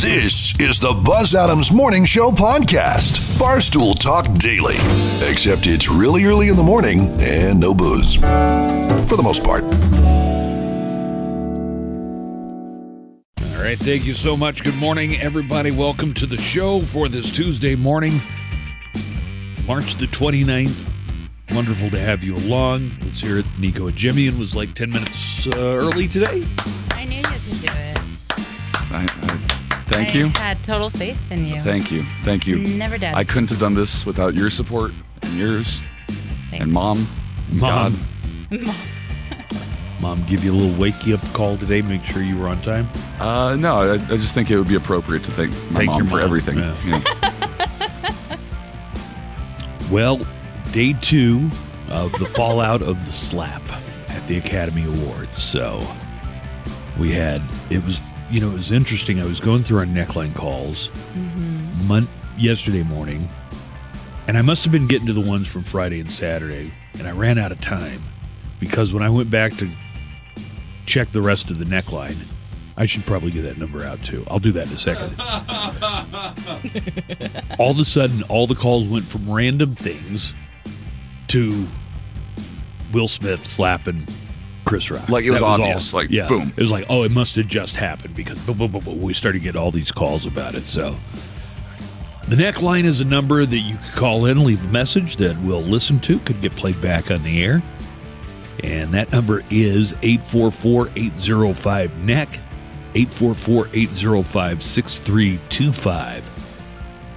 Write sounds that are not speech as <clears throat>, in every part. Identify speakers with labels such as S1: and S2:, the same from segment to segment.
S1: This is the Buzz Adams Morning Show podcast, Barstool Talk Daily. Except it's really early in the morning and no booze. For the most part.
S2: All right, thank you so much. Good morning, everybody. Welcome to the show for this Tuesday morning, March the 29th. Wonderful to have you along. Let's hear it. Nico Jimmy and was like 10 minutes uh, early today.
S3: I knew you could do it.
S4: I, I, thank
S3: I
S4: you.
S3: had total faith in you.
S4: Thank you. Thank you.
S3: Never doubt.
S4: I couldn't have done this without your support and yours
S3: Thanks.
S4: and mom. and
S2: Mom.
S4: God.
S2: Mom, give you a little wake you up call today. Make sure you were on time.
S4: Uh, no, I, I just think it would be appropriate to thank my
S2: Thank
S4: mom
S2: your
S4: for
S2: mom,
S4: everything.
S2: yeah.
S4: Yeah. <laughs>
S2: Well, day two of the fallout of the slap at the Academy Awards. So we had it was you know it was interesting. I was going through our neckline calls mm-hmm. mon- yesterday morning, and I must have been getting to the ones from Friday and Saturday, and I ran out of time because when I went back to check the rest of the neckline. I should probably get that number out too. I'll do that in a second. <laughs> all of a sudden, all the calls went from random things to Will Smith slapping Chris Rock.
S4: Like, it was
S2: That
S4: obvious, like,
S2: yeah,
S4: boom.
S2: It was like, oh, it must have just happened because boom, boom, boom, we started to get all these calls about it. So the neckline is a number that you could call in, leave a message that we'll listen to, could get played back on the air. And that number is 844 805 NECK, 844 805 6325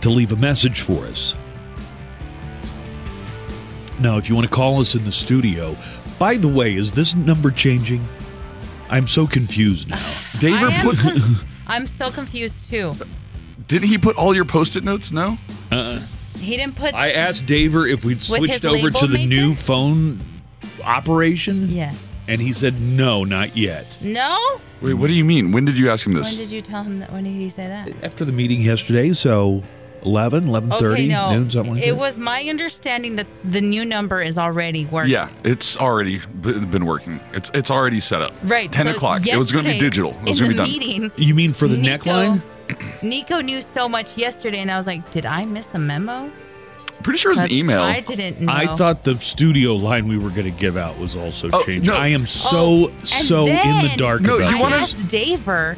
S2: to leave a message for us. Now, if you want to call us in the studio, by the way, is this number changing? I'm so confused now. <laughs>
S3: I
S4: David
S3: am
S4: put,
S3: con- <laughs> I'm so confused too.
S4: didn't he put all your post-it notes? No. Uh-uh.
S3: He didn't put.
S2: I asked Daver if we'd switched over to
S3: label
S2: the new phone operation,
S3: yes.
S2: and he said no, not yet.
S3: No.
S4: Wait, what do you mean? When did you ask him this?
S3: When did you tell him that? When did he say that?
S2: After the meeting yesterday, so 11, 11.30,
S3: Okay, no.
S2: noon, something like
S3: it
S2: that.
S3: was my understanding that the new number is already working.
S4: yeah, it's already been working. It's it's already set up.
S3: Right.
S4: Ten
S3: so
S4: o'clock. It was going to be digital. It was going to be done.
S3: meeting.
S2: you mean for the
S3: Nico-
S2: neckline?
S3: Nico knew so much yesterday, and I was like, "Did I miss a memo?"
S4: Pretty sure it was an email.
S3: I didn't know.
S2: I thought the studio line we were going to give out was also
S4: Oh,
S2: changing.
S4: no.
S2: I am so,
S3: Oh, and
S2: so in the dark
S4: No,
S2: about
S4: you wanna-
S2: this.
S3: asked Daver,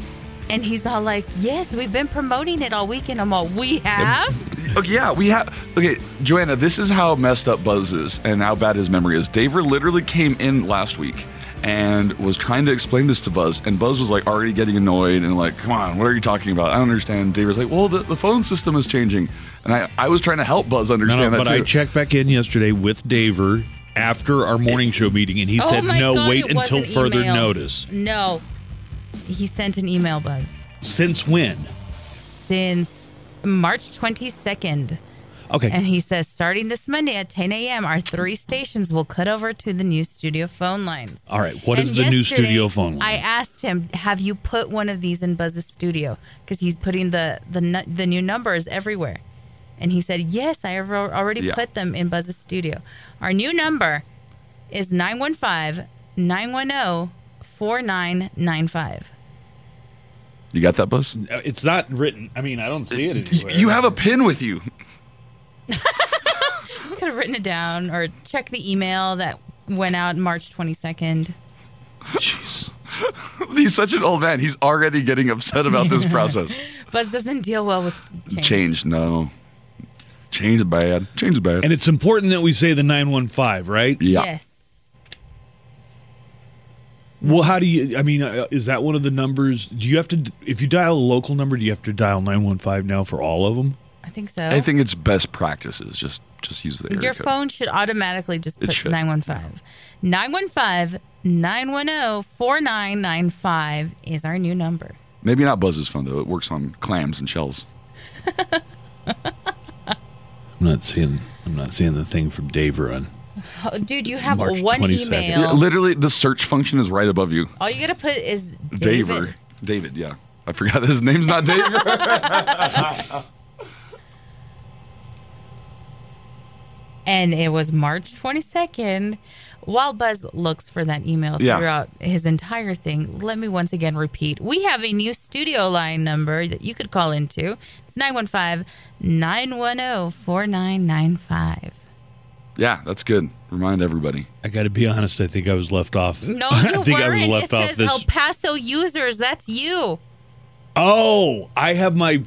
S3: and he's all like, "Yes, we've been promoting it all weekend." I'm all, "We have."
S4: Okay, yeah, we have. Okay, Joanna, this is how messed up Buzz is and how bad his memory is. Daver literally came in last week and was trying to explain this to Buzz, and Buzz was like already getting annoyed and like, "Come on, what are you talking about? I don't understand." Daver's like, "Well, the, the phone system is changing," and I I was trying to help Buzz understand
S2: no,
S4: that
S2: but I checked back in yesterday with Daver after our morning show meeting, and he
S3: Oh
S2: said, no,
S3: God,
S2: wait until further
S3: email.
S2: notice.
S3: No, he sent an email, Buzz,
S2: Since when?
S3: since March 22nd.
S2: Okay.
S3: And he says, starting this Monday at 10 a.m., our three stations will cut over to the new studio phone lines.
S2: All right. What is
S3: And
S2: the new studio phone line?
S3: I asked him, "Have you put one of these in Buzz's studio?" Because he's putting the the the new numbers everywhere, and he said, "Yes, I have already
S4: Yeah.
S3: put them in Buzz's studio." Our new number is oh, 915-910-4995.
S4: you got that, Buzz?
S2: Uh, it's not written. I mean, I don't see it anywhere.
S4: You have a pin with you. <laughs>
S3: Could have written it down or check the email that went out March 22nd.
S2: Jeez. <laughs>
S4: He's such an old man. He's already getting upset about this <laughs> process.
S3: Buzz doesn't deal well with change.
S4: Change, no. Change is bad. Change is bad.
S2: And it's important that we say the 915, right?
S4: yeah.
S3: Yes.
S2: Well, how do you, I mean, uh, is that one of the numbers? Do you have to, if you dial a local number, do you have to dial 915 now for all of them?
S3: I think so.
S4: I think it's best practices. Just just use the area
S3: Your
S4: code.
S3: phone should automatically just
S4: It
S3: put
S4: should.
S3: 915. 915 910 4995 is our new number.
S4: Maybe not Buzz's phone though. It works on clams and shells. <laughs>
S2: I'm not seeing, I'm not seeing the thing from Dave on.
S3: Oh, dude, you have
S2: March
S3: one
S2: 22nd.
S3: email.
S4: Yeah, literally, the search function is right above you.
S3: All you got to put is David.
S4: Daver. David, yeah. I forgot <laughs> his name's not David. <laughs>
S3: and it was March 22nd. While Buzz looks for that email
S4: Yeah.
S3: throughout his entire thing, let me once again repeat we have a new studio line number that you could call into. It's 915 910 4995.
S4: Yeah, that's good. Remind everybody.
S2: I got to be honest. I think I was left off.
S3: No, <laughs>
S2: I
S3: you
S2: think I was
S3: weren't.
S2: left
S3: it
S2: off
S3: says
S2: this.
S3: El Paso users. That's you.
S2: Oh, I have my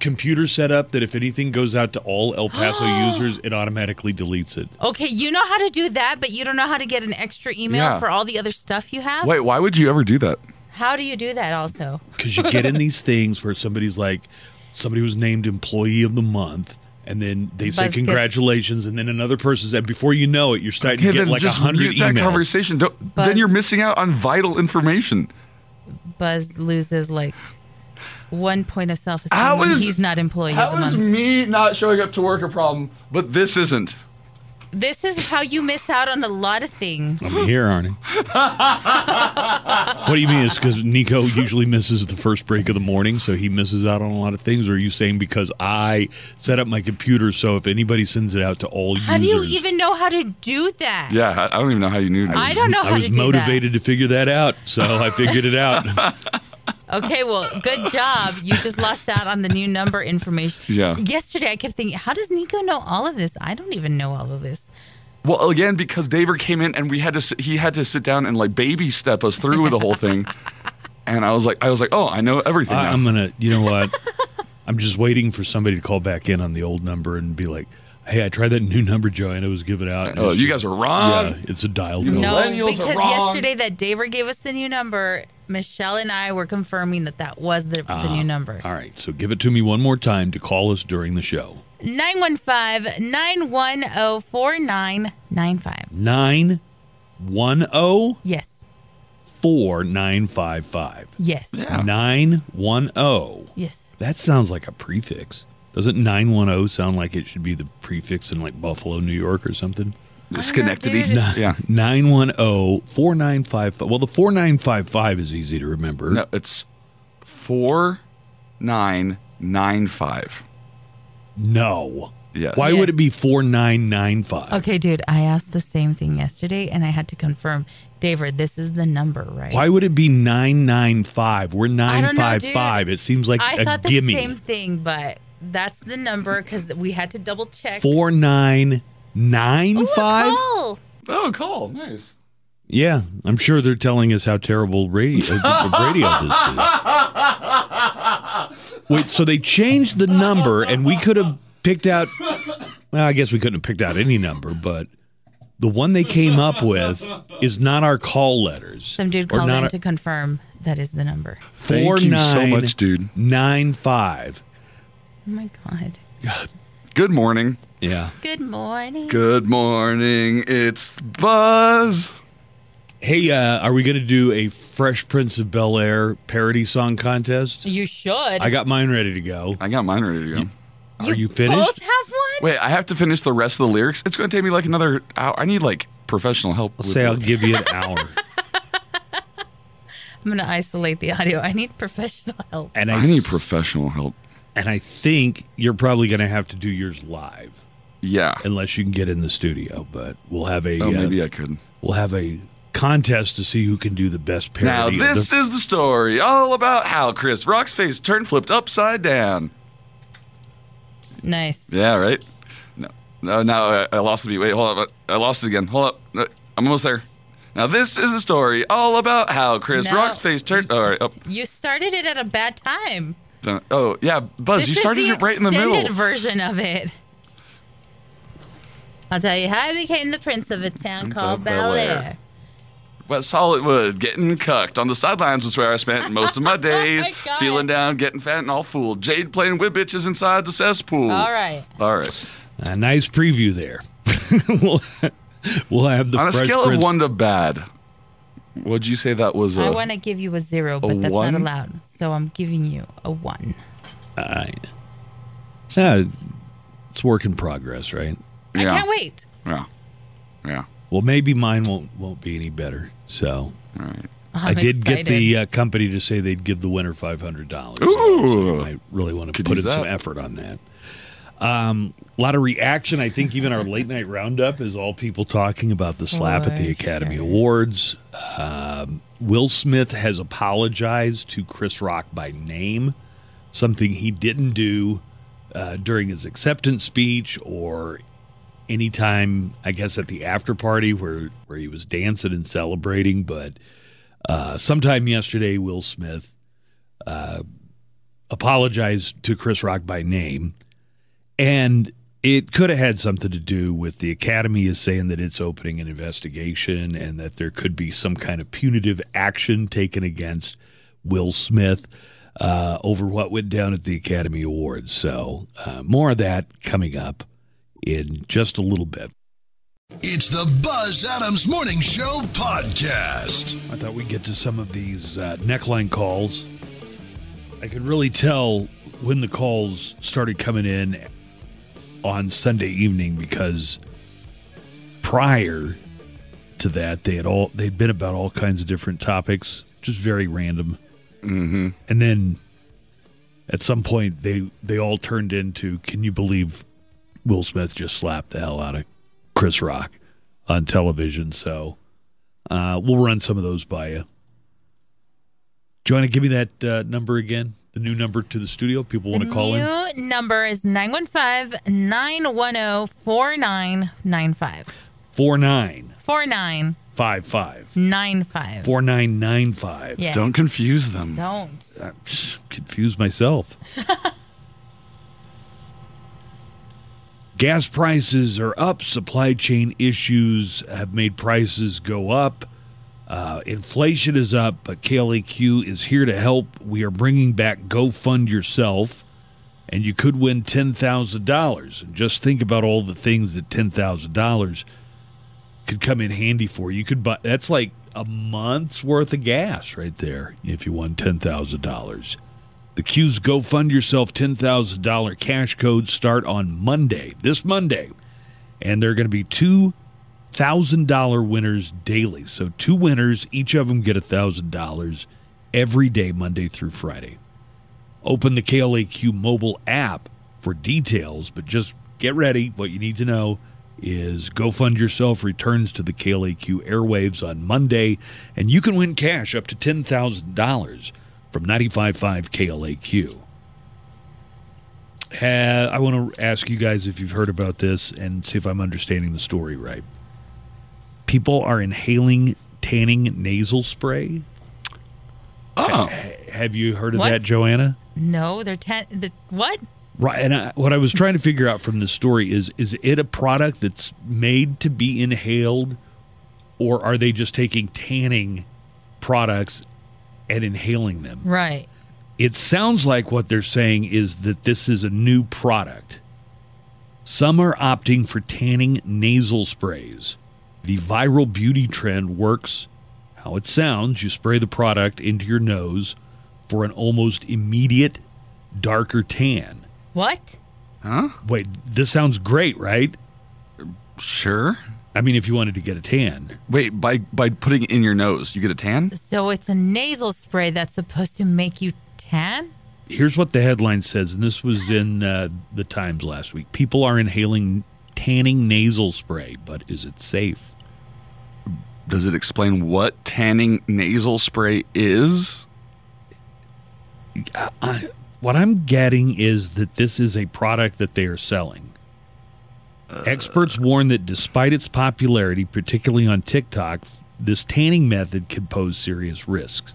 S2: computer set up that if anything goes out to all El Paso <gasps> users, it automatically deletes it.
S3: Okay, you know how to do that, but you don't know how to get an extra email
S4: Yeah.
S3: for all the other stuff you have?
S4: Wait, why would you ever do that?
S3: How do you do that also? <laughs>
S2: Because you get in these things where somebody's like, somebody was named employee of the month. And then they say
S3: Buzz gets-
S2: congratulations, and then another person said, before you know it, you're starting
S4: Okay,
S2: to get
S4: then
S2: like a
S4: just
S2: hundred
S4: mute that
S2: emails.
S4: conversation. Don't,
S3: Buzz-
S4: then you're missing out on vital information.
S3: Buzz loses like one point of self esteem
S4: How
S3: when
S4: is-
S3: he's not employee of the
S4: is
S3: month.
S4: me not showing up to work a problem, but this isn't?
S3: This is how you miss out on a lot of things.
S2: I'm here, Arnie. what do you mean? It's because Nico usually misses the first break of the morning, so he misses out on a lot of things? Or are you saying because I set up my computer so if anybody sends it out to all
S3: How do
S2: users,
S3: you even know how to do that?
S4: Yeah, I, I don't even know how you knew.
S3: I don't know
S2: I
S3: how
S2: was
S3: to do that.
S2: motivated to figure that out, so I figured it out. <laughs>
S3: Okay, well, good job. You just lost out on the new number information.
S4: Yeah.
S3: Yesterday, I kept thinking, how does Nico know all of this? I don't even know all of this.
S4: Well, again, because Daver came in and we had to, he had to sit down and like baby step us through the whole thing, <laughs> and I was like, I was like, oh, I know everything.
S2: I,
S4: now.
S2: I'm gonna, you know what? <laughs> I'm just waiting for somebody to call back in on the old number and be like, "Hey, I tried that new number Joanna was giving out."
S4: Oh, you
S2: just-
S4: gues are wrong.
S2: Yeah, it's a dial
S4: You
S2: tone.
S3: No,
S4: Millennials are
S3: because
S4: wrong.
S3: yesterday that Daver gave us the new number, Michelle and I were confirming that that was the, the new ah, number.
S2: All right, so give it to me one more time to call us during the show.
S3: 915 910 4995.
S2: Nine one zero oh, oh,
S3: Yes.
S2: four nine five five.
S3: Yes.
S4: Yeah.
S2: Nine one zero.
S3: Yes.
S2: That sounds like a prefix. Doesn't nine one zero sound like it should be the prefix in like Buffalo, New York, or something?
S4: Schenectady.
S3: dude.
S4: Yeah.
S2: 910 4955. Well, the 4955 is easy to remember.
S4: No, it's four nine nine five.
S2: No.
S4: Yes.
S2: Why
S3: Yes.
S2: would it be 4995?
S3: Okay, dude, I asked the same thing yesterday and I had to confirm. David, this is the number, right?
S2: Why would it be 995? We're
S3: I don't know,
S2: 955. It seems like
S3: I
S2: a
S3: thought the
S2: gimme.
S3: same thing, but that's the number because we had to double check.
S2: 4995?
S3: Call.
S4: Oh, call. Nice.
S2: Yeah, I'm sure they're telling us how terrible radio, uh, radio this is. <laughs> Wait, so they changed the number, and we could have picked out. Well, I guess we couldn't have picked out any number, but the one they came up with is not our call letters.
S3: Some dude called in
S2: our-
S3: to confirm that is the number.
S4: Thank you so much, dude.
S2: Nine five.
S3: Oh my God.
S4: Good morning.
S2: Yeah.
S3: Good morning.
S4: Good morning. It's Buzz.
S2: Hey, uh, are we going to do a Fresh Prince of Bel Air parody song contest?
S3: You should.
S2: I got mine ready to go.
S4: I got mine ready to go.
S2: Are you finished?
S3: Both have one?
S4: Wait, I have to finish the rest of the lyrics. It's going to take me like another hour. I need like professional help.
S2: I'll
S4: with
S2: say I'll
S4: it.
S2: give you an hour. <laughs>
S3: I'm going to isolate the audio. I need professional help.
S2: And I,
S4: I need professional help.
S2: and I think you're probably going to have to do yours live,
S4: Yeah.
S2: unless you can get in the studio. But we'll have a
S4: Oh,
S2: uh,
S4: maybe I could.
S2: we'll have a contest to see who can do the best
S4: Now,
S2: parody. of
S4: this
S2: the-
S4: is the story all about how Chris Rock's face turned flipped upside down.
S3: Nice.
S4: Yeah, right? No, no, now I, I lost the beat. Wait, hold up. I lost it again. Hold up. I'm almost there. Now, this is the story all about how Chris
S3: No.
S4: Rock's face turned. All right. Up.
S3: You started it at a bad time.
S4: Oh, yeah. Buzz,
S3: This
S4: you started it right in the middle.
S3: version of it. I'll tell you how I became the prince of a town called
S4: Bel
S3: Bel
S4: Air.
S3: Air.
S4: West Hollywood, getting cucked. On the sidelines was where I spent most of my <laughs> days.
S3: Oh my God.
S4: feeling down, getting fat and all fooled. Jade playing with bitches inside the cesspool.
S3: All right.
S4: All right.
S2: a nice preview there. <laughs> we'll, we'll have the
S4: On a
S2: Fresh
S4: scale
S2: Prince.
S4: of one to bad, what'd you say that was a.
S3: I uh, want to give you a zero, but that's
S4: one?
S3: not allowed. So I'm giving you a one.
S2: All right. Yeah, it's work in progress, right?
S3: I can't wait.
S4: Yeah. Yeah.
S2: Well, maybe mine won't won't be any better. So
S4: All right.
S3: I'm
S2: I did get the uh, company to say they'd give the winner five hundred dollars.
S4: Ooh.
S2: I really want to
S4: Could
S2: put
S4: use
S2: in some effort on that. Um, a lot of reaction. I think even our late night roundup is all people talking about the slap at the Academy
S3: sure.
S2: Awards. Um, Will Smith has apologized to Chris Rock by name, something he didn't do uh, during his acceptance speech or anytime, I guess, at the after party where, where he was dancing and celebrating. But uh, sometime yesterday, Will Smith uh, apologized to Chris Rock by name. And it could have had something to do with the Academy is saying that it's opening an investigation and that there could be some kind of punitive action taken against Will Smith uh, over what went down at the Academy Awards. So, uh, more of that coming up in just a little bit.
S1: It's the Buzz Adams Morning Show podcast.
S2: I thought we'd get to some of these uh, neckline calls. I could really tell when the calls started coming in on Sunday evening because prior to that they had all they'd been about all kinds of different topics, just very random. Mm-hmm. And then at some point they they all turned into can you believe Will Smith just slapped the hell out of Chris Rock on television? So uh, we'll run some of those by you. Joanna, give me that uh, number again. The new number to the studio. People want to call in.
S3: New number is 915-910-4995.
S2: Four nine
S3: 4995.
S2: five five four nine nine five.
S3: Yes.
S4: Don't confuse them.
S3: Don't.
S2: I'm confused myself. <laughs> Gas prices are up. Supply chain issues have made prices go up. Uh, inflation is up, but KLAQ is here to help. We are bringing back Go Fund Yourself, and you could win $10,000. And just think about all the things that $10,000 could come in handy for. You could buy that's like a month's worth of gas right there if you won $10,000. The Q's Go Fund Yourself $10,000 cash codes start on Monday, this Monday. And they're going to be $2,000 winners daily. So two winners, each of them get $1,000 every day, Monday through Friday. Open the KLAQ mobile app for details, but just get ready. What you need to know is Go Fund Yourself returns to the KLAQ airwaves on Monday, and you can win cash up to $10,000 from 95.5 KLAQ. Ha- I want to ask you guys if you've heard about this and see if I'm understanding the story right. People are inhaling tanning nasal spray.
S4: Oh,
S2: Ha- have you heard of
S3: What?
S2: that, Joanna?
S3: No, they're ten. The, what?
S2: Right, and I, what I was trying to figure out from this story is: is it a product that's made to be inhaled, or are they just taking tanning products and inhaling them?
S3: Right.
S2: It sounds like what they're saying is that this is a new product. Some are opting for tanning nasal sprays. The viral beauty trend works how it sounds. You spray the product into your nose for an almost immediate darker tan.
S3: What?
S4: huh?
S2: Wait, this sounds great, right?
S4: Sure.
S2: I mean, if you wanted to get a tan.
S4: Wait, by by putting it in your nose, you get a tan?
S3: So it's a nasal spray that's supposed to make you tan?
S2: Here's what the headline says, and this was in uh, the Times last week. People are inhaling tanning nasal spray, but is it safe?
S4: Does it explain what tanning nasal spray is?
S2: I, what I'm getting is that this is a product that they are selling. Experts warn that despite its popularity, particularly on TikTok, this tanning method can pose serious risks.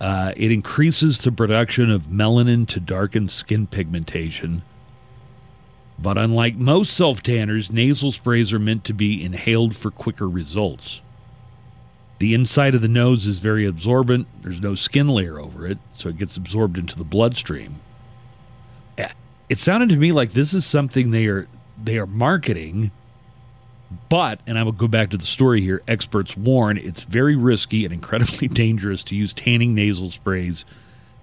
S2: Uh, it increases the production of melanin to darken skin pigmentation. But unlike most self tanners, nasal sprays are meant to be inhaled for quicker results. The inside of the nose is very absorbent. There's no skin layer over it, so it gets absorbed into the bloodstream. Eh, It sounded to me like this is something they are they are marketing, but and I will go back to the story here. Experts warn it's very risky and incredibly <laughs> dangerous to use tanning nasal sprays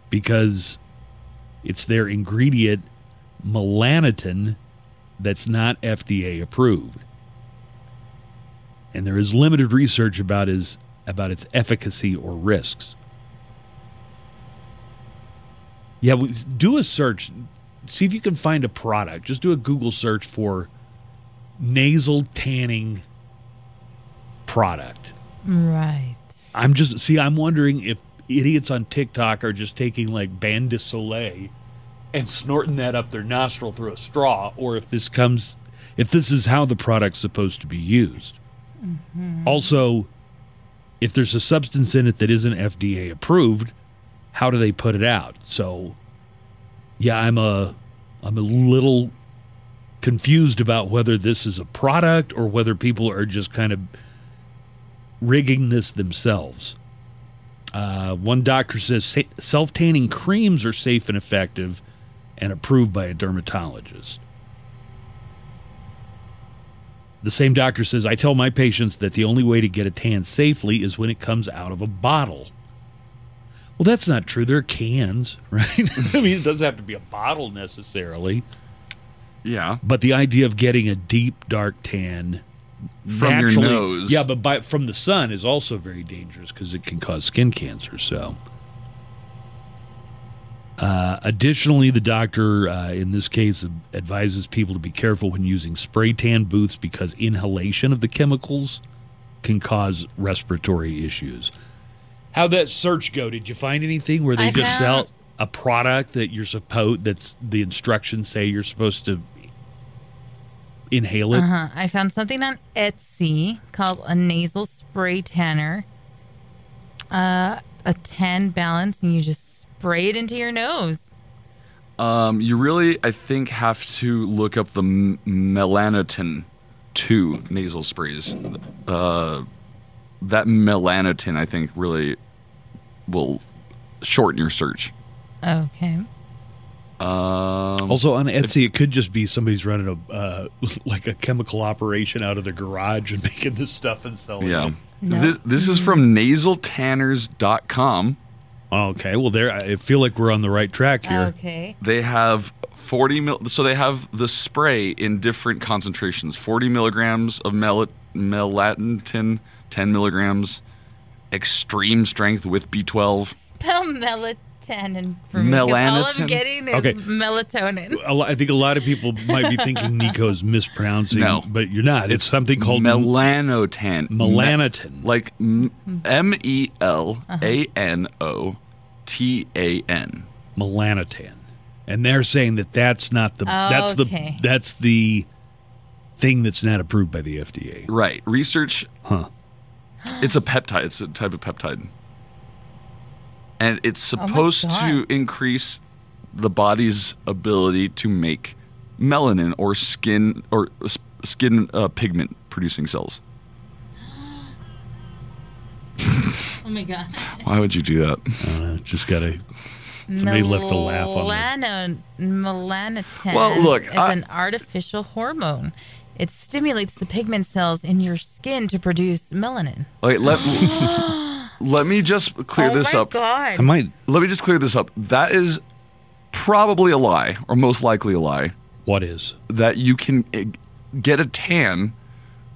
S2: because it's their ingredient melanotan that's not FDA approved and there is limited research about his about its efficacy or risks. Yeah, we do a search. See if you can find a product. Just do a Google search for nasal tanning product.
S3: Right.
S2: I'm just see. I'm wondering if idiots on TikTok are just taking like Bain de Soleil and snorting that up their nostril through a straw, or if this comes, if this is how the product's supposed to be used. Mm-hmm. Also, if there's a substance in it that isn't FDA approved, how do they put it out? So, yeah, I'm a, I'm a little confused about whether this is a product or whether people are just kind of rigging this themselves. Uh, one doctor says self tanning creams are safe and effective and approved by a dermatologist. The same doctor says, I tell my patients that the only way to get a tan safely is when it comes out of a bottle. Well, that's not true. They're cans, <laughs> right? I mean, it doesn't have to be a bottle necessarily.
S4: Yeah.
S2: But the idea of getting a deep, dark tan
S4: From your
S2: naturally-
S4: nose.
S2: yeah, but by, from the sun is also very dangerous because it can cause skin cancer. So, uh, additionally, the doctor uh, in this case advises people to be careful when using spray tan booths because inhalation of the chemicals can cause respiratory issues. How'd that search go? Did you find anything where they
S3: I
S2: just
S3: found-
S2: sell a product that you're supposed that's the instructions say you're supposed to inhale it?
S3: Uh-huh. I found something on Etsy called a nasal spray tanner. Uh, a 10 balance, and you just spray it into your nose.
S4: Um, you really, I think, have to look up the M- Melanotan 2 nasal sprays. Uh, that Melanotan, I think, really will shorten your search.
S3: Okay.
S4: Um,
S2: Also on Etsy, it could just be somebody's running a uh, <laughs> like a chemical operation out of their garage and <laughs> making this stuff and selling
S4: yeah.
S2: it.
S3: No.
S4: This, this is from nasaltanners.com.
S2: Okay, well, there I feel like we're on the right track here.
S3: Okay.
S4: They have 40 mil. So they have the spray in different concentrations 40 milligrams of mel- melatonin, 10 milligrams, extreme strength with B12.
S3: Spell melatonin for me. 'cause All I'm
S4: Melanotin?
S3: getting is
S2: Okay.
S3: melatonin.
S2: A lo- I think a lot of people might be thinking <laughs> Nico's mispronouncing,
S4: No.
S2: but you're not. It's something called
S4: melanotan.
S2: melanotin.
S4: like M E L A N O T A N.
S2: melanotan, and they're saying that that's not the that's
S3: Okay.
S2: the that's the thing that's not approved by the FDA.
S4: Right. Research.
S2: Huh.
S4: It's a peptide. It's a type of peptide. And it's
S3: Oh
S4: supposed to increase the body's ability to make melanin or skin or s- skin uh, pigment producing cells. <gasps>
S3: Oh my god.
S4: Why would you do that?
S2: I don't know, just gotta. Somebody left a laugh on
S3: Melano- melanotan
S4: Well, look,
S3: is
S4: I-
S3: an artificial hormone. It stimulates the pigment cells in your skin to produce melanin.
S4: Like let <gasps> let me just clear
S3: oh
S4: this
S3: my
S4: up.
S3: god.
S2: I might.
S4: Let me just clear this up. That is probably a lie, or most likely a lie.
S2: What is?
S4: that you can eh, get a tan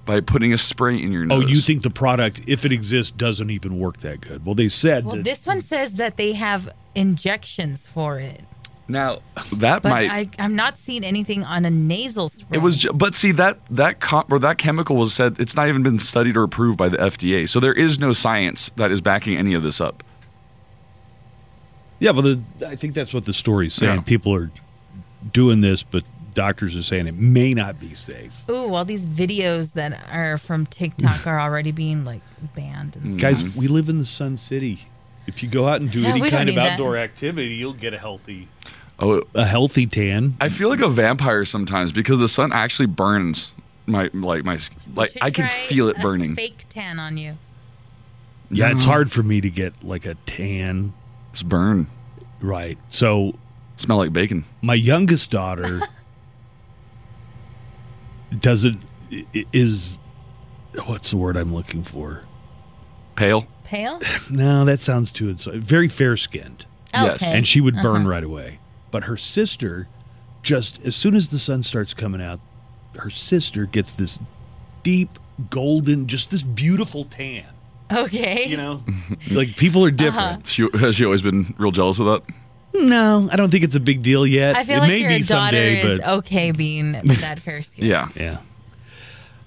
S4: by putting a spray in your nose.
S2: Oh, you think the product, if it exists, doesn't even work that good? Well, they said
S3: Well,
S2: that
S3: this one says that they have injections for it,
S4: now that
S3: but
S4: might
S3: I, I'm not seeing anything on a nasal spray.
S4: it was ju- but see that that com- or that chemical was said it's not even been studied or approved by the FDA. So there is no science that is backing any of this up.
S2: Yeah, but the, I think that's what the story's saying.
S4: Yeah.
S2: People are doing this, but doctors are saying it may not be safe.
S3: Ooh, all these videos that are from TikTok <laughs> are already being like banned. And stuff.
S2: Guys, we live in the Sun City. If you go out and do
S3: Yeah,
S2: any kind of
S3: need that.
S2: outdoor activity, you'll get a healthy
S4: Oh,
S2: a healthy tan.
S4: I feel like a vampire sometimes because the sun actually burns my like my like I can
S3: try
S4: feel it
S3: a
S4: burning.
S3: Fake tan on you.
S2: Yeah, it's hard for me to get like a tan.
S4: Just burn.
S2: Right. So
S4: Smell like bacon.
S2: my youngest daughter <laughs> does it i- is what's the word I'm looking for?
S4: Pale.
S3: Pale? <laughs>
S2: No, that sounds too ins- very fair skinned.
S4: Yes.
S3: Okay.
S2: and she would burn uh-huh. right away. But her sister, just as soon as the sun starts coming out, her sister gets this deep golden, just this beautiful tan.
S3: okay.
S2: You know, like people are different. Uh-huh.
S4: She has she always been real jealous of that.
S2: No, I don't think it's a big deal yet.
S3: I feel
S2: it
S3: like
S2: may
S3: your
S2: be
S3: daughter
S2: someday,
S3: is
S2: but
S3: okay being <laughs> that fair skinned.
S4: Yeah.
S2: yeah.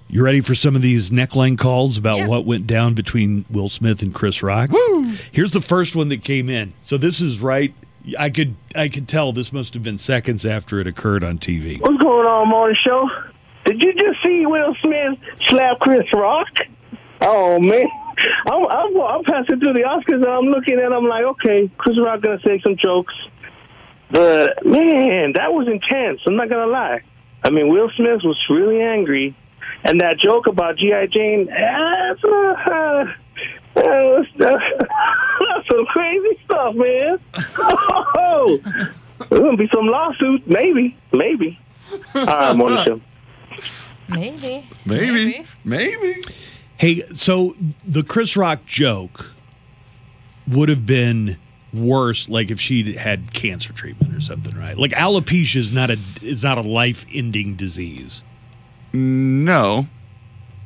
S2: You ready for some of these neckline calls about
S3: Yeah.
S2: what went down between Will Smith and Chris Rock? Woo! Here's the first one that came in. So this is right. I could I could tell this must have been seconds after it occurred on TV.
S5: What's going on, morning show? Did you just see Will Smith slap Chris Rock? Oh man, I'm, I'm, I'm passing through the Oscars and I'm looking and I'm like, okay, Chris Rock gonna say some jokes, but man, that was intense. I'm not gonna lie. I mean, Will Smith was really angry, and that joke about GI Jane, that's, uh, that's, that's <laughs> some crazy stuff, man. Oh, there's gonna be some lawsuits, maybe, maybe. All right, morning show.
S3: Maybe.
S4: Maybe. Maybe.
S2: Hey, so the Chris Rock joke would have been worse like if she had cancer treatment or something, right? Like alopecia is not a is not a life-ending disease.
S4: No.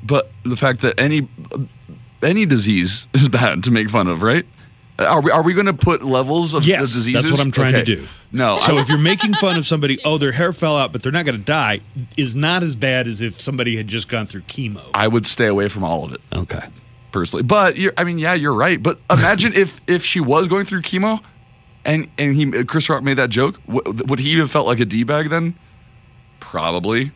S4: But the fact that any any disease <laughs> is bad to make fun of, right? Are we are we going to put levels of
S2: Yes,
S4: the diseases?
S2: that's what I'm trying to do.
S4: No.
S2: So if you're making fun of somebody, <laughs> oh, their hair fell out, but they're not going to die, is not as bad as if somebody had just gone through chemo.
S4: I would stay away from all of it
S2: Okay.
S4: personally. But you're, I mean, yeah, you're right. But <laughs> imagine if if she was going through chemo, and and he Chris Rock made that joke, w- would he even felt like a d bag then? Probably.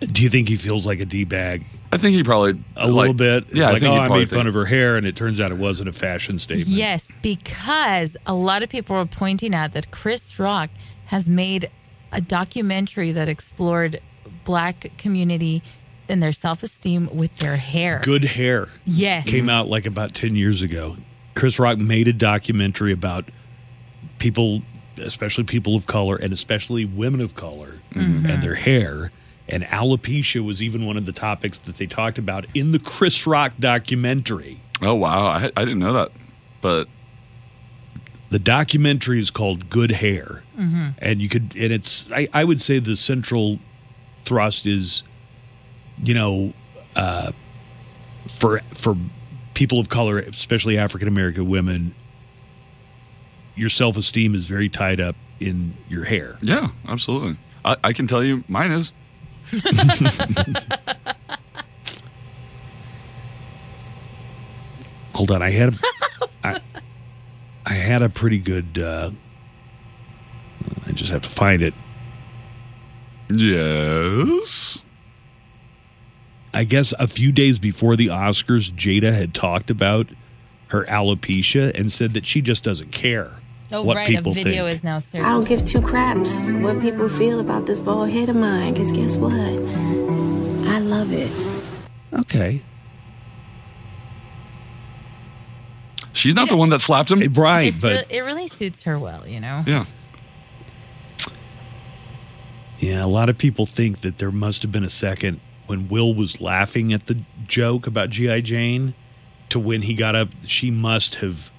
S2: Do you think he feels like a d bag
S4: I think he probably
S2: a little bit? It's
S4: Yeah, I
S2: like
S4: think
S2: oh, I
S4: probably
S2: made fun
S4: think-
S2: of her hair, and it turns out it wasn't a fashion statement.
S3: Yes, because a lot of people were pointing out that Chris Rock has made a documentary that explored black community and their self-esteem with their hair.
S2: Good hair.
S3: Yes.
S2: came out like about 10 years ago. Chris Rock made a documentary about people, especially people of color and especially women of color
S3: Mm-hmm.
S2: and their hair. And alopecia was even one of the topics that they talked about in the Chris Rock documentary.
S4: Oh wow, I, I didn't know that. But
S2: The documentary is called Good Hair. And you could, and it's, I, I would say the central thrust is, you know, uh, for, for people of color, especially African American women, your self esteem is very tied up in your hair.
S4: yeah, absolutely. I, I can tell you, mine is. <laughs>
S2: Hold on, I had a, I, I had a pretty good. Uh, I just have to find it.
S4: Yes.
S2: I guess a few days before the Oscars, Jada had talked about her alopecia and said that she just doesn't care
S3: Oh,
S2: what
S3: right.
S2: people
S3: a video
S2: think.
S3: is now
S6: I don't give two craps what people feel about this bald head of mine, because guess what? I love it.
S2: okay,
S4: She's not the one that slapped him.
S2: right,
S3: It's
S2: but
S3: re- it really suits her well, you know.
S4: Yeah.
S2: yeah, a lot of people think that there must have been a second when Will was laughing at the joke about GI Jane to when he got up. She must have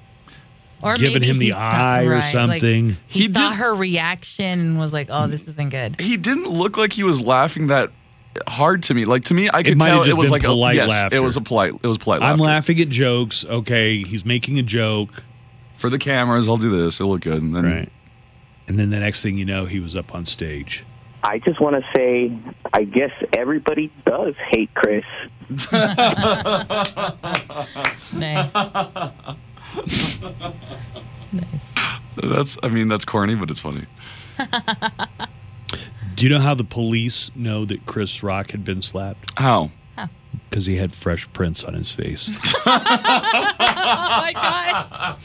S3: Or
S2: giving
S3: maybe
S2: him the
S3: he saw-
S2: eye or
S3: right, like,
S2: something.
S3: he,
S4: He
S3: saw
S4: did-
S3: her reaction and was like, "Oh, this isn't good."
S4: He didn't look like he was laughing that hard to me. Like to me, I could
S2: might have
S4: tell it was
S2: been
S4: like
S2: polite
S4: a, yes,
S2: laughter.
S4: It was a polite. It was polite.
S2: I'm
S4: laughter.
S2: laughing at jokes. Okay, he's making a joke.
S4: for the cameras. I'll do this. It'll look good. And then
S2: Right. And then the next thing you know, he was up on stage.
S5: I just want to say, I guess everybody does hate Chris. <laughs>
S3: Nice.
S4: That's. I mean, that's corny, but it's funny. <laughs>
S2: Do you know how the police know that Chris Rock had been slapped?
S4: How?
S2: Because he had fresh prints on his face. <laughs>
S3: oh my god.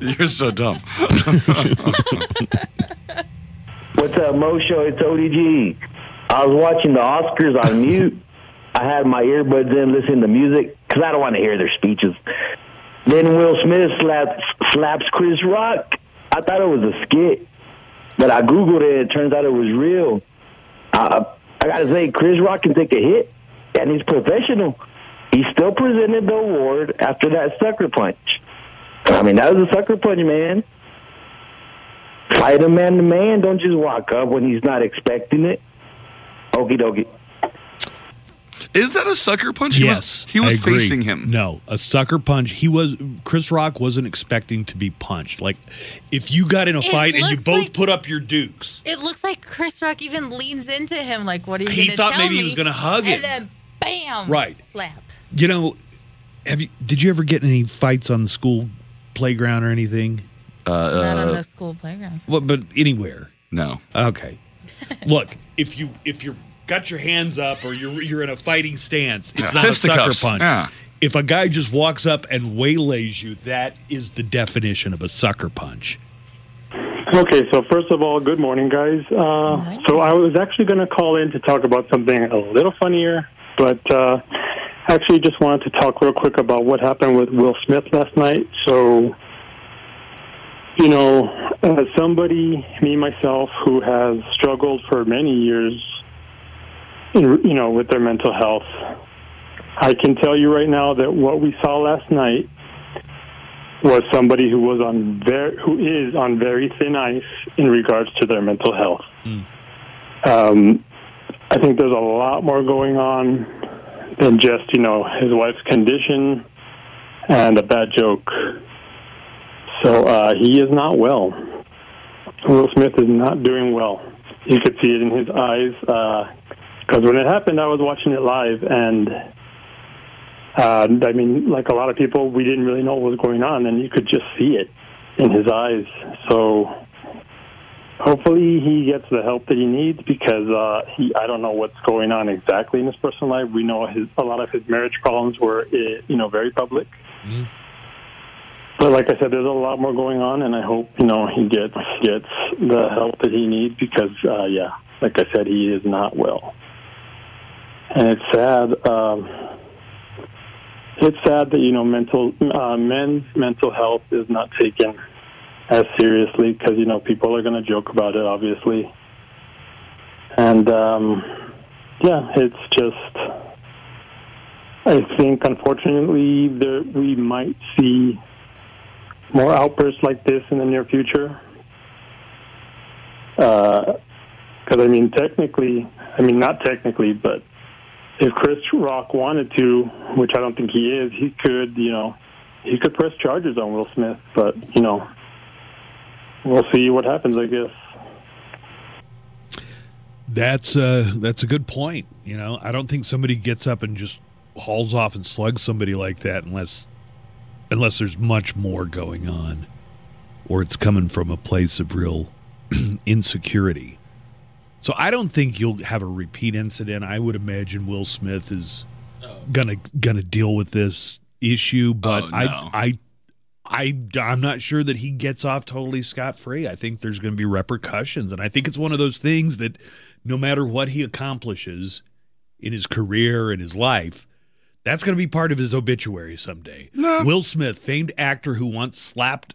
S3: <laughs>
S4: You're so dumb.
S5: What's up, Mo Show? It's ODG. I was watching the Oscars on mute. I had my earbuds in listening to music because I don't want to hear their speeches. Then Will Smith slaps, slaps Chris Rock. I thought it was a skit, but I Googled it. And it turns out it was real. Uh, I got to say, Chris Rock can take a hit, and he's professional. He still presented the award after that sucker punch. I mean, that was a sucker punch, man. Fight a man to man. Don't just walk up when he's not expecting it. Okie dokie.
S4: Is that a sucker punch? He
S2: yes,
S4: was, he was
S2: I agree.
S4: facing him.
S2: No, a sucker punch. He was Chris Rock wasn't expecting to be punched. Like if you got in a
S3: It
S2: fight and you both
S3: like-
S2: put up your dukes,
S3: It looks like Chris Rock even leans into him, like, "What are you
S2: He
S3: going to
S2: thought
S3: tell
S2: maybe he was gonna hug him.
S3: and then bam,
S2: Right.
S3: slap.
S2: you know, have you? Did you ever get in any fights on the school playground or anything?
S4: Uh,
S3: Not on
S4: uh,
S3: the school playground.
S2: Well, but anywhere.
S4: no.
S2: Okay. <laughs> Look, if you if you got your hands up or you're you're in a fighting stance, it's
S4: Yeah.
S2: not a sucker
S4: Fisticuffs.
S2: punch.
S4: Yeah.
S2: If a guy just walks up and waylays you, that is the definition of a sucker punch.
S7: Okay, so first of all, good morning, guys. Uh, so I was actually going to call in to talk about something a little funnier, but uh, actually just wanted to talk real quick about what happened with Will Smith last night. So, you know, as somebody, me myself, who has struggled for many years, in, you know, with their mental health, I can tell you right now that what we saw last night was somebody who was on very who is on very thin ice in regards to their mental health. Um, I think there's a lot more going on than just you know his wife's condition and a bad joke. So uh, he is not well. Will Smith is not doing well. You could see it in his eyes because when it happened, I was watching it live and. Uh, I mean, like a lot of people, we didn't really know what was going on, and you could just see it in his eyes. So hopefully he gets the help that he needs because uh, he I don't know what's going on exactly in his personal life. We know his a lot of his marriage problems were eh, you know very public. But like I said, there's a lot more going on, and I hope you know he gets gets the help that he needs because uh, yeah, like I said, he is not well, and it's sad. Um, it's sad that you know mental uh, men's mental health is not taken as seriously because you know people are going to joke about it, obviously, and um, yeah, it's just. I think, unfortunately, there we might see more outbursts like this in the near future. Because I mean, technically, I mean not technically, but if Chris Rock wanted to, which I don't think he is, he could, you know, he could press charges on Will Smith. But you know, we'll see what happens. I guess.
S2: That's uh that's a good point. You know, I don't think somebody gets up and just hauls off and slugs somebody like that unless unless there's much more going on or it's coming from a place of real <clears throat> insecurity. So I don't think you'll have a repeat incident. I would imagine Will Smith is oh. gonna gonna deal with this issue, but
S4: Oh, no.
S2: I I I I'm not sure that he gets off totally scot free. I think there's going to be repercussions, and I think it's one of those things that no matter what he accomplishes in his career and his life, that's going to be part of his obituary someday.
S4: No.
S2: Will Smith, famed actor who once slapped.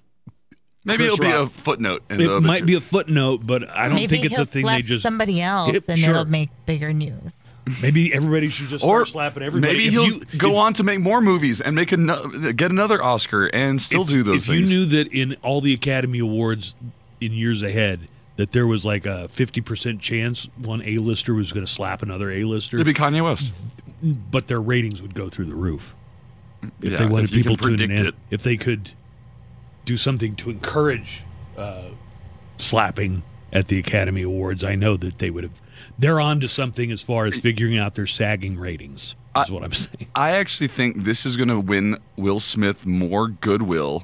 S4: Maybe
S2: Chris
S4: it'll be a footnote. In
S2: It
S4: the
S2: might be a footnote, but I don't
S3: Maybe
S2: think it's
S3: he'll
S2: a thing
S3: slap
S2: they just.
S3: somebody else,
S2: Yep,
S3: and
S2: sure.
S3: it'll make bigger news.
S2: Maybe everybody should just
S4: or
S2: start slapping everybody.
S4: maybe
S2: If
S4: he'll
S2: you-
S4: go
S2: if-
S4: on to make more movies and make ano- get another Oscar and still
S2: if,
S4: do those
S2: if
S4: things.
S2: you knew that in all the Academy Awards in years ahead that there was like a 50% chance one A-lister was going to slap another A-lister,
S4: It'd be Kanye West.
S2: but their ratings would go through the roof. If
S4: Yeah,
S2: they wanted
S4: if you
S2: people
S4: can
S2: tuning
S4: predict
S2: in,
S4: it.
S2: if they could do something to encourage uh, slapping at the Academy Awards, I know that they would have. They're on to something as far as figuring out their sagging ratings. Is what I'm saying.
S4: I actually think this is going to win Will Smith more goodwill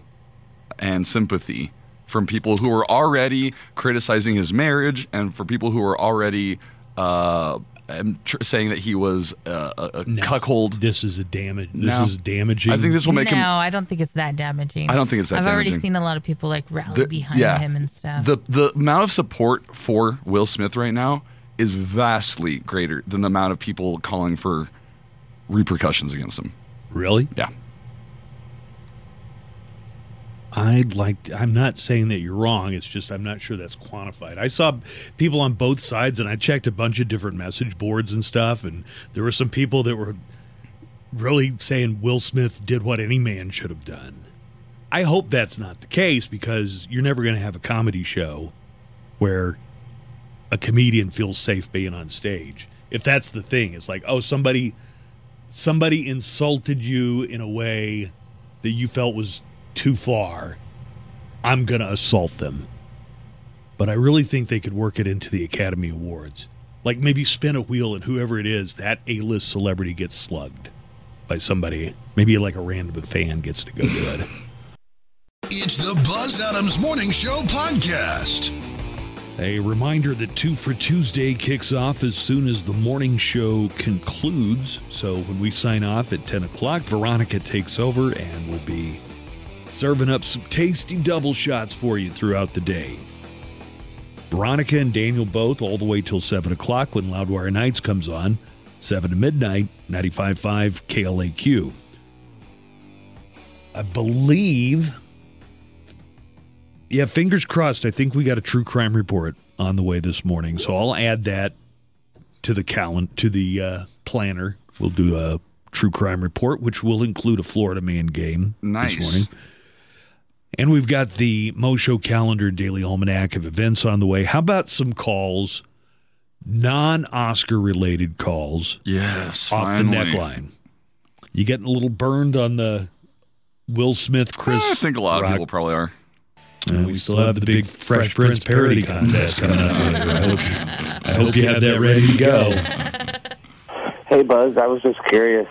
S4: and sympathy from people who are already criticizing his marriage and for people who are already uh, um, tr- saying that he was uh, a, a
S2: No,
S4: cuckold.
S2: This is a damage. This
S4: No.
S2: is damaging.
S4: I think this will make
S3: no,
S4: him.
S3: I don't think it's that damaging.
S4: I don't think it's that
S3: I've already seen a lot of people like rally
S4: The-
S3: behind
S4: yeah.
S3: him and stuff.
S4: The the amount of support for Will Smith right now is vastly greater than the amount of people calling for repercussions against him.
S2: really.
S4: Yeah.
S2: I'd like. I'm not saying that you're wrong. It's just I'm not sure that's quantified. I saw people on both sides, and I checked a bunch of different message boards and stuff, and there were some people that were really saying Will Smith did what any man should have done. I hope that's not the case because you're never going to have a comedy show where a comedian feels safe being on stage. If that's the thing, it's like, oh, somebody somebody insulted you in a way that you felt was too far, I'm going to assault them. But I really think they could work it into the Academy Awards. Like maybe spin a wheel and whoever it is, that A list celebrity gets slugged by somebody. Maybe like a random fan gets to go do it.
S1: It's the Buzz Adams Morning Show podcast.
S2: A reminder that Two for Tuesday kicks off as soon as the morning show concludes. So when we sign off at 10 o'clock, Veronica takes over and will be serving up some tasty double shots for you throughout the day. Veronica and Daniel both all the way till 7 o'clock when Loudwire Nights comes on, 7 to midnight, 95.5 KLAQ. I believe yeah, fingers crossed. I think we got a true crime report on the way this morning, so I'll add that to the calendar to the uh, planner. We'll do a true crime report, which will include a Florida man game
S4: Nice.
S2: this morning. And we've got the Mo Show calendar daily almanac of events on the way. How about some calls, non Oscar related calls
S4: Yes.
S2: off
S4: finally.
S2: the neckline? You getting a little burned on the Will Smith, Chris?
S4: I think a lot of people probably are.
S2: Uh, and we still have the big Fresh Prince parody contest coming up later. I hope, I hope you have that ready to go.
S8: Hey, Buzz. I was just curious.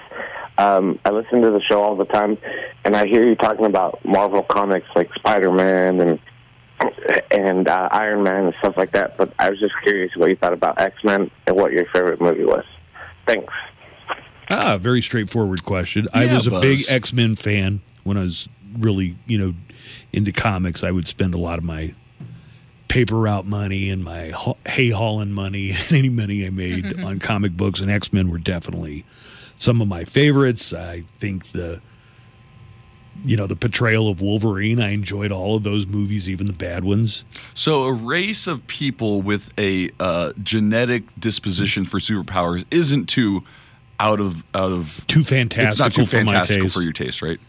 S8: Um, I listen to the show all the time, and I hear you talking about Marvel comics like Spider Man and and uh, Iron Man and stuff like that. But I was just curious what you thought about X Men and what your favorite movie was. Thanks.
S2: Ah, very straightforward question. I was a
S4: Buzz.
S2: big X Men fan when I was really, you know, into comics. I would spend a lot of my paper route money and my ha- hay hauling money <laughs> and any money I made <laughs> on comic books, and X Men were definitely some of my favorites. I think the you know the portrayal of Wolverine. I enjoyed all of those movies, even the bad ones.
S4: So, a race of people with a uh, genetic disposition for superpowers isn't too out of out of.
S2: Too fantastical.
S4: It's not too
S2: for my
S4: fantastical
S2: taste.
S4: for your taste, right?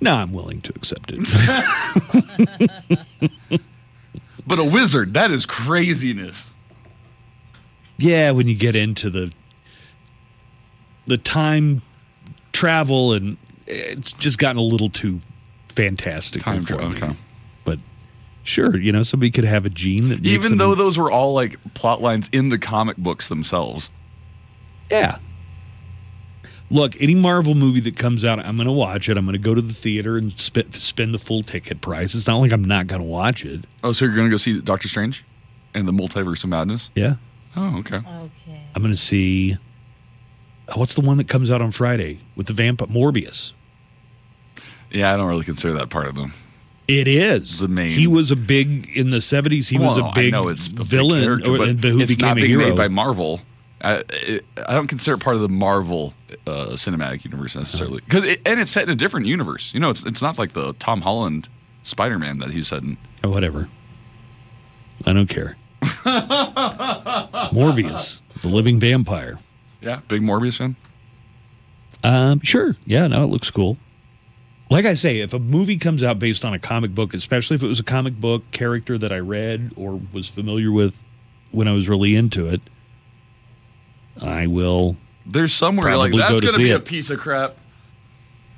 S2: No, I'm willing to accept it. <laughs>
S4: But a wizard, that is craziness.
S2: yeah, when you get into the the time travel and it's just gotten a little too fantastic
S4: Time
S2: for
S4: travel,
S2: me.
S4: okay.
S2: But sure, you know, somebody could have a gene that makes
S4: Even
S2: them-
S4: though those were all like plot lines in the comic books themselves.
S2: yeah. Look, any Marvel movie that comes out, I'm going to watch it. I'm going to go to the theater and sp- spend the full ticket price. It's not like I'm not going to watch it.
S4: Oh, so you're going to go see Doctor Strange and the Multiverse of Madness?
S2: Yeah.
S4: Oh, okay.
S3: Okay.
S2: I'm going to see what's the one that comes out on Friday with the vamp Morbius.
S4: Yeah, I don't really consider that part of them.
S2: It is
S4: The main-
S2: He was a big in the seventies. He was a big
S4: I know it's a big
S2: villain, or,
S4: but
S2: who
S4: it's
S2: became
S4: not
S2: a
S4: being
S2: hero.
S4: made by Marvel. I, it, I don't consider it part of the Marvel uh, cinematic universe necessarily, because it, and it's set in a different universe. You know, it's it's not like the Tom Holland Spider Man that he's set in.
S2: Oh, whatever. I don't care. <laughs> it's Morbius, the living vampire.
S4: Yeah, big Morbius fan.
S2: Um, sure. Yeah, no, it looks cool. Like I say, if a movie comes out based on a comic book, especially if it was a comic book character that I read or was familiar with when I was really into it, I will.
S4: There's somewhere like
S2: Probably go
S4: that's
S2: to
S4: gonna
S2: see
S4: be a piece of crap.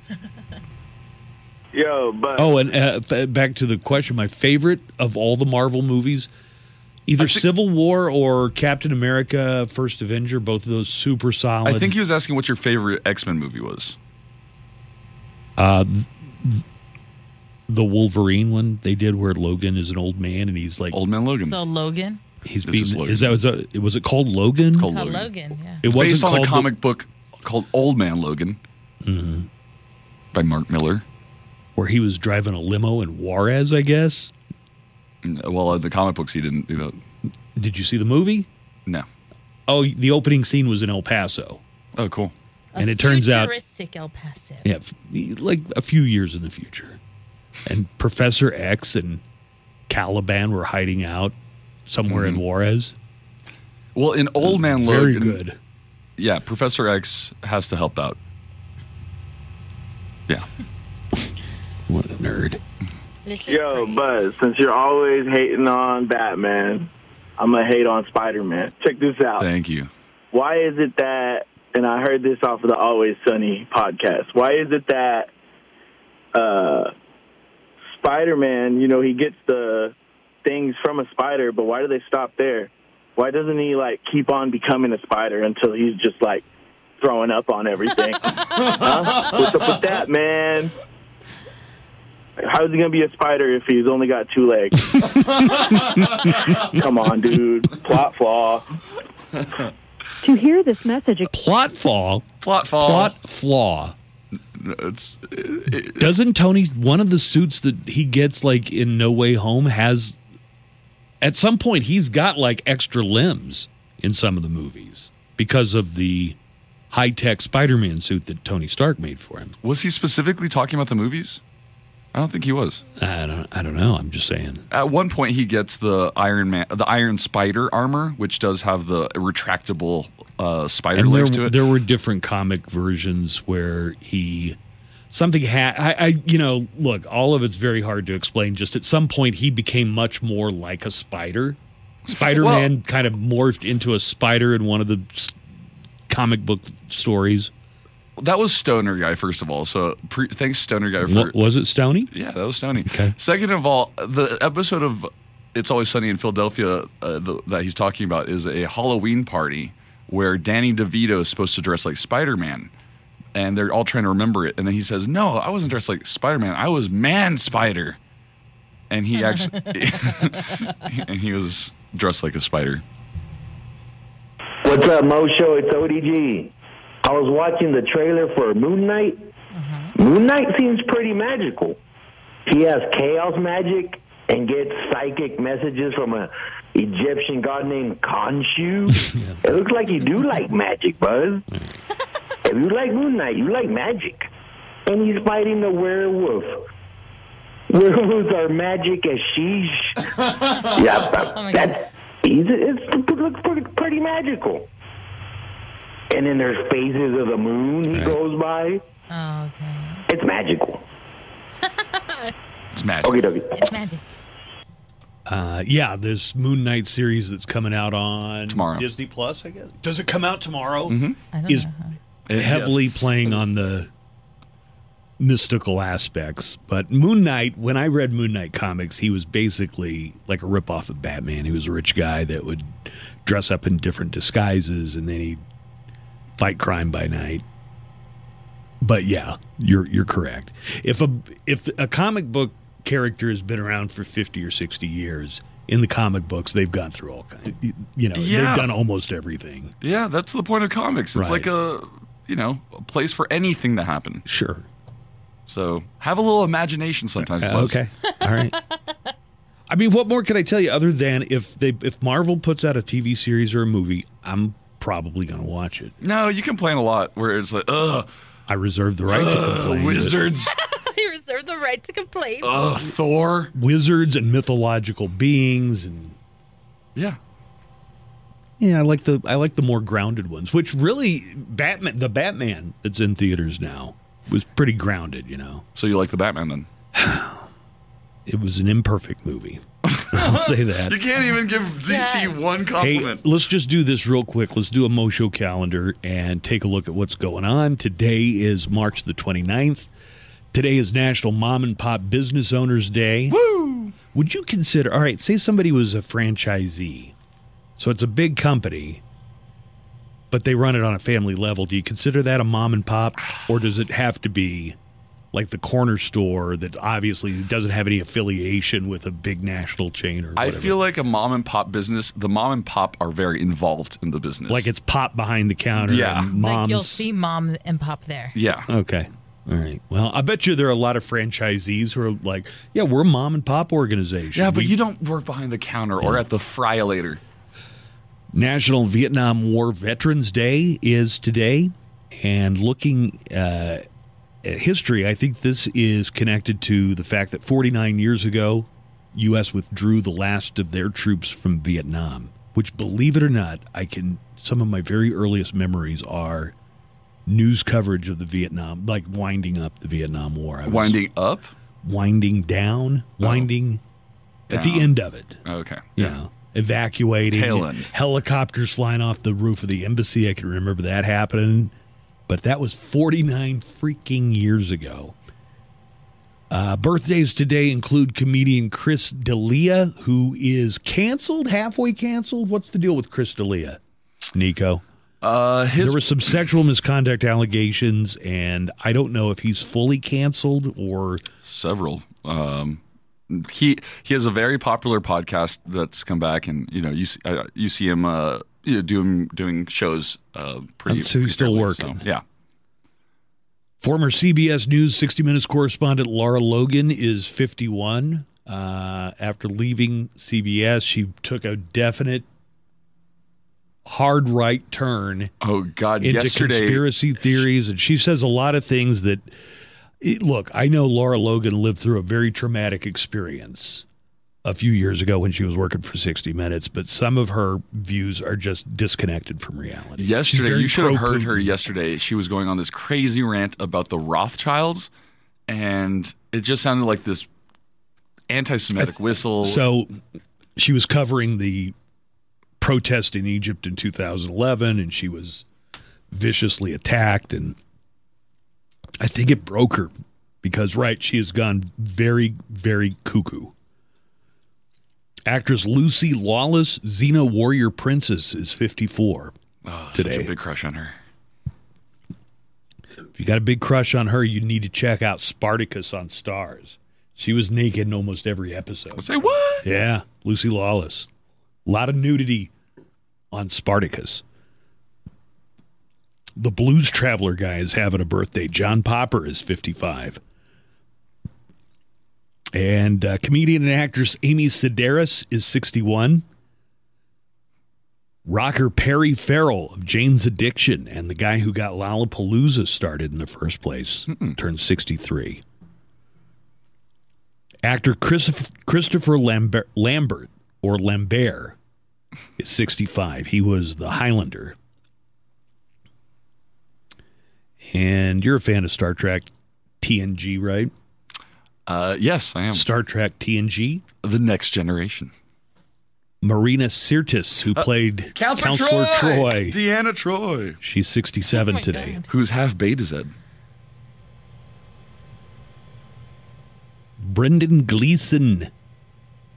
S4: <laughs>
S5: Yo, but
S2: Oh, and uh, f- back to the question, my favorite of all the Marvel movies, either
S4: think-
S2: Civil War or Captain America: First Avenger, both of those super solid.
S4: I think he was asking what your favorite X Men movie was.
S2: uh, th- th- the Wolverine one they did, where Logan is an old man and he's like
S4: Old Man Logan.
S3: So Logan,
S2: he's
S4: This
S2: being.
S4: is Logan.
S2: Is that was, that was it called Logan?
S4: Called
S3: called
S4: Logan.
S3: Logan. Yeah.
S2: it wasn't
S4: based on
S2: called
S4: a
S2: the-
S4: comic book called Old Man Logan
S2: Mm-hmm.
S4: by Mark Millar.
S2: where he was driving a limo in Juarez. I guess.
S4: Well, in the comic books, he didn't do that.
S2: Did you see the movie?
S4: No.
S2: Oh, the opening scene was in El Paso,
S4: Oh, cool.
S3: A
S2: and it turns out
S3: futuristic El Paso.
S2: Yeah, f- like a few years in the future. And Professor X and Caliban were hiding out somewhere in mm-hmm. Juarez.
S4: Well, in Old Man
S2: Very
S4: Logan,
S2: good.
S4: yeah, Professor X has to help out. Yeah. <laughs>
S2: What a nerd.
S3: Little
S5: yo,
S3: Fred.
S5: Buzz, since you're always hating on Batman, I'm gonna hate on Spider Man. Check this out.
S4: Thank you.
S5: Why is it that
S9: and I heard this off of the Always Sunny podcast. Why is it that uh, Spider Man, you know, he gets the things from a spider, but why do they stop there? Why doesn't he like keep on becoming a spider until he's just like throwing up on everything? <laughs> huh? What's up with that, man? How's he gonna be a spider if he's only got two legs? <laughs> Come on, dude. Plot flaw.
S10: To hear this message,
S2: Plot flaw.
S4: Plot flaw.
S2: Plot flaw.
S4: It's
S2: Doesn't Tony one of the suits that he gets like in No Way Home has at some point he's got like extra limbs in some of the movies because of the high tech Spider Man suit that Tony Stark made for him.
S4: was he specifically talking about the movies? I don't think he was.
S2: I don't I don't know. I'm just saying.
S4: At one point, he gets the Iron Man, the Iron Spider armor, which does have the retractable uh, spider
S2: And
S4: legs
S2: there,
S4: to it.
S2: there were different comic versions where he something had I, I you know look all of it's very hard to explain just at some point he became much more like a spider spider-man kind of morphed into a spider in one of the comic book stories
S4: that was Stoner guy, first of all. So pre- thanks, Stoner guy, for
S2: Wa- was it stony
S4: Yeah, that was Stony.
S2: Okay.
S4: Second of all, the episode of It's Always Sunny in Philadelphia uh, the, that he's talking about is a Halloween party where Danny DeVito is supposed to dress like Spider Man. And they're all trying to remember it. And then he says, No, I wasn't dressed like Spider Man. I was Man Spider. And he <laughs> actually, <laughs> and he was dressed like a spider.
S11: What's up, Mo Show? It's ODG. I was watching the trailer for Moon Knight. Mm-hmm. Moon Knight seems pretty magical. He has chaos magic and gets psychic messages from a Egyptian god named Khonshu. <laughs> It looks like you do like magic, Buzz. <laughs> if you like Moon Knight, you like magic. And he's fighting the werewolf. <laughs> Werewolves are magic as sheesh. yeah, that, oh that's he's, it's, it looks pretty, pretty magical. And then there's phases of the moon he goes by.
S3: Oh, okay.
S11: It's magical.
S4: It's magic.
S11: Okie dokie.
S3: It's magic.
S2: uh yeah this moon knight series that's coming out on
S4: Tomorrow.
S2: disney plus i guess does it come out tomorrow
S3: I don't
S2: is
S3: know.
S4: It-
S2: heavily
S4: yes.
S2: playing on the mystical aspects. But Moon Knight, when I read Moon Knight comics, he was basically like a ripoff of Batman. He was a rich guy that would dress up in different disguises and then he'd fight crime by night. But yeah, you're you're correct. If a if a comic book character has been around for 50 or 60 years, in the comic books they've gone through all kinds you know,
S4: Yeah.
S2: they've done almost everything.
S4: Yeah, that's the point of comics. It's
S2: Right.
S4: like a, you know, a place for anything to happen.
S2: Sure.
S4: So have a little imagination sometimes.
S2: Uh, okay. All right. I mean, what more can I tell you other than if they if Marvel puts out a TV series or a movie, I'm probably going to watch it.
S4: No, you complain a lot where it's like, ugh,
S2: I reserve the right to complain.
S4: wizards, <laughs>
S3: you reserve the right to complain.
S4: ugh, Thor.
S2: wizards and mythological beings and
S4: Yeah.
S2: yeah, I like the I like the more grounded ones, which really Batman the Batman that's in theaters now was pretty grounded, you know.
S4: So you like the Batman then? <sighs>
S2: It was an imperfect movie. <laughs> I'll say that.
S4: You can't even give DC one compliment.
S2: Hey, let's just do this real quick. Let's do a Mo Show calendar and take a look at what's going on. Today is March the 29th. Today is National Mom and Pop Business Owners Day.
S4: Woo!
S2: Would you consider, all right, say somebody was a franchisee. So it's a big company, but they run it on a family level. Do you consider that a mom and pop? Or does it have to be like the corner store that obviously doesn't have any affiliation with a big national chain or
S4: I
S2: whatever?
S4: feel like a mom and pop business. The mom and pop are very involved in the business.
S2: like it's pop behind the counter.
S4: Yeah.
S2: and
S3: like you'll see mom and pop there.
S4: yeah.
S2: Okay. All right. Well, I bet you there are a lot of franchisees who are like, yeah, we're a mom and pop organization.
S4: Yeah, but
S2: We-
S4: you don't work behind the counter or at the fryolator.
S2: National Vietnam War Veterans Day is today. And looking uh, at history, I think this is connected to the fact that 49 years ago, U.S. withdrew the last of their troops from Vietnam, which, believe it or not, I can, some of my very earliest memories are news coverage of the Vietnam, like winding up the Vietnam War. I
S4: Winding up.
S2: winding down, oh. winding at the end of it.
S4: Okay.
S2: You know, evacuating,
S4: Tail end.
S2: helicopters flying off the roof of the embassy. I can remember that happening, but that was 49 freaking years ago. Uh, birthdays today include comedian Chris D'Elia, who is canceled, halfway canceled. What's the deal with Chris D'Elia, Nico?
S4: Uh, his
S2: there were some sexual misconduct allegations, and I don't know if he's fully canceled or
S4: several. Um, he he has a very popular podcast that's come back, and you know you see, uh, you see him uh, you know, doing doing shows. Uh, pretty.
S2: so he's still working.
S4: so, yeah.
S2: Former CBS News 60 Minutes correspondent Laura Logan is 51. Uh, after leaving CBS, she took a definite hard right turn.
S4: Oh God!
S2: into
S4: yesterday,
S2: conspiracy theories, and she says a lot of things that. It, look, I know Laura Logan lived through a very traumatic experience a few years ago when she was working for 60 Minutes, but some of her views are just disconnected from reality.
S4: Yesterday you should have heard her yesterday. She was going on this crazy rant about the Rothschilds, and it just sounded like this anti-Semitic whistle.
S2: So she was covering the protest in Egypt in 2011, and she was viciously attacked. And I think it broke her because, right, she has gone very, very cuckoo. Actress Lucy Lawless, Xena Warrior Princess, is 54
S4: oh,
S2: today.
S4: such a big crush on her.
S2: If you got a big crush on her, you need to check out Spartacus on Starz. She was naked in almost every episode.
S4: I Say what?
S2: Yeah, Lucy Lawless. A lot of nudity on Spartacus. The Blues Traveler guy is having a birthday. John Popper is 55. And uh, comedian and actress Amy Sedaris is 61. Rocker Perry Farrell of Jane's Addiction and the guy who got Lollapalooza started in the first place turned 63. Actor Chris, Christopher Lambert, Lambert or Lambert is 65. He was the Highlander. And you're a fan of Star Trek TNG, right?
S4: Uh, yes, I am.
S2: Star Trek TNG.
S4: The Next Generation.
S2: Marina Sirtis, who played
S4: Counselor,
S2: Counselor
S4: Troi.
S2: Troi.
S4: Deanna Troi.
S2: She's 67 today.
S4: Who's half Betazed.
S2: Brendan Gleeson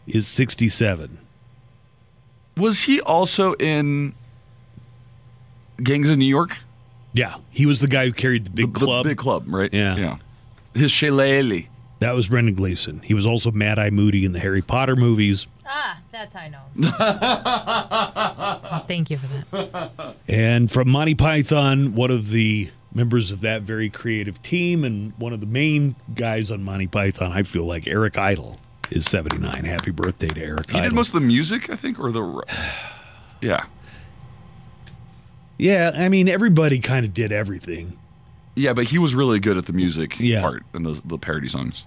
S2: is 67.
S4: Was he also in Gangs of New York?
S2: Yeah, he was the guy who carried the big
S4: The-
S2: club.
S4: The big club, right?
S2: Yeah.
S4: Yeah. His shillelagh.
S2: That was Brendan Gleeson. He was also Mad Eye Moody in the Harry Potter movies.
S3: Ah, that's how I know. <laughs> Thank you for that.
S2: And from Monty Python, one of the members of that very creative team and one of the main guys on Monty Python, I feel like Eric Idle is 79. Happy birthday to Eric
S4: He
S2: Idle.
S4: did most of the music, I think, or the. <sighs> Yeah.
S2: yeah, I mean, everybody kind of did everything.
S4: Yeah, but he was really good at the music
S2: Yeah.
S4: part and the, the parody songs.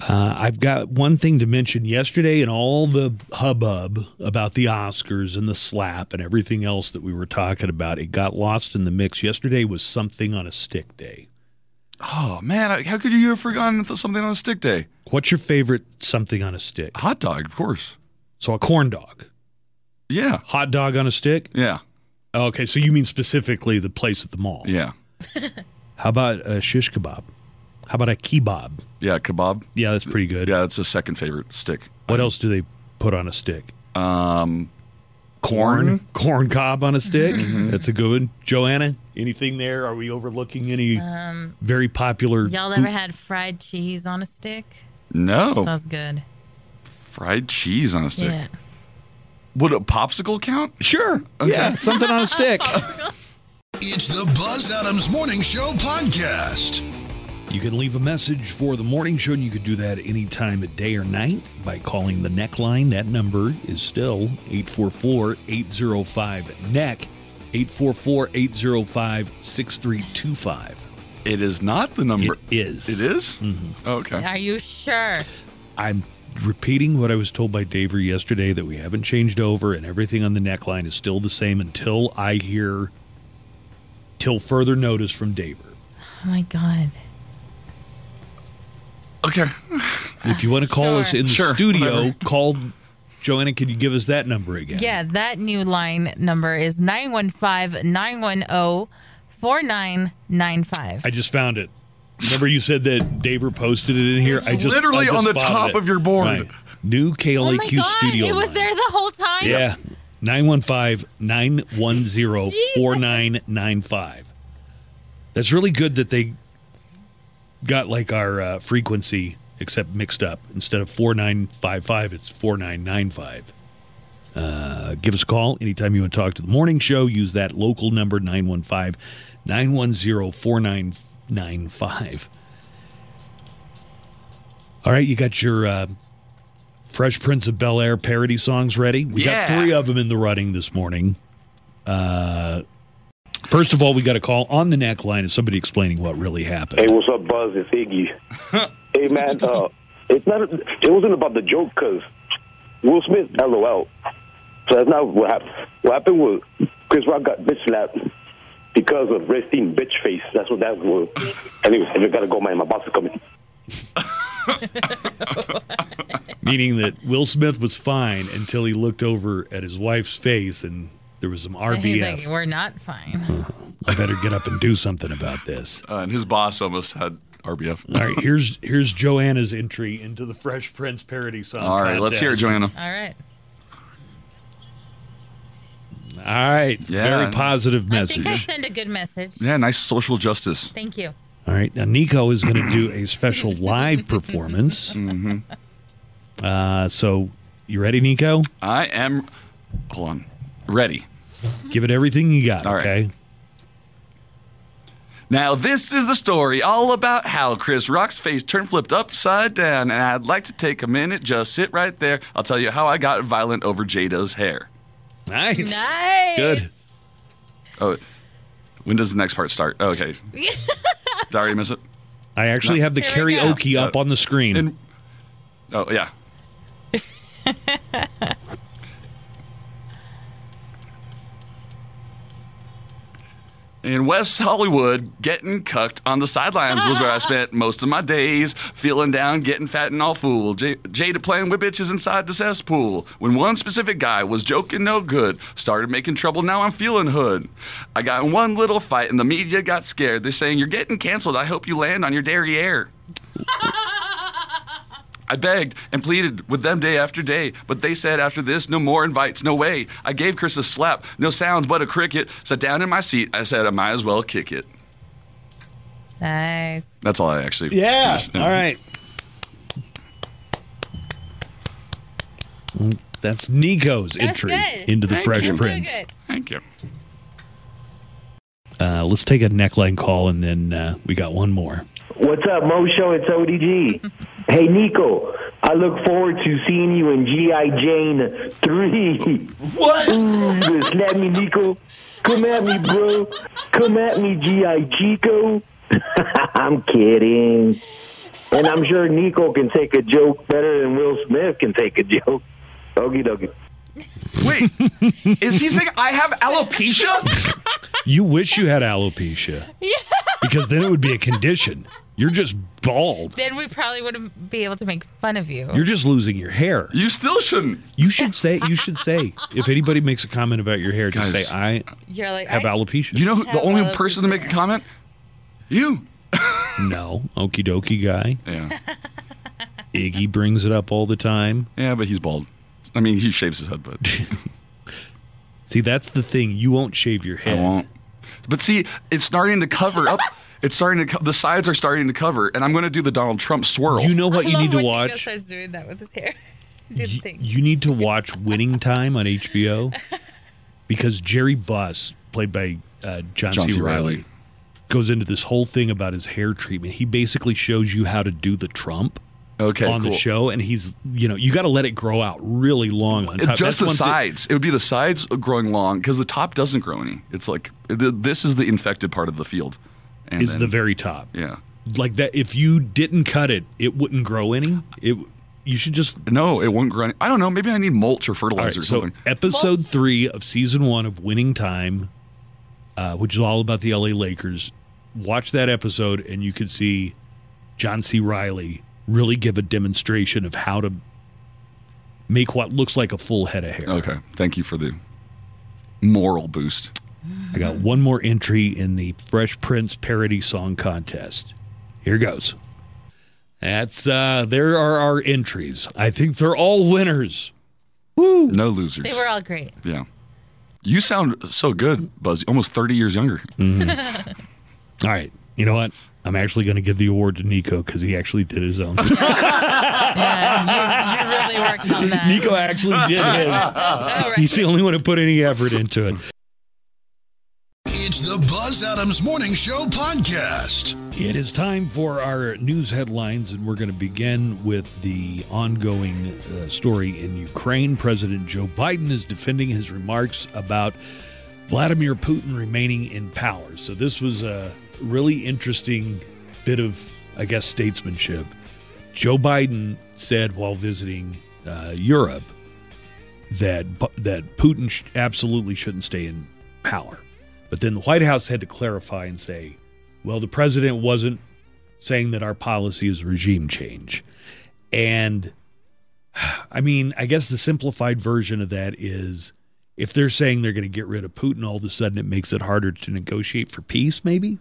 S2: Uh, I've got one thing to mention. Yesterday, and all the hubbub about the Oscars and the slap and everything else that we were talking about, it got lost in the mix. Yesterday was something on a stick day.
S4: Oh, man. How could you have forgotten something on a stick day?
S2: What's your favorite something on a stick?
S4: Hot dog, of course.
S2: So a corn dog,
S4: Yeah.
S2: hot dog on a stick.
S4: Yeah.
S2: Okay, so you mean specifically the place at the mall?
S4: Yeah. <laughs>
S2: How about a shish kebab? How about a kebab?
S4: Yeah. Kebab.
S2: Yeah, that's pretty good.
S4: Yeah, that's a second favorite stick.
S2: What else do they put on a stick?
S4: Um, corn.
S2: corn cob on a stick.
S4: Mm-hmm.
S2: That's a good one. Joanna, anything there? Are we overlooking any
S3: Um,
S2: very popular?
S3: y'all
S2: food-
S3: ever had fried cheese on a stick?
S4: No.
S3: That's good.
S4: Fried cheese on a stick.
S3: Yeah.
S4: Would a popsicle count?
S2: Sure. Yeah, something on a <laughs> stick.
S1: It's the Buzz Adams Morning Show podcast.
S2: You can leave a message for the morning show, and you could do that any time of day or night by calling the neckline. That number is still 844 805 NECK, 844 805 6325.
S4: It is not the number.
S2: It is.
S4: It is? Mm-hmm. Okay.
S3: Are you sure?
S2: I'm repeating what I was told by Daver yesterday that we haven't changed over and everything on the neckline is still the same until I hear, till further notice from Daver.
S3: Oh my god.
S4: Okay.
S2: If you want to call us in the
S4: Sure,
S2: studio,
S4: whatever.
S2: call Joanna, can you give us that number again?
S3: Yeah, that new line number is 915 910 4995.
S2: I just found it. Remember you said that Daver posted it in here?
S4: It's
S2: I just
S4: literally
S2: I just
S4: on the
S2: spotted
S4: top
S2: it.
S4: of your board.
S2: Right. New KLAQ
S3: Oh my God,
S2: studio.
S3: it was
S2: line.
S3: there the whole time?
S2: Yeah. 915 910 4995. That's really good that they got like our uh, frequency, except mixed up. Instead of 4955, it's 4995. Uh, give us a call anytime you want to talk to the morning show. Use that local number, 915 910 4995. All right, you got your uh, Fresh Prince of Bel Air parody songs ready? We
S4: Yeah.
S2: got three of them in the running this morning. Uh, first of all, we got a call on the neck line of somebody explaining what really happened.
S12: Hey, what's up, Buzz? It's Iggy. <laughs> hey, man, uh, it's not. It wasn't about the joke because Will Smith, LOL. So that's not what happened. What happened was Chris Rock got bitch slapped because of resting bitch face. That's what that was. Anyway, I just gotta go, man. My boss is coming. <laughs> <laughs>
S2: Meaning that Will Smith was fine until he looked over at his wife's face and there was some
S3: And he's
S2: RBF.
S3: like, we're not fine.
S2: I better get up and do something about this.
S4: Uh, and his boss almost had RBF.
S2: All right, here's here's Joanna's entry into the Fresh Prince parody song.
S4: All right, let's hear it. Joanna.
S3: All right.
S2: All right,
S4: Yeah.
S2: very positive
S3: I
S2: message.
S3: think I sent a good message.
S4: Yeah, nice social justice.
S3: Thank you.
S2: All right, now Nico is going to do a special <laughs> live performance.
S4: Mm-hmm.
S2: Uh, so, you ready, Nico?
S4: I am. Hold on. Ready.
S2: Give it everything you got.
S4: All right.
S2: okay.
S4: Now, this is the story all about how Chris Rock's face turned flipped upside down, and I'd like to take a minute, just sit right there. I'll tell you how I got violent over Jada's hair.
S2: Nice.
S3: Nice.
S2: Good.
S4: Oh, when does the next part start? Oh, okay. <laughs> Did I already miss it?
S2: I actually
S4: No.
S2: have the
S3: Here we go.
S2: karaoke up
S4: Uh,
S2: on the screen.
S4: And, oh, yeah. <laughs> In West Hollywood, getting cucked on the sidelines was where I spent most of my days. Feeling down, getting fat and all fool. J- Jada playing with bitches inside the cesspool. When one specific guy was joking no good, started making trouble, now I'm feeling hood. I got in one little fight and the media got scared. They're saying, You're getting canceled. I hope you land on your derriere. <laughs> I begged and pleaded with them day after day, but they said after this, no more invites, no way. I gave Chris a slap, no sounds but a cricket. Sat down in my seat, I said I might as well kick it.
S3: Nice.
S4: That's all I actually.
S2: yeah.
S4: finished.
S2: All right. That's Nico's
S3: That's
S2: entry
S3: good.
S2: into the
S4: Thank
S2: Fresh
S4: you.
S2: Prince.
S4: Thank you.
S2: Uh, let's take a neckline call, and then uh, we got one more.
S11: What's up, Mo Show? It's <laughs> ODG. hey, Nico. I look forward to seeing you in G.I. Jane 3.
S4: What?
S11: Ooh, slap me, Nico. Come at me, bro. Come at me, G.I. Chico. <laughs> I'm kidding. And I'm sure Nico can take a joke better than Will Smith can take a joke. Okie dokie.
S4: Wait, is he saying I have alopecia? <laughs>
S2: You wish you had alopecia. <laughs> Yeah. Because then it would be a condition. You're just bald.
S3: Then we probably wouldn't be able to make fun of you.
S2: You're just losing your hair.
S4: You still shouldn't.
S2: You should say. You should say. If anybody makes a comment about your hair, just
S4: Guys.
S2: say I
S3: You're like,
S2: have
S3: I-
S2: alopecia.
S4: You know who, the
S3: Have
S4: only
S3: alopecia.
S4: person to make a comment? You.
S2: no, okie dokie guy.
S4: Yeah.
S2: Iggy brings it up all the time.
S4: Yeah, but he's bald. I mean, he shaves his head, but <laughs>
S2: See, that's the thing. You won't shave your
S4: I won't. But see, it's starting to cover up. <laughs> It's starting to. Co- the sides are starting to cover, and I'm going to do the Donald Trump swirl.
S2: You know what
S3: I
S2: you
S3: love
S2: need to
S3: when Nico
S2: watch?
S3: starts doing that with his hair. <laughs> Do the
S2: You,
S3: thing.
S2: you need to watch Winning Time on HBO <laughs> because Jerry Buss, played by uh, John,
S4: John
S2: C.
S4: C.
S2: Riley,
S4: Reilly.
S2: goes into this whole thing about his hair treatment. He basically shows you how to do the Trump
S4: okay,
S2: on the show, and he's you know you got to let it grow out really long on top.
S4: just
S2: That's
S4: the
S2: one thing-
S4: sides. It would be the sides growing long because the top doesn't grow any. It's like th- this is the infected part of the field. And
S2: is
S4: then-
S2: the very top.
S4: yeah.
S2: Like that, if you didn't cut it, it wouldn't grow any. It you should just
S4: No, it won't grow. Any- I don't know. Maybe I need mulch or fertilizer
S2: right,
S4: or
S2: so
S4: something.
S2: episode three of season one of Winning Time, uh, which is all about the LA Lakers. Watch that episode, and you could see John C. Reilly really give a demonstration of how to make what looks like a full head of hair.
S4: Okay. Thank you for the moral boost.
S2: I got one more entry in the Fresh Prince parody song contest. Here goes. That's uh there are our entries. I think they're all winners.
S4: Woo! No losers.
S3: They were all great.
S4: Yeah. You sound so good, Buzz. Almost 30 years younger. <laughs>
S2: All right. You know what? I'm actually going to give the award to Nico because he actually did his own. <laughs>
S3: Yeah, you, you really worked on that.
S2: Nico actually did his. <laughs> He's the only one who put any effort into it.
S1: It's the Buzz Adams Morning Show podcast.
S2: It is time for our news headlines, and we're going to begin with the ongoing uh, story in Ukraine. President Joe Biden is defending his remarks about Vladimir Putin remaining in power. So, this was a really interesting bit of, I guess, statesmanship. Joe Biden said while visiting uh, Europe that that Putin sh- absolutely shouldn't stay in power. But then the White House had to clarify and say, well, the president wasn't saying that our policy is regime change. And I mean, I guess the simplified version of that is if they're saying they're going to get rid of Putin, all of a sudden it makes it harder to negotiate for peace, maybe?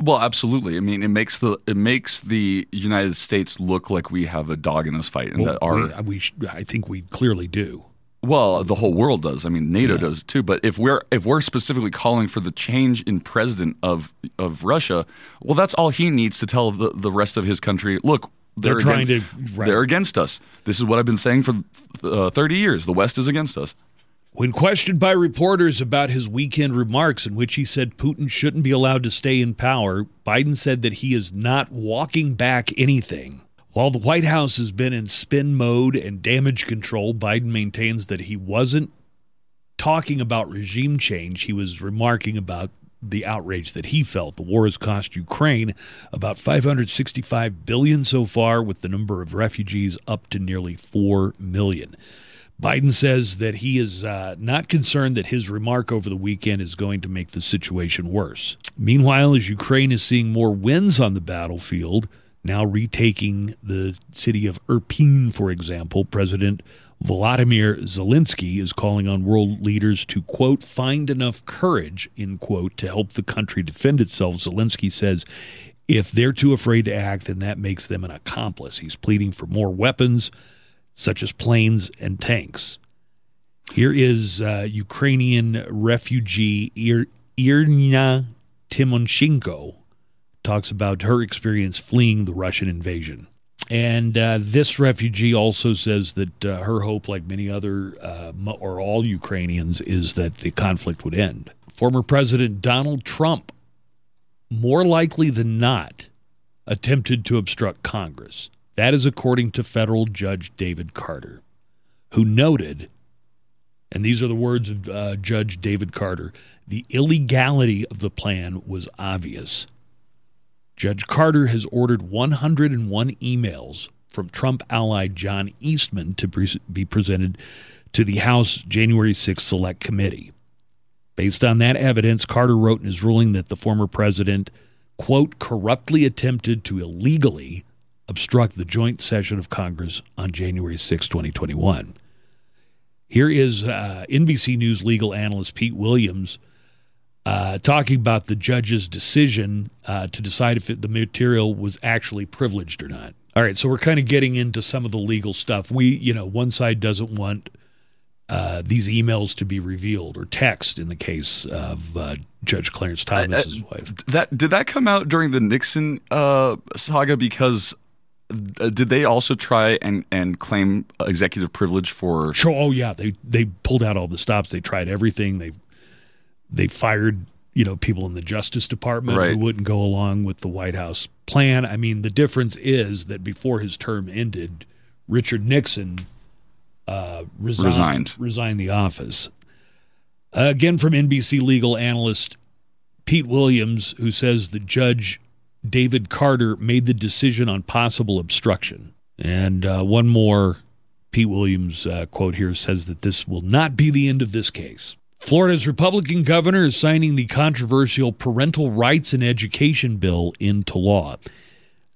S4: Well, absolutely. I mean, it makes the it makes the United States look like we have a dog in this fight, and
S2: Well,
S4: that our
S2: we, we I think we clearly do.
S4: well, the whole world does. I mean, NATO does too. But if we're if we're specifically calling for the change in president of of Russia, well, that's all he needs to tell the the rest of his country. Look,
S2: They're trying
S4: against,
S2: to- right.
S4: they're against us. This is what I've been saying for uh, thirty years. The West is against us.
S2: When questioned by reporters about his weekend remarks in which he said Putin shouldn't be allowed to stay in power, Biden said that he is not walking back anything. While the White House has been in spin mode and damage control, Biden maintains that he wasn't talking about regime change. He was remarking about the outrage that he felt. The war has cost Ukraine about 565 billion so far with the number of refugees up to nearly 4 million. Biden says that he is uh, not concerned that his remark over the weekend is going to make the situation worse. Meanwhile, as Ukraine is seeing more wins on the battlefield, now retaking the city of Irpin, for example, President Volodymyr Zelensky is calling on world leaders to, quote, find enough courage, end quote, to help the country defend itself. Zelensky says if they're too afraid to act, then that makes them an accomplice. He's pleading for more weapons, such as planes and tanks. Here is uh, Ukrainian refugee Ir- Irina Timoshenko talks about her experience fleeing the Russian invasion. And uh, this refugee also says that uh, her hope, like many other uh, or all Ukrainians, is that the conflict would end. Former President Donald Trump, more likely than not, attempted to obstruct Congress. That is according to federal judge David Carter, who noted, and these are the words of uh, Judge David Carter, the illegality of the plan was obvious. Judge Carter has ordered 101 emails from Trump ally John Eastman to be presented to the House January 6th Select Committee. Based on that evidence, Carter wrote in his ruling that the former president, quote, corruptly attempted to illegally obstruct the joint session of Congress on January 6, 2021. Here is uh, NBC News legal analyst Pete Williams uh, talking about the judge's decision uh, to decide if it, the material was actually privileged or not. All right, so we're kind of getting into some of the legal stuff. We, you know, one side doesn't want uh, these emails to be revealed or text in the case of uh, Judge Clarence Thomas's wife.
S4: That did that come out during the Nixon uh, saga because uh, did they also try and and claim executive privilege for?
S2: Sure. Oh yeah, they they pulled out all the stops. They tried everything. They they fired you know people in the Justice Department
S4: Right.
S2: who wouldn't go along with the White House plan. I mean, the difference is that before his term ended, Richard Nixon uh, resigned,
S4: Resigned.
S2: resigned the office. again, from NBC legal analyst Pete Williams, who says the Judge David Carter made the decision on possible obstruction. And uh, one more Pete Williams uh, quote here says that this will not be the end of this case. Florida's Republican governor is signing the controversial Parental Rights and Education Bill into law.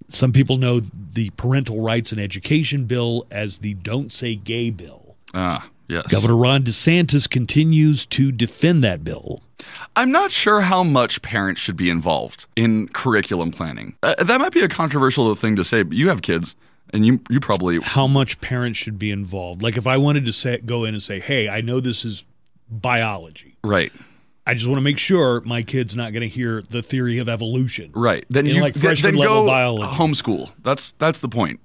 S2: Some people know the Parental Rights and Education Bill as the Don't Say Gay Bill.
S4: Ah, yes.
S2: Governor Ron DeSantis continues to defend that bill.
S4: I'm not sure how much parents should be involved in curriculum planning. Uh, that might be a controversial thing to say, but you have kids, and you you probably
S2: How much parents should be involved? Like if I wanted to say, go in and say, "Hey, I know this is biology.
S4: right.
S2: I just want to make sure my kid's not going to hear the theory of evolution."
S4: Right. Then you
S2: like freshman
S4: then
S2: level
S4: go
S2: biology.
S4: homeschool. That's that's the point.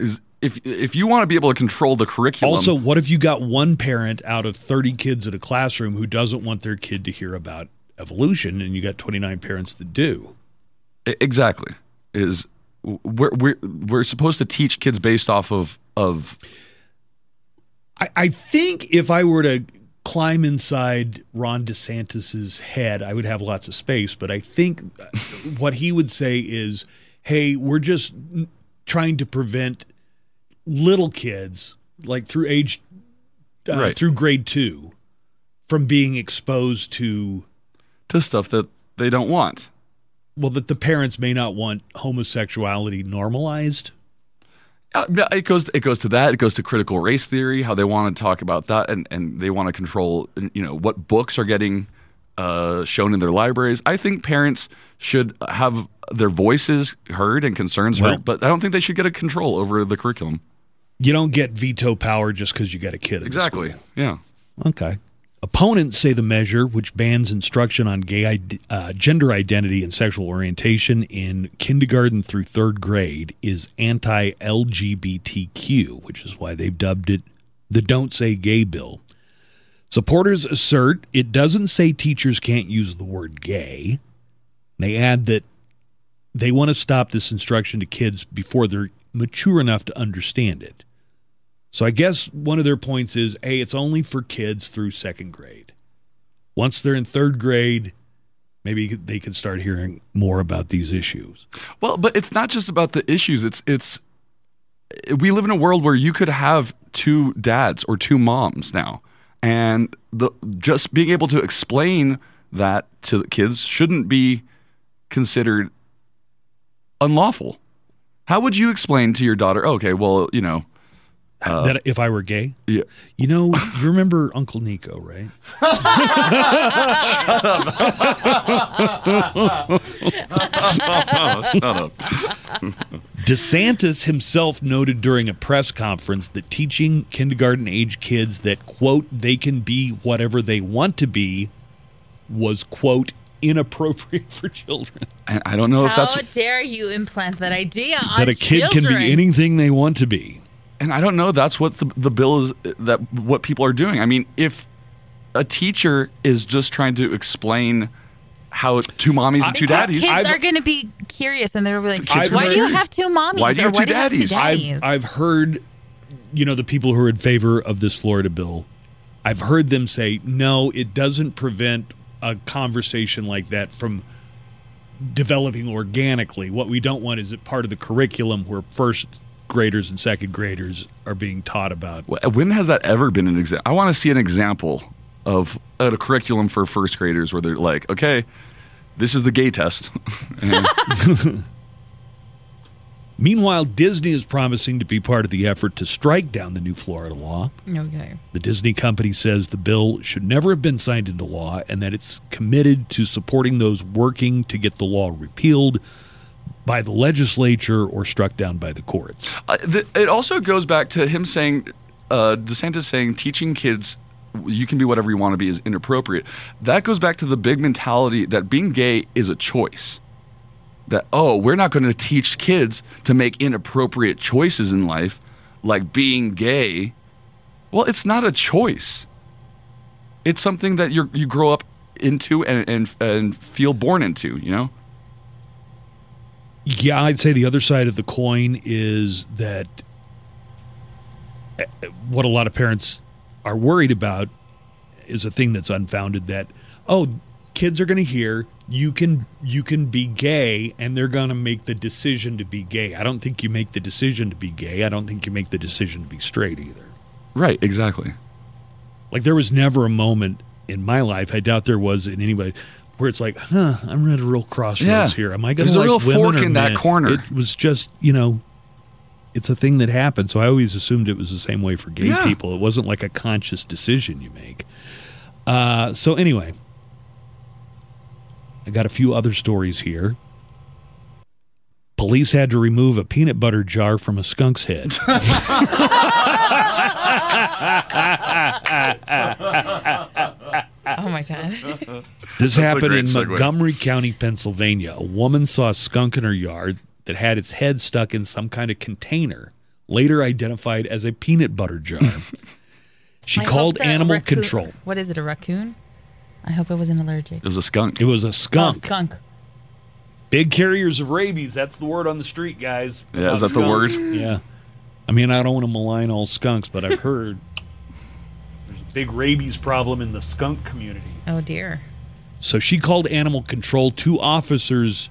S4: Is if if you want to be able to control the curriculum.
S2: Also, what if you got one parent out of 30 kids at a classroom who doesn't want their kid to hear about evolution and you got 29 parents that do?
S4: Exactly is we're we're we're supposed to teach kids based off of of
S2: I, I think if I were to climb inside Ron DeSantis's head, I would have lots of space. But I think uh, what he would say is, "Hey, we're just trying to prevent little kids, like through age, uh,
S4: Right.
S2: through grade two, from being exposed to
S4: to stuff that they don't want."
S2: well, that the parents may not want homosexuality normalized."
S4: Uh, it goes it goes to that. It goes to critical race theory, how they want to talk about that, and and they want to control, you know, what books are getting uh, shown in their libraries. I think parents should have their voices heard and concerns
S2: Well-
S4: heard, but I don't think they should get a control over the curriculum.
S2: You don't get veto power just because you got a kid.
S4: Exactly. Yeah.
S2: Okay. Opponents say the measure, which bans instruction on gay uh, gender identity and sexual orientation in kindergarten through third grade, is anti LGBTQ, which is why they've dubbed it the Don't Say Gay Bill. Supporters assert it doesn't say teachers can't use the word gay. They add that they want to stop this instruction to kids before they're mature enough to understand it. So I guess one of their points is, hey, it's only for kids through second grade. Once they're in third grade, maybe they can start hearing more about these issues.
S4: Well, but it's not just about the issues. It's it's we live in a world where you could have two dads or two moms now, and the just being able to explain that to the kids shouldn't be considered unlawful. How would you explain to your daughter? Oh, okay, well, you know, uh,
S2: that if I were gay,
S4: yeah.
S2: you know, you remember Uncle Nico, right? <laughs>
S4: Shut up. <laughs>
S2: DeSantis himself noted during a press conference that teaching kindergarten age kids that, quote, they can be whatever they want to be was, quote, inappropriate <laughs> for children.
S4: And I don't know if that's.
S3: How dare you implant that idea on
S2: that a kid can be anything they want to be.
S4: And I don't know that's what the the bill is that what people are doing. I mean, if a teacher is just trying to explain how two mommies and two
S3: Because
S4: daddies,
S3: Kids are going to be curious and they're like,
S2: I've
S3: why do you have two mommies?
S4: Why do you
S3: or
S4: have
S3: why
S4: two
S3: do you have two
S4: daddies?
S3: daddies?
S2: I've I've heard, you know, the people who are in favor of this Florida bill. I've heard them say, no, it doesn't prevent a conversation like that from developing organically. What we don't want is it part of the curriculum where first graders and second graders are being taught about.
S4: when has that ever been an example? I want to see an example of a curriculum for first graders where they're like, okay, this is the gay test. <laughs> <laughs>
S2: Meanwhile, Disney is promising to be part of the effort to strike down the new Florida law.
S3: okay.
S2: The Disney company says the bill should never have been signed into law and that it's committed to supporting those working to get the law repealed by the legislature or struck down by the courts.
S4: Uh, th- it also goes back to him saying, uh, DeSantis saying, teaching kids you can be whatever you want to be is inappropriate. That goes back to the big mentality that being gay is a choice. That, oh, we're not going to teach kids to make inappropriate choices in life, like being gay. Well, it's not a choice. It's something that you you grow up into and, and and feel born into. You know.
S2: Yeah, I'd say the other side of the coin is that eh, what a lot of parents are worried about is a thing that's unfounded that oh kids are going to hear you can you can be gay and they're going to make the decision to be gay. I don't think you make the decision to be gay. I don't think you make the decision to be straight either.
S4: Right. Exactly.
S2: Like there was never a moment in my life, I doubt there was in anybody where it's like, huh, I'm at a real crossroads
S4: Yeah.
S2: here. Am I going
S4: There's
S2: to
S4: a
S2: like
S4: real
S2: women
S4: fork
S2: or
S4: in that corner.
S2: It was just, you know, it's a thing that happens. So I always assumed it was the same way for gay
S4: Yeah.
S2: people. It wasn't like a conscious decision you make. Uh, so anyway, I got a few other stories here. Police had to remove a peanut butter jar from a skunk's head. <laughs> <laughs> <laughs> <laughs>
S3: Oh my god.
S2: This
S4: That's
S2: happened in
S4: segue.
S2: Montgomery County, Pennsylvania. A woman saw a skunk in her yard that had its head stuck in some kind of container, later identified as a peanut butter jar. <laughs> she
S3: I
S2: called animal
S3: raccoon-
S2: control.
S3: What is it? A raccoon? I hope it wasn't allergic.
S4: It was a skunk.
S2: It was a
S3: Oh,
S2: skunk.
S3: skunk.
S2: Big carriers of rabies. That's the word on the street, guys.
S4: Yeah, is
S2: About
S4: that the word?
S2: Yeah. I mean, I don't want to malign all skunks, but I've heard there's a big rabies problem in the skunk community.
S3: Oh dear.
S2: So she called animal control. Two officers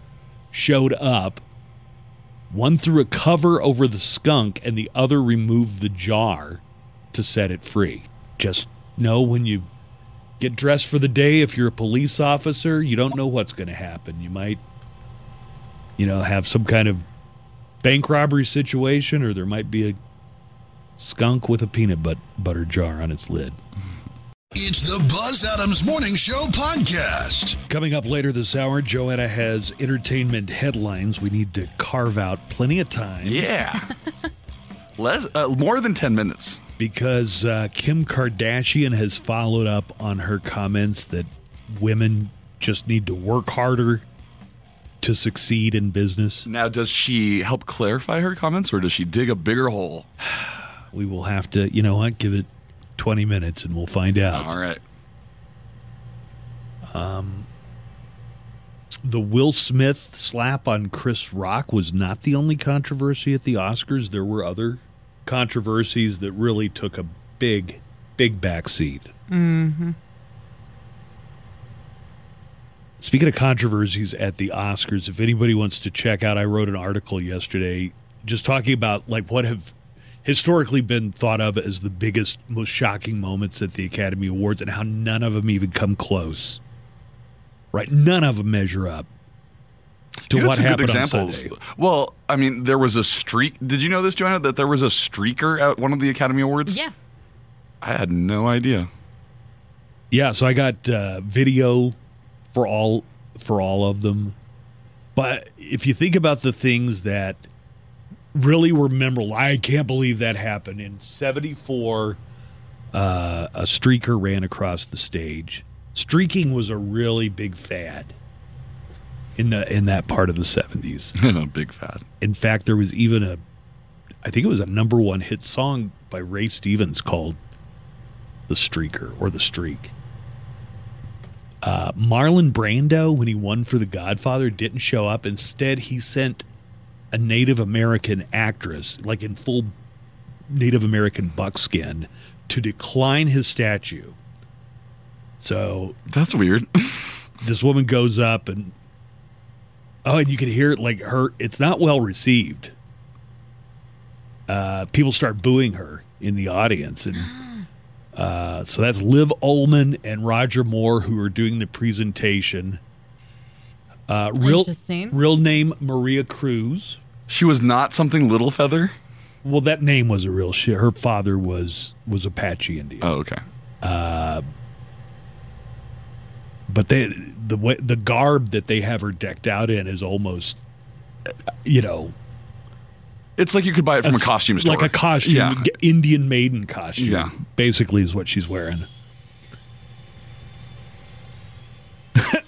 S2: showed up. One threw a cover over the skunk, and the other removed the jar to set it free. Just know when you get dressed for the day, if you're a police officer, you don't know what's going to happen. You might, you know, have some kind of bank robbery situation, or there might be a skunk with a peanut but- butter jar on its lid.
S1: It's the Buzz Adams Morning Show podcast.
S2: Coming up later this hour, Joanna has entertainment headlines. We need to carve out plenty of time.
S4: Yeah. <laughs> Less, uh, more than 10 minutes.
S2: Because uh, Kim Kardashian has followed up on her comments that women just need to work harder to succeed in business.
S4: Now, does she help clarify her comments or does she dig a bigger hole? <sighs> <sighs> <sighs>
S2: We will have to, you know what, give it 20 minutes and we'll find out.
S4: All right.
S2: Um, the Will Smith slap on Chris Rock was not the only controversy at the Oscars. There were other controversies that really took a big, big backseat.
S3: Mm-hmm.
S2: Speaking of controversies at the Oscars, if anybody wants to check out, I wrote an article yesterday just talking about like what have historically been thought of as the biggest, most shocking moments at the Academy Awards and how none of them even come close. Right? None of them measure up to
S4: You got
S2: what happened on
S4: examples.
S2: Sunday.
S4: Well, I mean, there was a streak. Did you know this, Joanna, that there was a streaker at one of the Academy Awards?
S3: Yeah.
S4: I had no idea.
S2: Yeah, so I got uh, video for all for all of them. But if you think about the things that really were memorable, I can't believe that happened in '74. Uh, a streaker ran across the stage. Streaking was a really big fad in the in that part of the '70s. <laughs>
S4: a Big fad.
S2: In fact, there was even a, I think it was a number one hit song by Ray Stevens called "The Streaker" or "The Streak." Uh, Marlon Brando, when he won for The Godfather, didn't show up. Instead, he sent a Native American actress, like in full Native American buckskin, to decline his statue. So
S4: that's weird. <laughs>
S2: this woman goes up and oh, and you can hear it like her. It's not well received. Uh, people start booing her in the audience, and <gasps> uh, so that's Liv Ullmann and Roger Moore who are doing the presentation. Uh, real,
S3: Interesting.
S2: real name Maria Cruz.
S4: She was not something Little Feather.
S2: Well, that name was a real shit. Her father was was Apache Indian.
S4: Oh, okay.
S2: Uh, but they the way the garb that they have her decked out in is almost, you know,
S4: It's like you could buy it from a, costume store.
S2: like a costume,
S4: Yeah.
S2: Indian maiden costume.
S4: Yeah.
S2: basically is what she's wearing.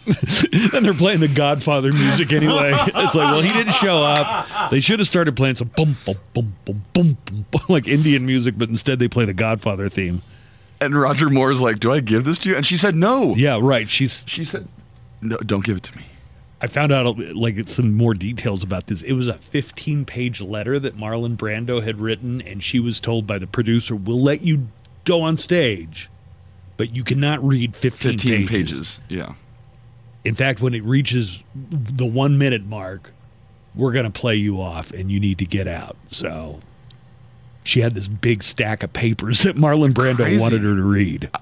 S2: <laughs> and they're playing the Godfather music anyway. <laughs> It's like, well, he didn't show up. They should have started playing some boom, boom, boom, boom, boom, boom, boom, <laughs> like Indian music, but instead they play the Godfather theme.
S4: And Roger Moore's like, "Do I give this to you?" And she said, "No."
S2: Yeah, right. She's
S4: she said, "No, don't give it to me."
S2: I found out like some more details about this. It was a 15 page letter that Marlon Brando had written, and she was told by the producer, "We'll let you go on stage, but you cannot read 15,
S4: 15
S2: pages.
S4: pages. Yeah.
S2: In fact, when it reaches the one minute mark, we're going to play you off, and you need to get out." So she had this big stack of papers <laughs> that Marlon Brando
S4: Crazy.
S2: wanted her to read. <gasps>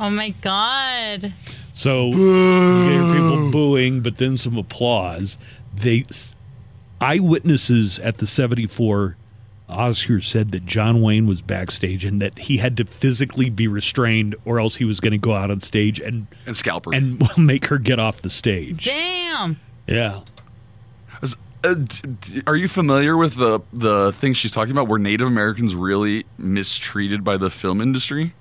S3: Oh my god.
S2: So you hear people booing, but then some applause. They eyewitnesses at the 74 Oscars said that John Wayne was backstage and that he had to physically be restrained or else he was going to go out on stage and
S4: and scalp her
S2: and <laughs> make her get off the stage.
S3: Damn.
S2: Yeah.
S4: Uh, d- d- are you familiar with the the thing she's talking about where Native Americans really mistreated by the film industry?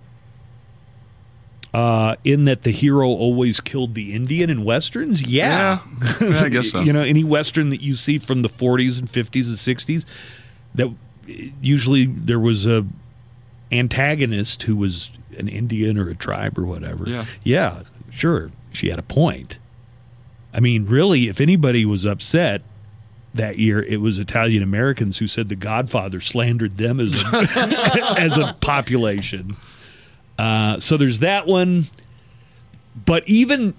S2: Uh, in that the hero always killed the Indian in westerns? Yeah.
S4: Yeah. <laughs> Yeah, I guess so.
S2: you know, any western that you see from the 40s and 50s and 60s, that usually there was a antagonist who was an Indian or a tribe or whatever.
S4: Yeah.
S2: Yeah, sure. She had a point. I mean, really, if anybody was upset that year, it was Italian Americans who said the Godfather slandered them as a, <laughs> as a population. Uh, so there's that one. But even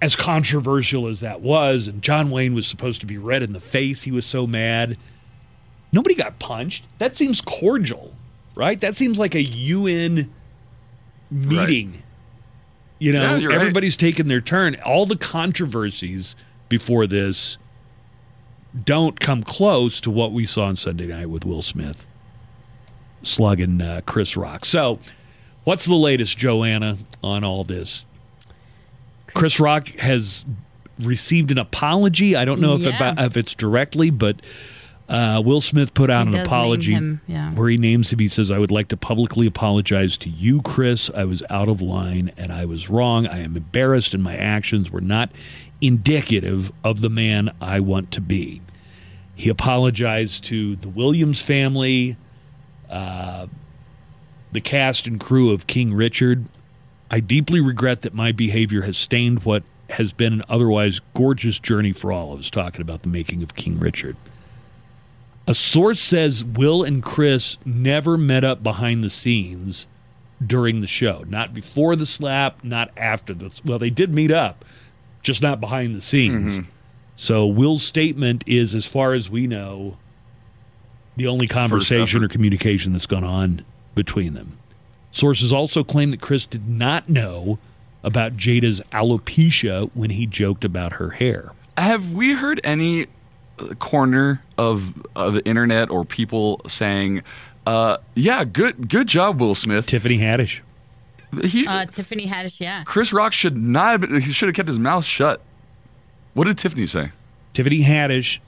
S2: as controversial as that was, and John Wayne was supposed to be red in the face, he was so mad. Nobody got punched. That seems cordial, right? That seems like a UN meeting. You know,
S4: Yeah, you're right.
S2: everybody's taking their turn. All the controversies before this don't come close to what we saw on Sunday night with Will Smith slugging uh, Chris Rock. So, what's the latest, Joanna, on all this? Chris Rock has received an apology. I don't know if,
S3: Yeah.
S2: it, if it's directly, but uh, Will Smith put out
S3: He
S2: an apology
S3: him, yeah.
S2: where he names him. He says, I would like to publicly apologize to you, Chris. I was out of line and I was wrong. I am embarrassed and my actions were not indicative of the man I want to be. He apologized to the Williams family, uh, the cast and crew of King Richard. I deeply regret that my behavior has stained what has been an otherwise gorgeous journey for all. of us, talking about the making of King Richard. A source says Will and Chris never met up behind the scenes during the show. Not before the slap, not after the well, they did meet up, just not behind the scenes. Mm-hmm. So Will's statement is, as far as we know, the only conversation or communication that's gone on between them. Sources also claim that Chris did not know about Jada's alopecia when he joked about her hair.
S4: Have we heard any corner of uh, the internet or people saying, uh, "Yeah, good, good job, Will Smith"?
S2: Tiffany Haddish.
S4: He,
S3: Uh, Tiffany Haddish, yeah.
S4: Chris Rock should not. Have been, he should have kept his mouth shut. What did Tiffany say?
S2: Tiffany Haddish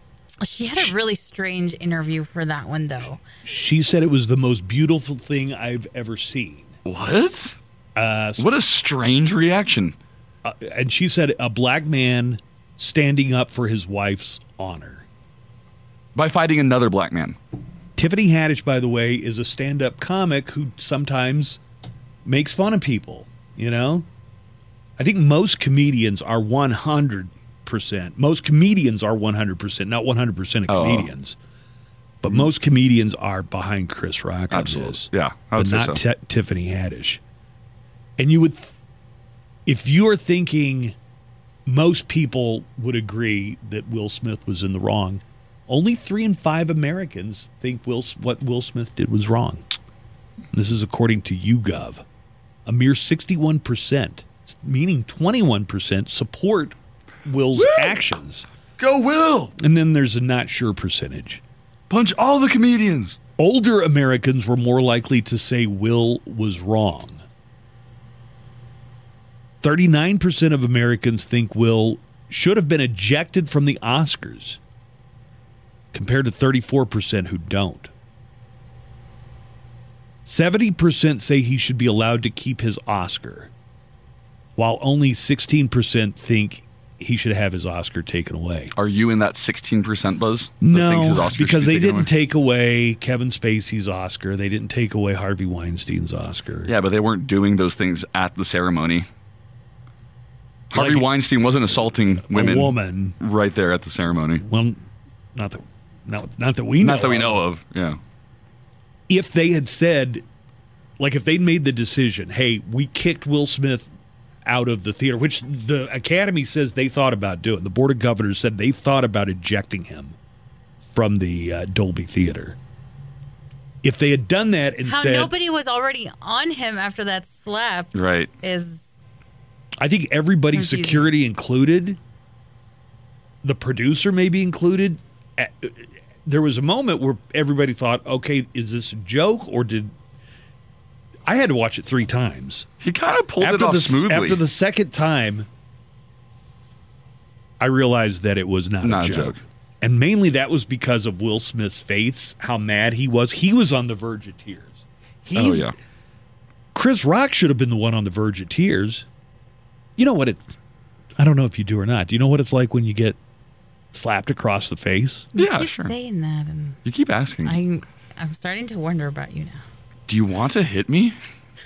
S3: She had a really strange interview for that one, though.
S2: She said it was the most beautiful thing I've ever seen.
S4: What?
S2: Uh,
S4: What a strange reaction.
S2: uh, and she said a black man standing up for his wife's honor.
S4: By fighting another black man.
S2: Tiffany Haddish, by the way, is a stand up comic who sometimes makes fun of people, you know? I think most comedians are 100%. Most comedians are 100%, not 100% of
S4: oh, oh.
S2: comedians. But most comedians are behind Chris Rock on
S4: Absolutely.
S2: this.
S4: Yeah,
S2: but not
S4: so.
S2: Ti- Tiffany Haddish. And you would, th- if you are thinking most people would agree that Will Smith was in the wrong, only three in five Americans think Will what Will Smith did was wrong. This is according to YouGov. A mere 61%, meaning 21%, support Will's actions.
S4: Go, Will!
S2: And then there's a not sure percentage.
S4: Punch all the comedians.
S2: Older Americans were more likely to say Will was wrong. 39% of Americans think Will should have been ejected from the Oscars, compared to 34% who don't. 70% say he should be allowed to keep his Oscar, while only 16% think he should have his Oscar taken away.
S4: Are you in that 16% buzz? that thinks his
S2: No, because
S4: be
S2: they didn't
S4: away?
S2: take away Kevin Spacey's Oscar. They didn't take away Harvey Weinstein's Oscar.
S4: Yeah, but they weren't doing those things at the ceremony. Harvey
S2: Like-
S4: Weinstein wasn't assaulting women.
S2: woman.
S4: right there at the ceremony.
S2: Well, not that, not, not that we know.
S4: Not that we
S2: of.
S4: know of. Yeah.
S2: If they had said, like, if they'd made the decision, hey, we kicked Will Smith out of the theater, which the Academy says they thought about doing. The Board of Governors said they thought about ejecting him from the uh, Dolby Theater. If they had done that and
S3: How
S2: said,
S3: nobody was already on him after that slap
S4: Right.
S3: is
S2: I think everybody,
S3: Confusing.
S2: security included, the producer maybe included, a- there was a moment where everybody thought, okay, is this a joke or did I had to watch it three times.
S4: He kind of pulled it
S2: after
S4: off
S2: the,
S4: smoothly.
S2: After the second time, I realized that it was not,
S4: Not
S2: a
S4: a
S2: joke.
S4: joke.
S2: And mainly that was because of Will Smith's face, how mad he was. He was on the verge of tears.
S4: oh yeah.
S2: Chris Rock should have been the one on the verge of tears. You know what it I don't know if you do or not. Do you know what it's like when you get slapped across the face?
S4: Yeah,
S3: keep
S4: sure.
S3: saying that, and
S4: You keep asking.
S3: I, I'm starting to wonder about you now.
S4: Do you want to hit me?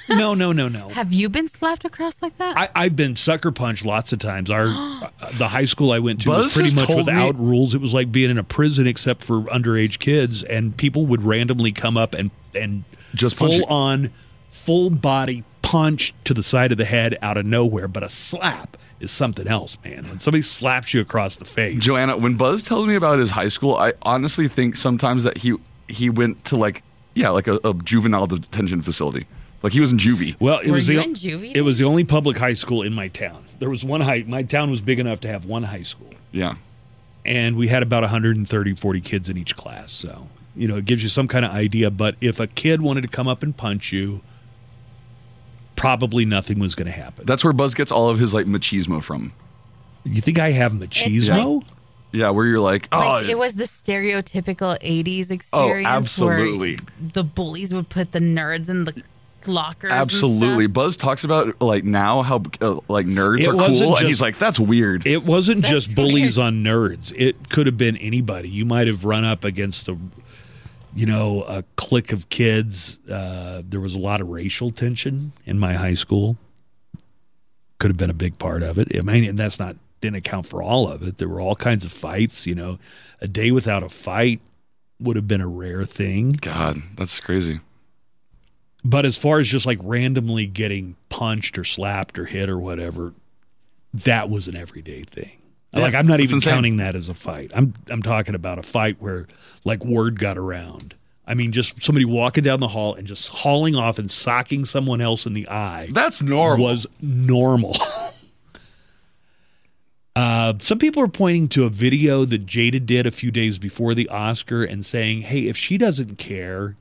S2: No, no, no, no. <laughs>
S3: Have you been slapped across like that?
S2: I, I've been sucker punched lots of times. Our <gasps> uh, the high school I went to
S4: Buzz
S2: was pretty much
S4: told me-
S2: without rules. It was like being in a prison except for underage kids, and people would randomly come up and and
S4: Just
S2: full on, full body punch to the side of the head out of nowhere. But a slap is something else, man. When somebody slaps you across the face,
S4: Joanna, when Buzz tells me about his high school, I honestly think sometimes that he he went to like yeah, like a, a juvenile detention facility. Like he was in juvie.
S2: Well, it
S3: Were
S2: was
S3: you
S2: the
S3: in juvie
S2: it was the only public high school in my town. There was one high. My town was big enough to have one high school.
S4: Yeah.
S2: and we had about 130 40 kids in each class so you know it gives you some kind of idea but if a kid wanted to come up and punch you probably nothing was going to happen
S4: That's where Buzz gets all of his like machismo from.
S2: you think i have machismo
S4: Yeah, where you're like, oh,
S3: like it was the stereotypical 80s experience
S4: absolutely.
S3: where the bullies would put the nerds in the lockers and
S4: absolutely.
S3: stuff.
S4: Buzz talks about like now how uh, like nerds
S2: It
S4: are
S2: wasn't
S4: cool, and he's like, that's weird.
S2: it wasn't
S3: That's
S2: just bullies
S3: weird.
S2: on nerds it could have been anybody you might have run up against a you know a clique of kids uh, there was a lot of racial tension in my high school could have been a big part of it. I mean, and that's not didn't account for all of it. There were all kinds of fights. You know, a day without a fight would have been a rare thing.
S4: God, that's crazy.
S2: But as far as just like randomly getting punched or slapped or hit or whatever, that was an everyday thing.
S4: Yeah,
S2: like I'm not even
S4: insane.
S2: counting that as a fight. I'm I'm talking about a fight where like word got around. I mean, just somebody walking down the hall and just hauling off and socking someone else in the eye.
S4: That's normal.
S2: was normal. <laughs> uh, some people are pointing to a video that Jada did a few days before the Oscar and saying, "Hey, if she doesn't care,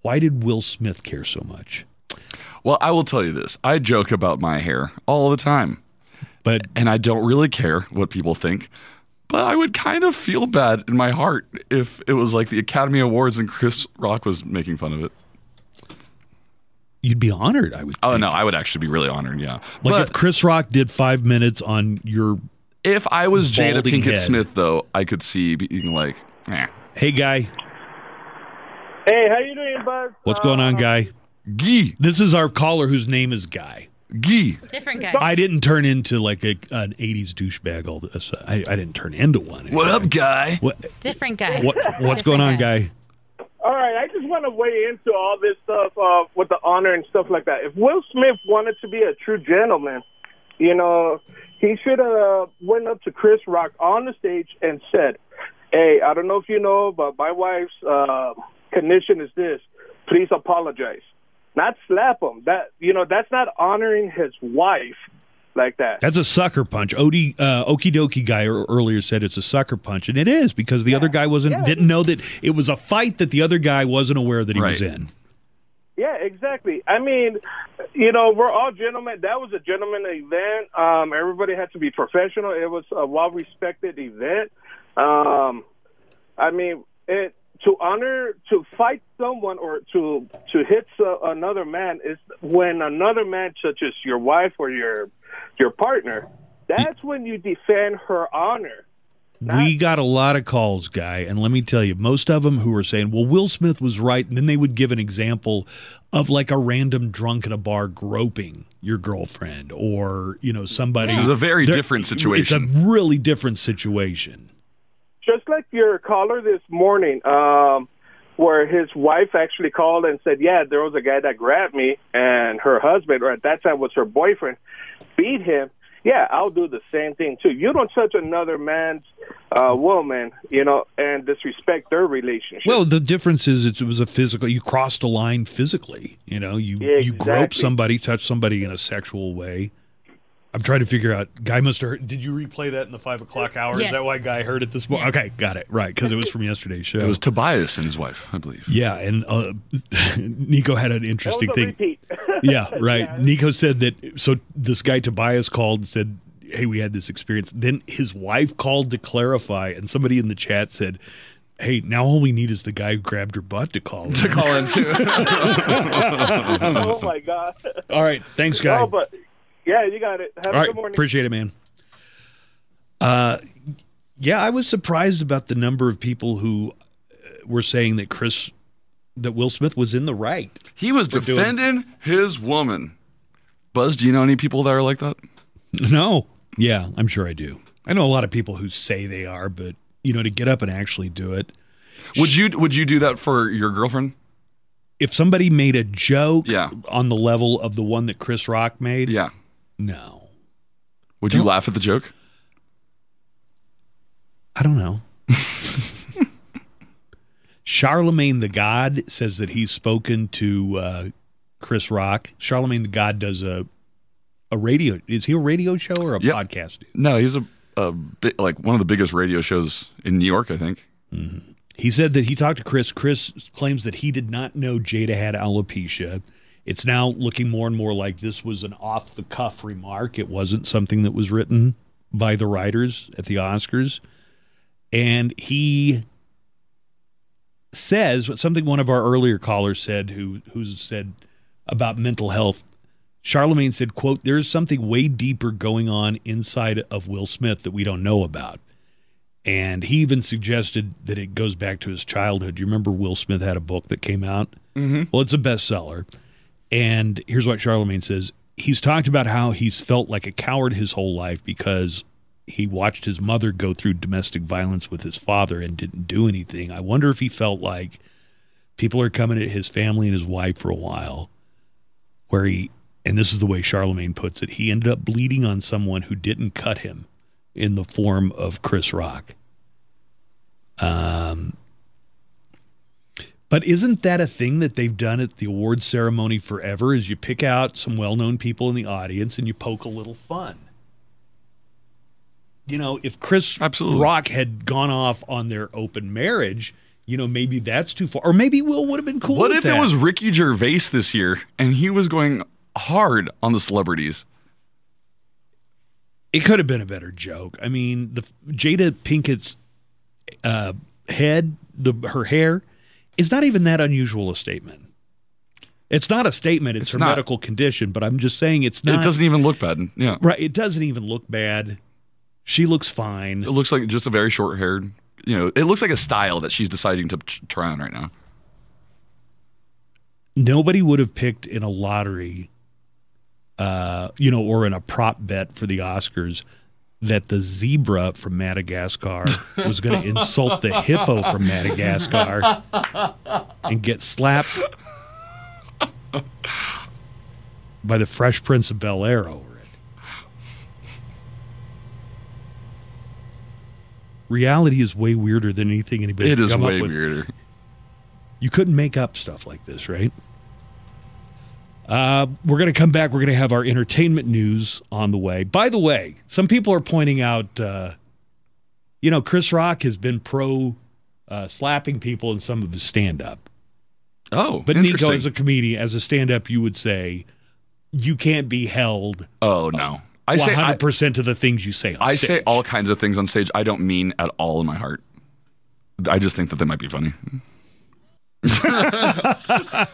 S2: why did Will Smith care so much?"
S4: Well, I will tell you this. I joke about my hair all the time,
S2: But
S4: and I don't really care what people think. But I would kind of feel bad in my heart if it was like the Academy Awards and Chris Rock was making fun of it.
S2: you'd be honored, I would.
S4: Oh
S2: think.
S4: no, I would actually be really honored. Yeah,
S2: Like
S4: but
S2: if Chris Rock did five minutes on your,
S4: if I was Jada Pinkett
S2: head.
S4: Smith, though, I could see being like, eh.
S2: hey guy,
S5: Hey, how you doing, Buzz?
S2: what's going on, guy?
S4: Gee,
S2: This is our caller whose name is Guy.
S4: Gee.
S3: Different guy.
S2: I didn't turn into like a, an '80s douchebag. All this, I, I didn't turn into one.
S4: What up, guy?
S2: What,
S3: Different guy.
S2: what what's
S3: Different
S2: going on, guy?
S5: All right, I just want to weigh into all this stuff uh, with the honor and stuff like that. If Will Smith wanted to be a true gentleman, you know, he should have went up to Chris Rock on the stage and said, "Hey, I don't know if you know, but my wife's uh, condition is this. Please apologize." Not slap him. That you know, that's not honoring his wife like that.
S2: That's a sucker punch. Odie, uh, Okie dokie guy earlier said it's a sucker punch, and it is because the other guy wasn't
S5: Yeah.
S2: didn't know that it was a fight that the other guy wasn't aware that he was in.
S5: Yeah, exactly. I mean, you know, we're all gentlemen. That was a gentleman event. Um, everybody had to be professional. It was a well respected event. Um, I mean, it to honor to fight someone or to to hit so, another man is when another man, such as your wife or your your partner, that's when you defend her honor.
S2: we got a lot of calls, guy, and let me tell you, most of them who were saying, "Well, Will Smith was right," and then they would give an example of like a random drunk in a bar groping your girlfriend, or you know somebody.
S4: Which is a very different situation.
S2: It's a really different situation.
S5: Just like your caller this morning, um, where his wife actually called and said, "Yeah, there was a guy that grabbed me, and her husband, or at that time was her boyfriend, beat him." Yeah, I'll do the same thing too. You don't touch another man's uh, woman, you know, and disrespect their relationship.
S2: Well, the difference is it was a physical. You crossed a line physically. You know, you
S5: Yeah,
S2: you grope somebody, touch somebody in a sexual way. I'm trying to figure out. Guy must have heard. Did you replay that in the five o'clock hour? Is that why Guy heard it this morning? Okay, got it. Right, because it was from yesterday's show.
S4: It was Tobias and his wife, I believe.
S2: Yeah, and uh, <laughs> Nico had an interesting
S12: a
S2: thing.
S12: repeat. <laughs>
S2: yeah, right. Nico said that. So this guy Tobias called and said, "Hey, we had this experience." Then his wife called to clarify, and somebody in the chat said, "Hey, now all we need is the guy who grabbed her butt to call."
S4: To call in too. <laughs>
S12: oh my god.
S2: all right, thanks, guy.
S12: Oh, but yeah, you got it. Have
S2: All
S12: a
S2: right,
S12: good morning.
S2: appreciate it, man. Uh, yeah, I was surprised about the number of people who uh, were saying that Chris, that Will Smith was in the right.
S4: He was
S2: For doing-
S4: defending his woman. Buzz, do you know any people that are like that?
S2: No, yeah, I'm sure I do. I know a lot of people who say they are, but you know, to get up and actually do it.
S4: Would you would you do that for your girlfriend?
S2: If somebody made a joke
S4: Yeah.
S2: on the level of the one that Chris Rock made,
S4: Yeah.
S2: No,
S4: Would you
S2: Don't-
S4: laugh at the joke?
S2: I don't know. Charlamagne the God says that he's spoken to uh, Chris Rock. Charlamagne the God does a a radio. Is he a radio show or a
S4: Yep.
S2: podcast? dude?
S4: No, he's a, a bit like one of the biggest radio shows in New York, I think.
S2: He said that he talked to Chris. Chris claims that he did not know Jada had alopecia. It's now looking more and more like this was an off the cuff remark. It wasn't something that was written by the writers at the Oscars. And he says what something one of our earlier callers said who who said about mental health. Charlamagne said, quote, there is something way deeper going on inside of Will Smith that we don't know about. And he even suggested that it goes back to his childhood. You remember Will Smith had a book that came out?
S4: Mm-hmm.
S2: Well, it's a bestseller. And here's what Charlamagne says He's talked about how he's felt like a coward his whole life because he watched his mother go through domestic violence with his father and didn't do anything. I wonder if he felt like people are coming at his family and his wife for a while, where he, and this is the way Charlamagne puts it, he ended up bleeding on someone who didn't cut him in the form of Chris Rock. Um, but isn't that a thing that they've done at the awards ceremony forever? Is you pick out some well-known people in the audience and you poke a little fun. You know, if Chris
S4: Absolutely.
S2: Rock had gone off on their open marriage, you know, maybe that's too far. Or maybe Will would have been cool.
S4: what if
S2: that.
S4: it was Ricky Gervais this year and he was going hard on the celebrities?
S2: It could have been a better joke. I mean, the Jada Pinkett's uh, head, the her hair, is not even that unusual a statement. It's not a statement. It's,
S4: It's
S2: her
S4: not.
S2: medical condition, but I'm just saying it's not.
S4: it doesn't even look bad. Yeah.
S2: right. It doesn't even look bad. She looks fine.
S4: It looks like just a very short haired, you know, it looks like a style that she's deciding to try on right now.
S2: Nobody would have picked in a lottery, uh, you know, or in a prop bet for the Oscars that the zebra from Madagascar was going to insult the hippo from Madagascar and get slapped by the Fresh Prince of Bel Air over it. Reality is way weirder than anything anybody
S4: It
S2: could
S4: is
S2: come
S4: way
S2: up with.
S4: weirder.
S2: You couldn't make up stuff like this, right? Uh, we're going to come back. We're going to have our entertainment news on the way. By the way, some people are pointing out, uh, you know, Chris Rock has been pro uh, slapping people in some of his stand up.
S4: Oh,
S2: But Nico, as a comedian, as a stand up, you would say you can't be held
S4: oh no, I say
S2: 100% of the things you say on
S4: I
S2: stage.
S4: say all kinds of things on stage. I don't mean at all in my heart. I just think that they might be funny.
S2: Uh,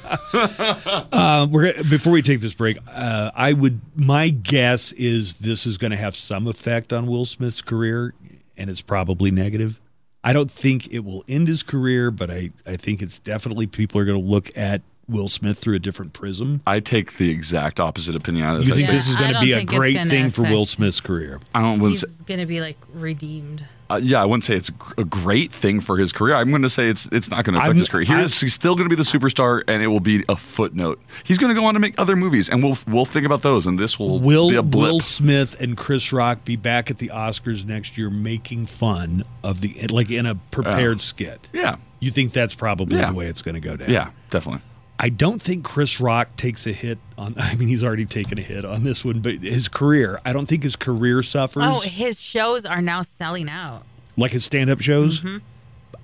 S2: <laughs> we're gonna, before we take this break. Uh, I would my guess is this is going to have some effect on Will Smith's career, and it's probably negative. I don't think it will end his career, but I, I think it's definitely people are going to look at Will Smith through a different prism.
S4: I take the exact opposite opinion on
S2: You think
S3: Yeah,
S2: this is going to be a great
S3: gonna
S2: thing for Will Smith's career?
S4: I don't want
S3: He's going to be like redeemed.
S4: Uh, yeah, I wouldn't say it's a great thing for his career. I'm going to say it's it's not going to affect
S2: I'm-
S4: his career. He
S2: I-
S4: is, he's still going to be the superstar, and it will be a footnote. He's going to go on to make other movies, and we'll we'll think about those, and this will
S2: Will
S4: be a blip.
S2: Will Smith and Chris Rock be back at the Oscars next year making fun of the like in a prepared skit?
S4: yeah,
S2: You think that's probably
S4: Yeah.
S2: the way it's going to go down?
S4: yeah, definitely.
S2: I don't think Chris Rock takes a hit on. <laughs> I mean, he's already taken a hit on this one, but his career. I don't think his career suffers
S3: Oh, his shows are now selling out.
S2: like his stand-up shows.
S3: Mhm.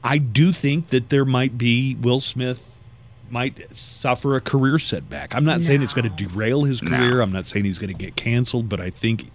S2: I do think that there might be Will Smith might suffer a career setback. I'm not saying it's going to derail his
S4: No.
S2: career. I'm not saying he's going to get canceled, but I think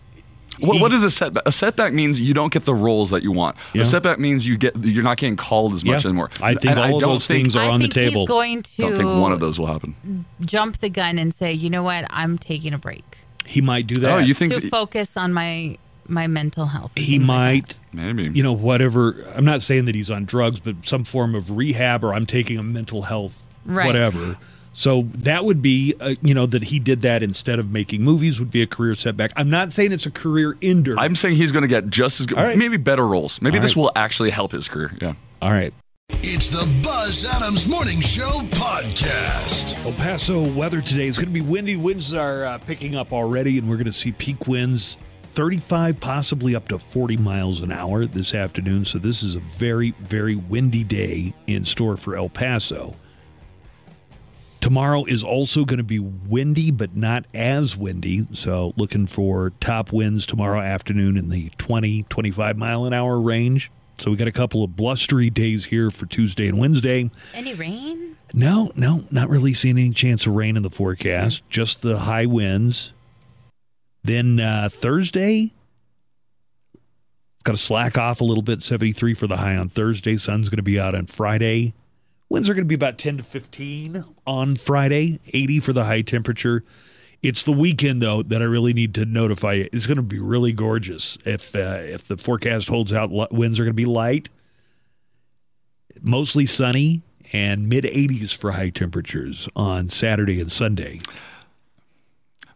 S4: What, what is a setback? A setback means you don't get the roles that you want.
S2: Yeah.
S4: A setback means you get you're not getting called as much
S2: Yeah.
S4: anymore.
S2: I think
S4: And
S2: all of
S4: don't
S2: those
S4: think-
S2: things are
S3: I
S2: on the
S3: think he's
S2: table.
S3: going to
S4: don't think one of those will happen.
S3: jump the gun and say, you know what, I'm taking a break
S2: he might do oh, that.
S4: Oh, you think
S3: to
S4: that-
S3: focus on my my mental health.
S2: he
S3: things like
S2: might
S4: maybe
S2: you know whatever i'm not saying that he's on drugs but some form of rehab or i'm taking a mental health
S3: Right.
S2: whatever so that would be uh, you know that he did that instead of making movies would be a career setback i'm not saying it's a career ender
S4: I'm saying he's going to get just as good,
S2: All right.
S4: maybe better roles. Maybe
S2: All
S4: this
S2: right.
S4: will actually help his career. Yeah.
S2: all right
S1: It's the Buzz Adams Morning Show podcast.
S2: El Paso weather today is going to be windy. Winds are uh, picking up already, and we're going to see peak winds 35, possibly up to 40 miles an hour this afternoon. So, this is a very, very windy day in store for El Paso. Tomorrow is also going to be windy, but not as windy. So, looking for top winds tomorrow afternoon in the 20, 25 mile an hour range. So, we got a couple of blustery days here for Tuesday and Wednesday.
S3: Any rain?
S2: No, no, not really seeing any chance of rain in the forecast. Just the high winds. Then uh, Thursday, got to slack off a little bit. Seventy-three for the high on Thursday. Sun's going to be out on Friday. Winds are going to be about ten to fifteen on Friday. Eighty for the high temperature. It's the weekend though that I really need to notify you. It's going to be really gorgeous if uh, if the forecast holds out. Winds are going to be light mostly sunny and mid 80s for high temperatures on Saturday and Sunday.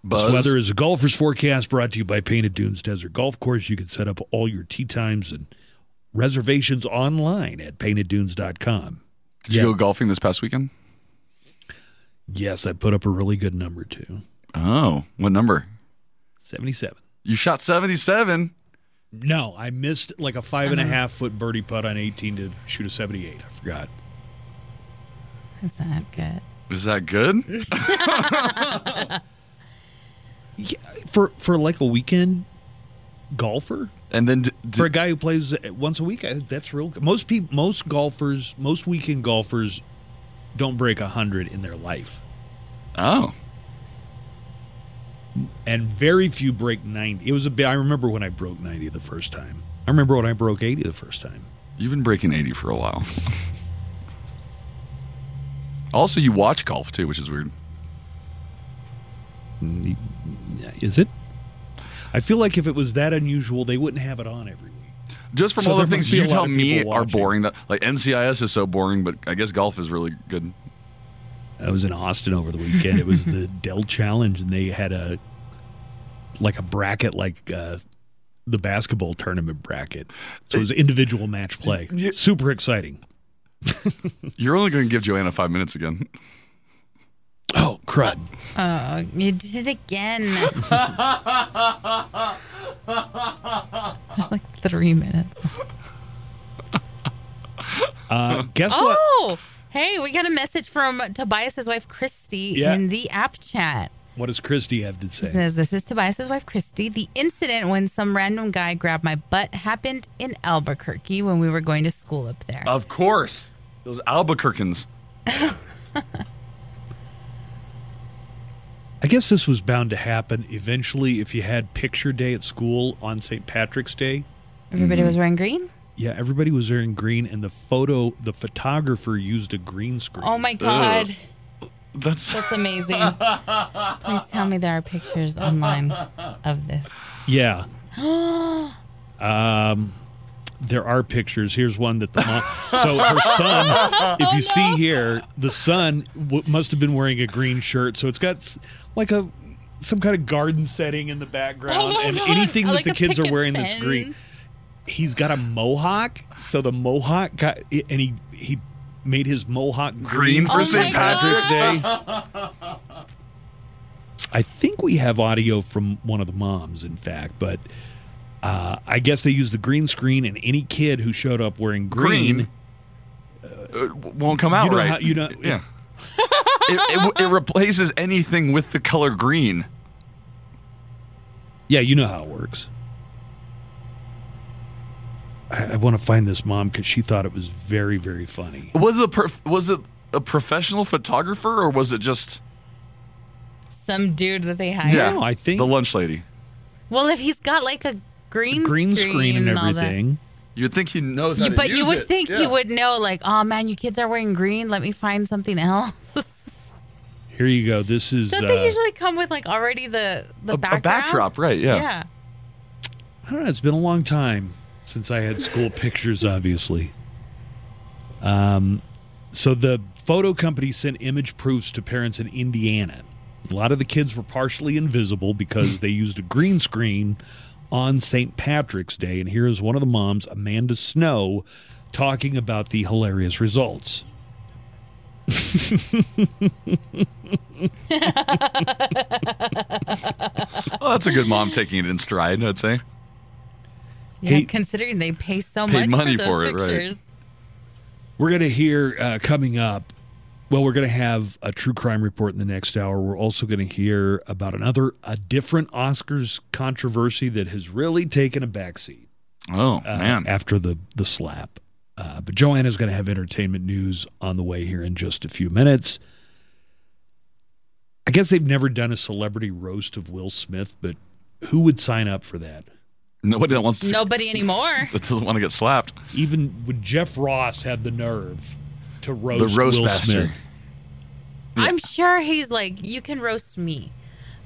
S4: Buzz.
S2: This weather is a golfer's forecast brought to you by Painted Dunes Desert Golf Course. You can set up all your tee times and reservations online at painteddunes.com.
S4: Did you go golfing this past weekend?
S2: Yes, I put up a really good number too.
S4: Oh, what number?
S2: 77.
S4: You shot 77.
S2: No, I missed like a five and a
S3: Uh-huh.
S2: half foot birdie putt on 18 to shoot a 78. I forgot.
S3: Is that good?
S4: Is that good? <laughs> <laughs>
S2: Yeah, for for like a weekend golfer,
S4: And then d- d-
S2: for a guy who plays once a week, I think that's real. good. Most people, most golfers, most weekend golfers don't break hundred in their life,
S4: oh,
S2: and very few break ninety. It was a bit. I remember when I broke ninety the first time. I remember when I broke eighty the first time.
S4: you've been breaking 80 for a while. <laughs> also, you watch golf too, which is weird.
S2: Is it? I feel like if it was that unusual, they wouldn't have it on every week.
S4: Just from
S2: So
S4: all the things
S2: must be a
S4: you tell me are boring. That like NCIS is so boring, but I guess golf is really good.
S2: I was in Austin over the weekend. It was the <laughs> Dell Challenge, and they had a like a bracket, like uh, the basketball tournament bracket. So it was individual match play. Super exciting. <laughs>
S4: You're only going to give Joanna five minutes again.
S2: Oh, crud!
S3: Oh, you did it again. <laughs> There's like three minutes.
S2: Uh, guess what?
S3: Oh, hey, we got a message from Tobias's wife, Christy,
S2: Yeah.
S3: in the app chat.
S2: What does Christy have to
S3: She
S2: say?
S3: says, This is Tobias's wife, Christy. The incident when some random guy grabbed my butt happened in Albuquerque when we were going to school up there.
S4: Of course, those Albuquerqueans. <laughs>
S2: I guess this was bound to happen eventually if you had picture day at school on St. Patrick's Day.
S3: Everybody was wearing green?
S2: Yeah, everybody was wearing green, and the photo, the photographer used a green screen.
S3: Oh my God.
S4: That's
S3: That's amazing. <laughs> Please tell me there are pictures online of this.
S2: Yeah. <gasps> Um, there are pictures. Here's one that the mom. So her son, <laughs> if you oh, see here, the son w- must have been wearing a green shirt. So it's got s- like a some kind of garden setting in the background,
S3: Oh my
S2: and
S3: God.
S2: anything
S3: I
S2: that
S3: like
S2: the
S3: a
S2: kids are
S3: picket
S2: wearing that's
S3: fence.
S2: green. He's got a mohawk, so the mohawk got, and he he made his mohawk green,
S4: Green for
S3: Oh
S4: St. Patrick's
S3: God.
S4: Day.
S2: I think we have audio from one of the moms, in fact, but uh, I guess they used the green screen, and any kid who showed up wearing green,
S4: Green uh, won't come out
S2: you know
S4: right.
S2: how- you know-
S4: yeah. it, <laughs> it replaces anything with the color green.
S2: Yeah, you know how it works. I, I want to find this mom because she thought it was very, very funny.
S4: Was it a prof- was it a professional photographer or was it just
S3: Some dude that they hired.
S2: No, I think
S4: the lunch lady?
S3: Well, if he's got like a green
S2: green
S3: screen,
S2: screen and
S3: all that-
S2: everything.
S4: You'd think he knows how
S3: You,
S4: to
S3: but
S4: use
S3: you would
S4: it.
S3: think he
S4: Yeah.
S3: would know, like, oh man, you kids are wearing green. Let me find something else. <laughs>
S2: Here you go. This is.
S3: Don't
S2: uh,
S3: they usually come with like already the the
S4: A- a
S3: background?
S4: backdrop, right, yeah.
S3: Yeah.
S2: I don't know. It's been a long time since I had school pictures, obviously. Um, so the photo company sent image proofs to parents in Indiana. A lot of the kids were partially invisible because they used a green screen on St. Patrick's Day. And here is one of the moms, Amanda Snow, talking about the hilarious results.
S4: Well, that's a good mom taking it in stride, I'd say.
S3: Yeah,
S2: Hey-
S3: considering they pay so
S4: Paid
S3: much
S4: money
S3: for those
S4: for it, right.
S2: We're going to hear uh, coming up. Well, we're going to have a true crime report in the next hour. We're also going to hear about another, a different Oscars controversy that has really taken a backseat.
S4: Oh
S2: uh,
S4: man.
S2: After the the slap, uh, but Joanna's going to have entertainment news on the way here in just a few minutes. I guess they've never done a celebrity roast of Will Smith, but who would sign up for that?
S4: Nobody that wants to,
S3: Nobody anymore. <laughs>
S4: that doesn't want to get slapped.
S2: Even would Jeff Ross have the nerve to roast,
S4: the roast
S2: Will
S4: master.
S2: Smith?
S3: I'm sure he's like, you can roast me.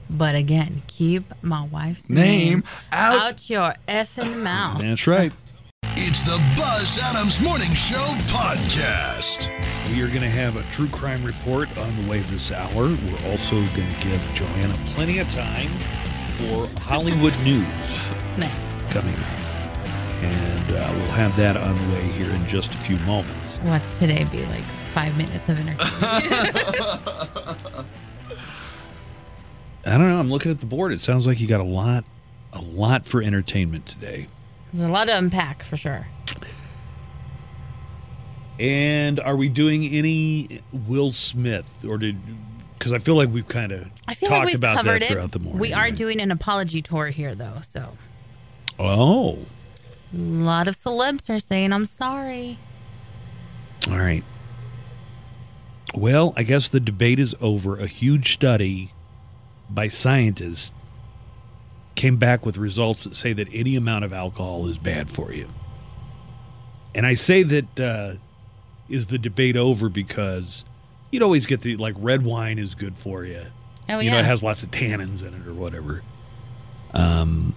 S3: But again, keep my wife's
S4: Name
S3: name,
S4: out-
S3: out your effing mouth.
S2: That's right.
S1: It's the Buzz Adams Morning Show podcast.
S2: We are going to have a true crime report on the way this hour. We're also going to give Joanna plenty of time for Hollywood <laughs> news
S3: Nice.
S2: coming up. And uh, we'll have that on the way here in just a few moments.
S3: Watch today be like five minutes of entertainment. <laughs>
S2: I don't know. I'm looking at the board. It sounds like you got a lot, a lot for entertainment today.
S3: There's a lot to unpack for sure.
S2: And are we doing any Will Smith or did? Because I feel like we've kind of talked
S3: like we've
S2: about
S3: covered
S2: that
S3: it.
S2: throughout the morning.
S3: we are
S2: right?
S3: doing an apology tour here, though. So
S2: Oh,
S3: a lot of celebs are saying, "I'm sorry."
S2: All right. Well, I guess the debate is over. A huge study by scientists came back with results that say that any amount of alcohol is bad for you. And I say that uh, is the debate over because you'd always get the like red wine is good for you.
S3: Oh
S2: you
S3: yeah.
S2: know, it has lots of tannins in it or whatever. Um,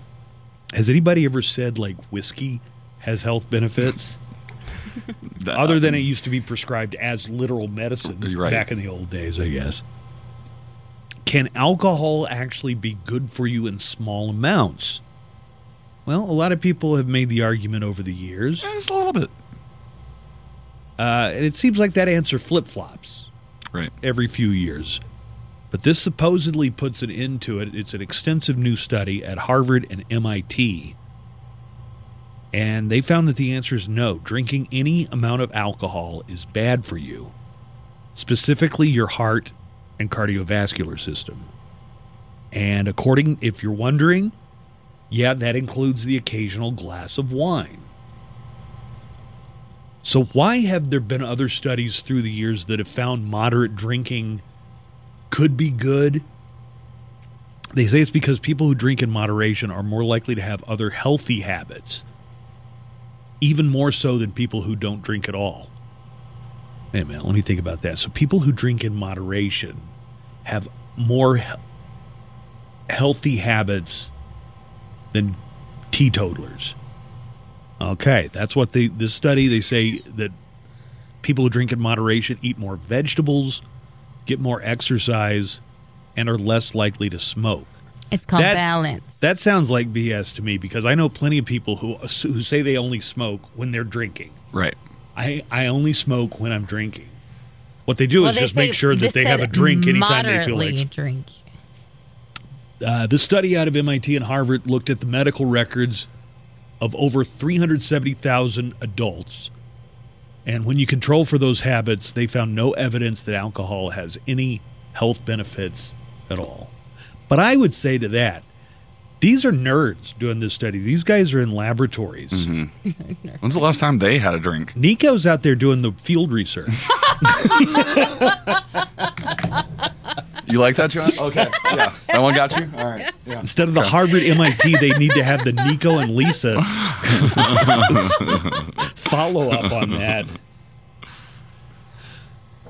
S2: has anybody ever said like whiskey has health benefits? <laughs>
S4: That-
S2: other than it used to be prescribed as literal medicine
S4: right.
S2: back in the old days, I guess. Can alcohol actually be good for you in small amounts? Well, a lot of people have made the argument over the years.
S4: Eh, just a little bit.
S2: Uh, and it seems like that answer flip flops
S4: Right.
S2: every few years. But this supposedly puts an end to it. It's an extensive new study at Harvard and MIT. And they found that the answer is no. Drinking any amount of alcohol is bad for you, specifically your heart and cardiovascular system. And according, if you're wondering, yeah, that includes the occasional glass of wine. So, why have there been other studies through the years that have found moderate drinking could be good? They say it's because people who drink in moderation are more likely to have other healthy habits, even more so than people who don't drink at all. Wait a minute, let me think about that. So, people who drink in moderation have more he- healthy habits than teetotalers. Okay, that's what the this study they say that people who drink in moderation eat more vegetables, get more exercise, and are less likely to smoke.
S3: It's called
S2: That-
S3: balance.
S2: That sounds like BS to me because I know plenty of people who who say they only smoke when they're drinking.
S4: Right.
S2: I I only smoke when I'm drinking. What they do
S3: Well,
S2: is
S3: they
S2: just make sure that they have a drink anytime they feel like
S3: drink.
S2: uh, this study out of MIT and Harvard looked at the medical records of over 370,000 adults And when you control for those habits, they found no evidence that alcohol has any health benefits at all. But I would say to that, these are nerds doing this study. These guys are in laboratories. Mm-hmm. <laughs>
S4: When's the last time they had a drink?
S2: Nico's out there doing the field research. <laughs>
S4: You like that, John? Okay. Yeah. That one got you? All right. Yeah.
S2: Instead of the Harvard MIT, they need to have the Nico and Lisa <laughs> follow up on that.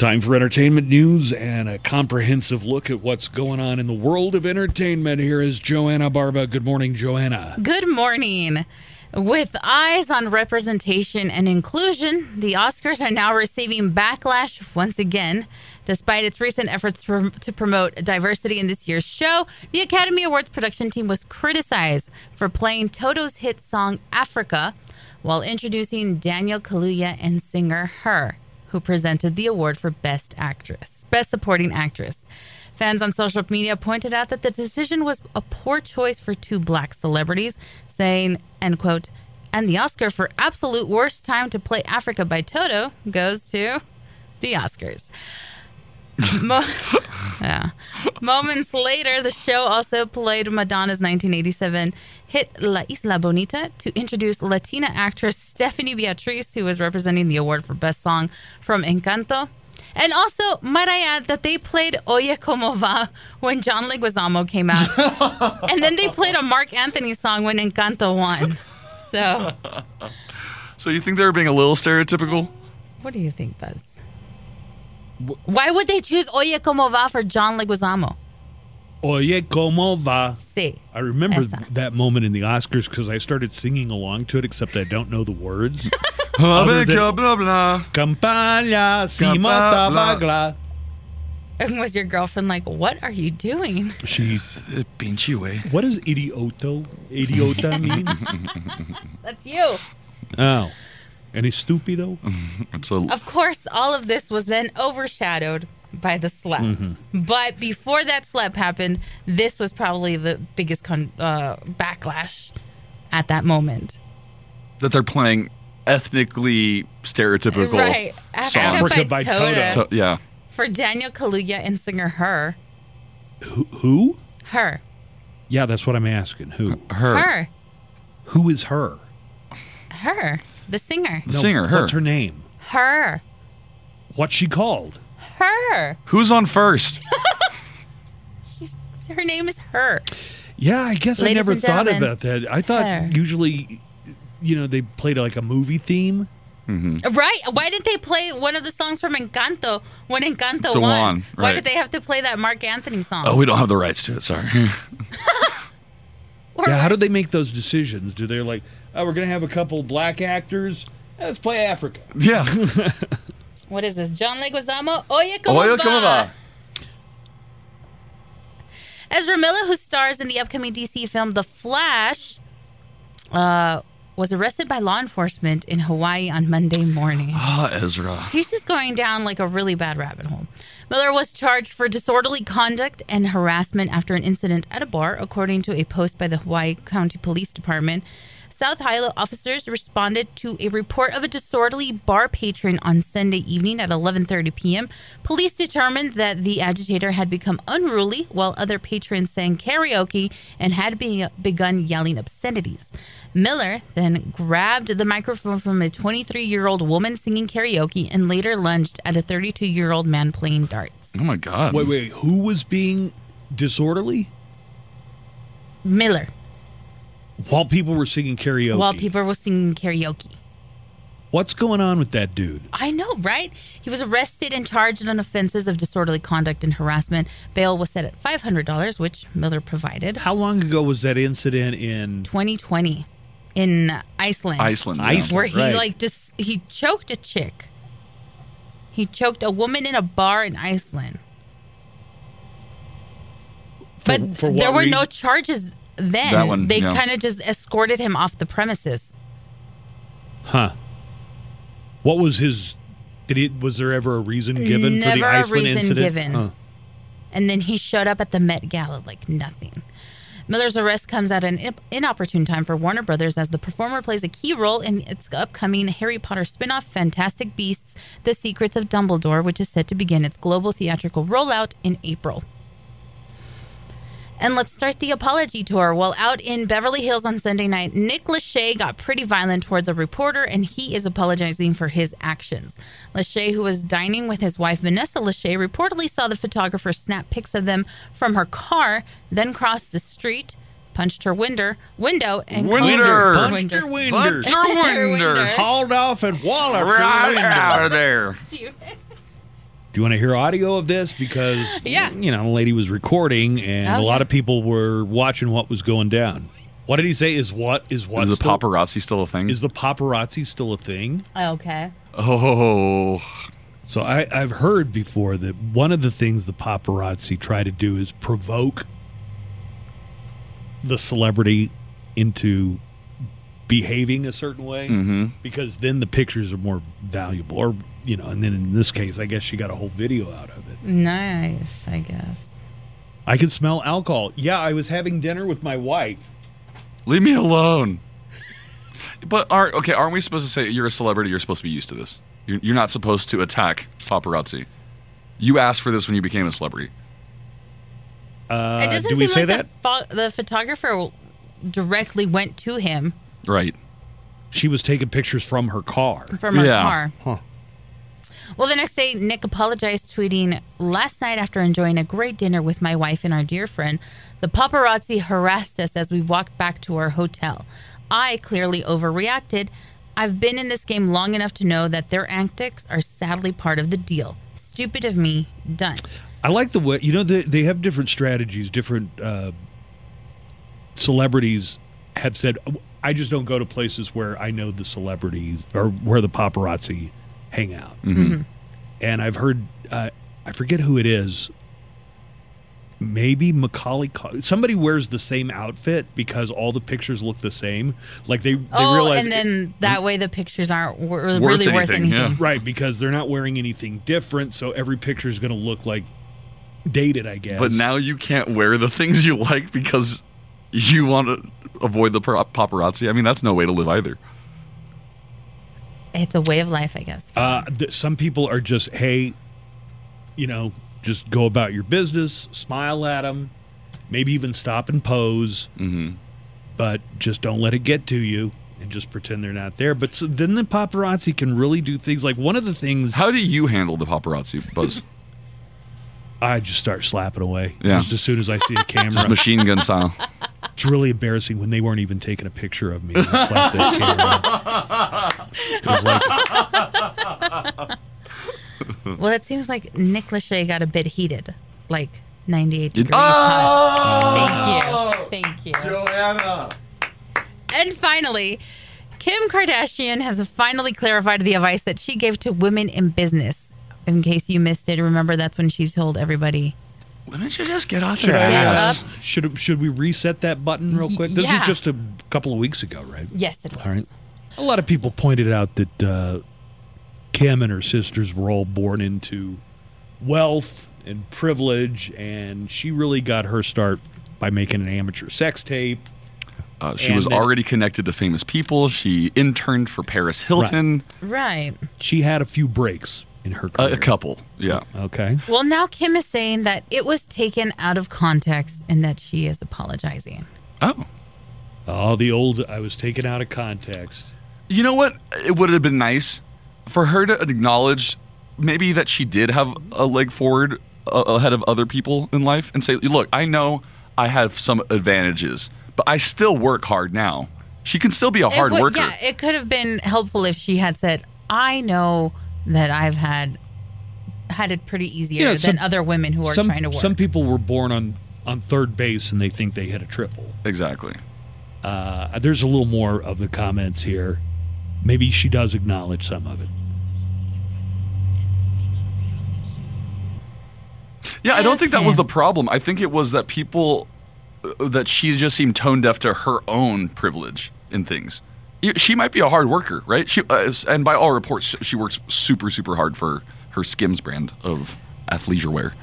S2: Time for entertainment news and a comprehensive look at what's going on in the world of entertainment. Here is Joanna Barba. Good morning, Joanna.
S3: Good morning. With eyes on representation and inclusion, the Oscars are now receiving backlash once again. Despite its recent efforts to, promote diversity in this year's show, the Academy Awards production team was criticized for playing Toto's hit song Africa while introducing Daniel Kaluuya and singer Her, who presented the award for Best Actress, Best Supporting Actress. Fans on social media pointed out that the decision was a poor choice for two black celebrities, saying, end quote, and the Oscar for absolute worst time to play Africa by Toto goes to the Oscars. Mo- <laughs> yeah. Moments later, the show also played Madonna's 1987 hit La Isla Bonita to introduce Latina actress Stephanie Beatriz, who was representing the award for Best Song from Encanto. And also, might I add that they played Oye Como Va when John Leguizamo came out. <laughs> and then they played a Marc Anthony song when Encanto won. So, <laughs>
S4: So you think they were being a little stereotypical?
S3: what do you think, Buzz? Why would they choose Oye Como Va for John Leguizamo?
S2: Oye, como va?
S3: Sí.
S2: I remember
S3: Esa.
S2: that moment in the Oscars because I started singing along to it, except I don't know the words. <laughs>
S4: Blah,
S2: Other than-
S4: blah, blah, blah.
S2: Campagna, Sima
S4: Campagna.
S3: And was your girlfriend like, what are you doing?
S2: She, eh,
S4: Pinche way.
S2: what does idioto, idiota mean? <laughs>
S3: That's you.
S2: oh. Any stupido? <laughs>
S4: It's a,
S3: Of course, all of this was then overshadowed by the slap. But before that slap happened, this was probably the biggest con- uh, backlash at that moment.
S4: that they're playing ethnically stereotypical
S3: Right.
S4: songs.
S3: Africa by Toto.
S4: To- yeah.
S3: For Daniel Kaluuya and singer Her.
S2: Who? who?
S3: Her.
S2: Yeah, that's what I'm asking. Who?
S3: Her.
S2: Who is her?
S3: Her. The singer.
S4: The singer, her.
S2: What's her name?
S3: Her.
S2: What's she called?
S3: Her.
S4: Who's on first? <laughs>
S3: Her name is Her.
S2: Yeah, I guess I
S3: Ladies
S2: never
S3: and
S2: thought
S3: gentlemen,
S2: about that. I thought
S3: her.
S2: usually, you know, they played like a movie theme. Mm-hmm.
S3: Right? Why didn't they play one of the songs from Encanto when Encanto
S4: The
S3: won?
S4: one,
S3: Why
S4: right.
S3: did they have to play that Marc Anthony song?
S4: Oh, we don't have the rights to it. Sorry. <laughs>
S2: yeah, how do they make those decisions? Do they like, oh, we're going to have a couple black actors? Let's play Africa.
S4: Yeah. <laughs>
S3: What is this? John Leguizamo? Oye, como
S4: Oye,
S3: va?
S4: como va?
S3: Ezra Miller, who stars in the upcoming DC film The Flash, uh, was arrested by law enforcement in Hawaii on Monday morning.
S4: Ah, Ezra.
S3: He's just going down like a really bad rabbit hole. Miller was charged for disorderly conduct and harassment after an incident at a bar, according to a post by the Hawaii County Police Department. South Hilo officers responded to a report of a disorderly bar patron on Sunday evening at 11:30 p.m. Police determined that the agitator had become unruly while other patrons sang karaoke and had be- begun yelling obscenities. Miller then grabbed the microphone from a 23-year-old woman singing karaoke and later lunged at a 32-year-old man playing darts.
S4: Oh my God.
S2: Wait, wait, who was being disorderly?
S3: Miller,
S2: While people were singing karaoke.
S3: while people were singing karaoke.
S2: What's going on with that dude?
S3: I know, right? He was arrested and charged on offenses of disorderly conduct and harassment. Bail was set at $500, which Miller provided.
S2: How long ago was that incident in
S3: 2020 in Iceland.
S4: Iceland, yeah.
S2: Iceland,
S3: Where he
S2: right.
S3: like dis- he choked a chick. He choked a woman in a bar in Iceland. But
S2: for
S3: there were no charges then.
S4: That one,
S3: they
S4: yeah.
S3: kind of just escorted him off the premises.
S2: Huh. What was his did he was there ever a reason given for the
S3: Never a reason
S2: incident?
S3: given.
S2: Huh.
S3: And then he showed up at the Met Gala like nothing. Miller's arrest comes at an inopportune time for Warner Brothers as the performer plays a key role in its upcoming Harry Potter spin-off Fantastic Beasts: The Secrets of Dumbledore, which is set to begin its global theatrical rollout in April. And let's start the apology tour. While out in Beverly Hills on Sunday night, Nick Lachey got pretty violent towards a reporter and he is apologizing for his actions. Lachey, who was dining with his wife Vanessa Lachey, reportedly saw the photographer snap pics of them from her car, then crossed the street, punched her window, window and
S4: Winder.
S2: Punched her
S3: Winder.
S4: Punched her winder.
S2: Hauled off and walloped her window.
S4: out of there.
S2: Do you want to hear audio of this? Because <laughs>
S3: Yeah.
S2: you know, the lady was recording, and a
S3: Okay.
S2: lot of people were watching what was going down. What did he say? Is what is what
S4: Is the
S2: still-
S4: paparazzi still a thing?
S2: Is the paparazzi still a thing?
S3: Okay.
S4: oh,
S2: So I, I've heard before that one of the things the paparazzi try to do is provoke the celebrity into behaving a certain way
S4: hmm
S2: because then the pictures are more valuable. Or you know, and then in this case, I guess she got a whole video out of it.
S3: Nice, I guess.
S2: I can smell alcohol. Yeah, I was having dinner with my wife.
S4: leave me alone. But aren't okay? Aren't we supposed to say you're a celebrity? You're supposed to be used to this. You're, you're not supposed to attack paparazzi. You asked for this when you became a celebrity.
S2: Uh,
S3: it doesn't
S2: do we
S3: seem
S2: say
S3: like
S2: that?
S3: The, pho- the photographer directly went to him
S4: Right.
S2: She was taking pictures from her car.
S3: from her
S4: Yeah.
S3: car.
S2: Huh.
S3: Well, the next day, Nick apologized, tweeting, Last night, after enjoying a great dinner with my wife and our dear friend, the paparazzi harassed us as we walked back to our hotel. I clearly overreacted. I've been in this game long enough to know that their antics are sadly part of the deal. Stupid of me, done.
S2: I like the way you know they they have different strategies. Different uh, celebrities have said, "I just don't go to places where I know the celebrities or where the paparazzi hang out."
S4: Mhm.
S2: And I've heard, uh, I forget who it is. Maybe Macaulay. Somebody wears the same outfit because all the pictures look the same. Like they, they
S3: oh,
S2: realize
S3: and then that way the pictures aren't wor-
S4: Worth
S3: really worth
S4: anything,
S3: anything.
S4: yeah.
S2: Right, because they're not wearing anything different, so every picture is going to look like dated, I guess.
S4: But now you can't wear the things you like because you want to avoid the paparazzi. I mean, that's no way to live either.
S3: It's a way of life, I guess.
S2: uh, th- some people are just, hey, you know, just go about your business, smile at them, maybe even stop and pose,
S4: hmm
S2: but just don't let it get to you and just pretend they're not there. But so, then the paparazzi can really do things like one of the things
S4: How do you handle the paparazzi, Buzz? <laughs>
S2: I just start slapping away.
S4: Yeah.
S2: Just as soon as I see a <laughs>
S4: Just
S2: camera.
S4: machine gun style. <laughs>
S2: It's really embarrassing when they weren't even taking a picture of me. and I slapped. It was like,
S3: Well, it seems like Nick Lachey got a bit heated, like 98
S4: Did-
S3: degrees hot. Ah! Thank you. Thank you.
S4: Joanna.
S3: And finally, Kim Kardashian has finally clarified the advice that she gave to women in business. In case you missed it, remember that's when she told everybody.
S4: Women should just get off
S2: should
S4: their
S2: I
S3: Get
S4: ass.
S2: should should we reset that button real quick? This
S3: yeah.
S2: was just a couple of weeks ago, right?
S3: Yes, it was.
S2: All right. A lot of people pointed out that uh, Kim and her sisters were all born into wealth and privilege, and she really got her start by making an amateur sex tape.
S4: Uh, she
S2: And
S4: was
S2: then-
S4: already connected to famous people. She interned for Paris Hilton.
S3: Right.
S2: She had a few breaks in her
S4: A,
S2: career.
S4: a couple, yeah.
S2: Okay.
S3: Well, now Kim is saying that it was taken out of context and that she is apologizing.
S4: Oh,
S2: Oh, the old I was taken out of context.
S4: you know what? It would have been nice for her to acknowledge maybe that she did have a leg forward uh, ahead of other people in life and say, "Look, I know I have some advantages, but I still work hard now." She can still be a
S3: It
S4: hard
S3: would-
S4: worker.
S3: Yeah, it could have been helpful if she had said, "I know that I've had had it pretty easier
S2: Yeah,
S3: than
S2: some-
S3: other women who are
S2: some,
S3: trying to work."
S2: Some people were born on on third base and they think they hit a triple.
S4: Exactly.
S2: Uh, there's a little more of the comments here. Maybe she does acknowledge some of it.
S4: Yeah, I don't think that was the problem. I think it was that people uh, that she just seemed tone deaf to her own privilege in things. Y- She might be a hard worker, right? She uh, and by all reports, she works super super hard for her Skims brand of athleisure wear.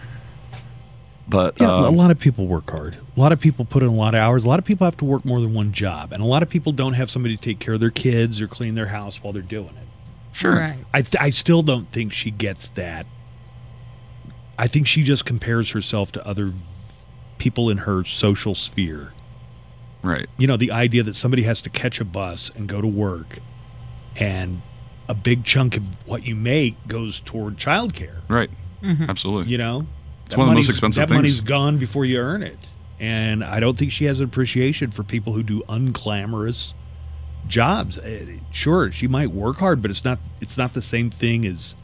S4: But
S2: Yeah, a
S4: um,
S2: lot of people work hard. A lot of people put in a lot of hours. A lot of people have to work more than one job, and a lot of people don't have somebody to take care of their kids or clean their house while they're doing it.
S4: Sure.
S3: Right.
S2: I th- I still don't think she gets that. I think she just compares herself to other people in her social sphere.
S4: Right.
S2: You know, the idea that somebody has to catch a bus and go to work, and a big chunk of what you make goes toward childcare.
S4: Right.
S3: Mm-hmm.
S4: Absolutely.
S2: You know,
S4: It's one of the most
S2: money's-
S4: expensive
S2: That
S4: things.
S2: money's gone before you earn it, and I don't think she has an appreciation for people who do unclamorous jobs. Uh, Sure, she might work hard, but it's not. It's not the same thing as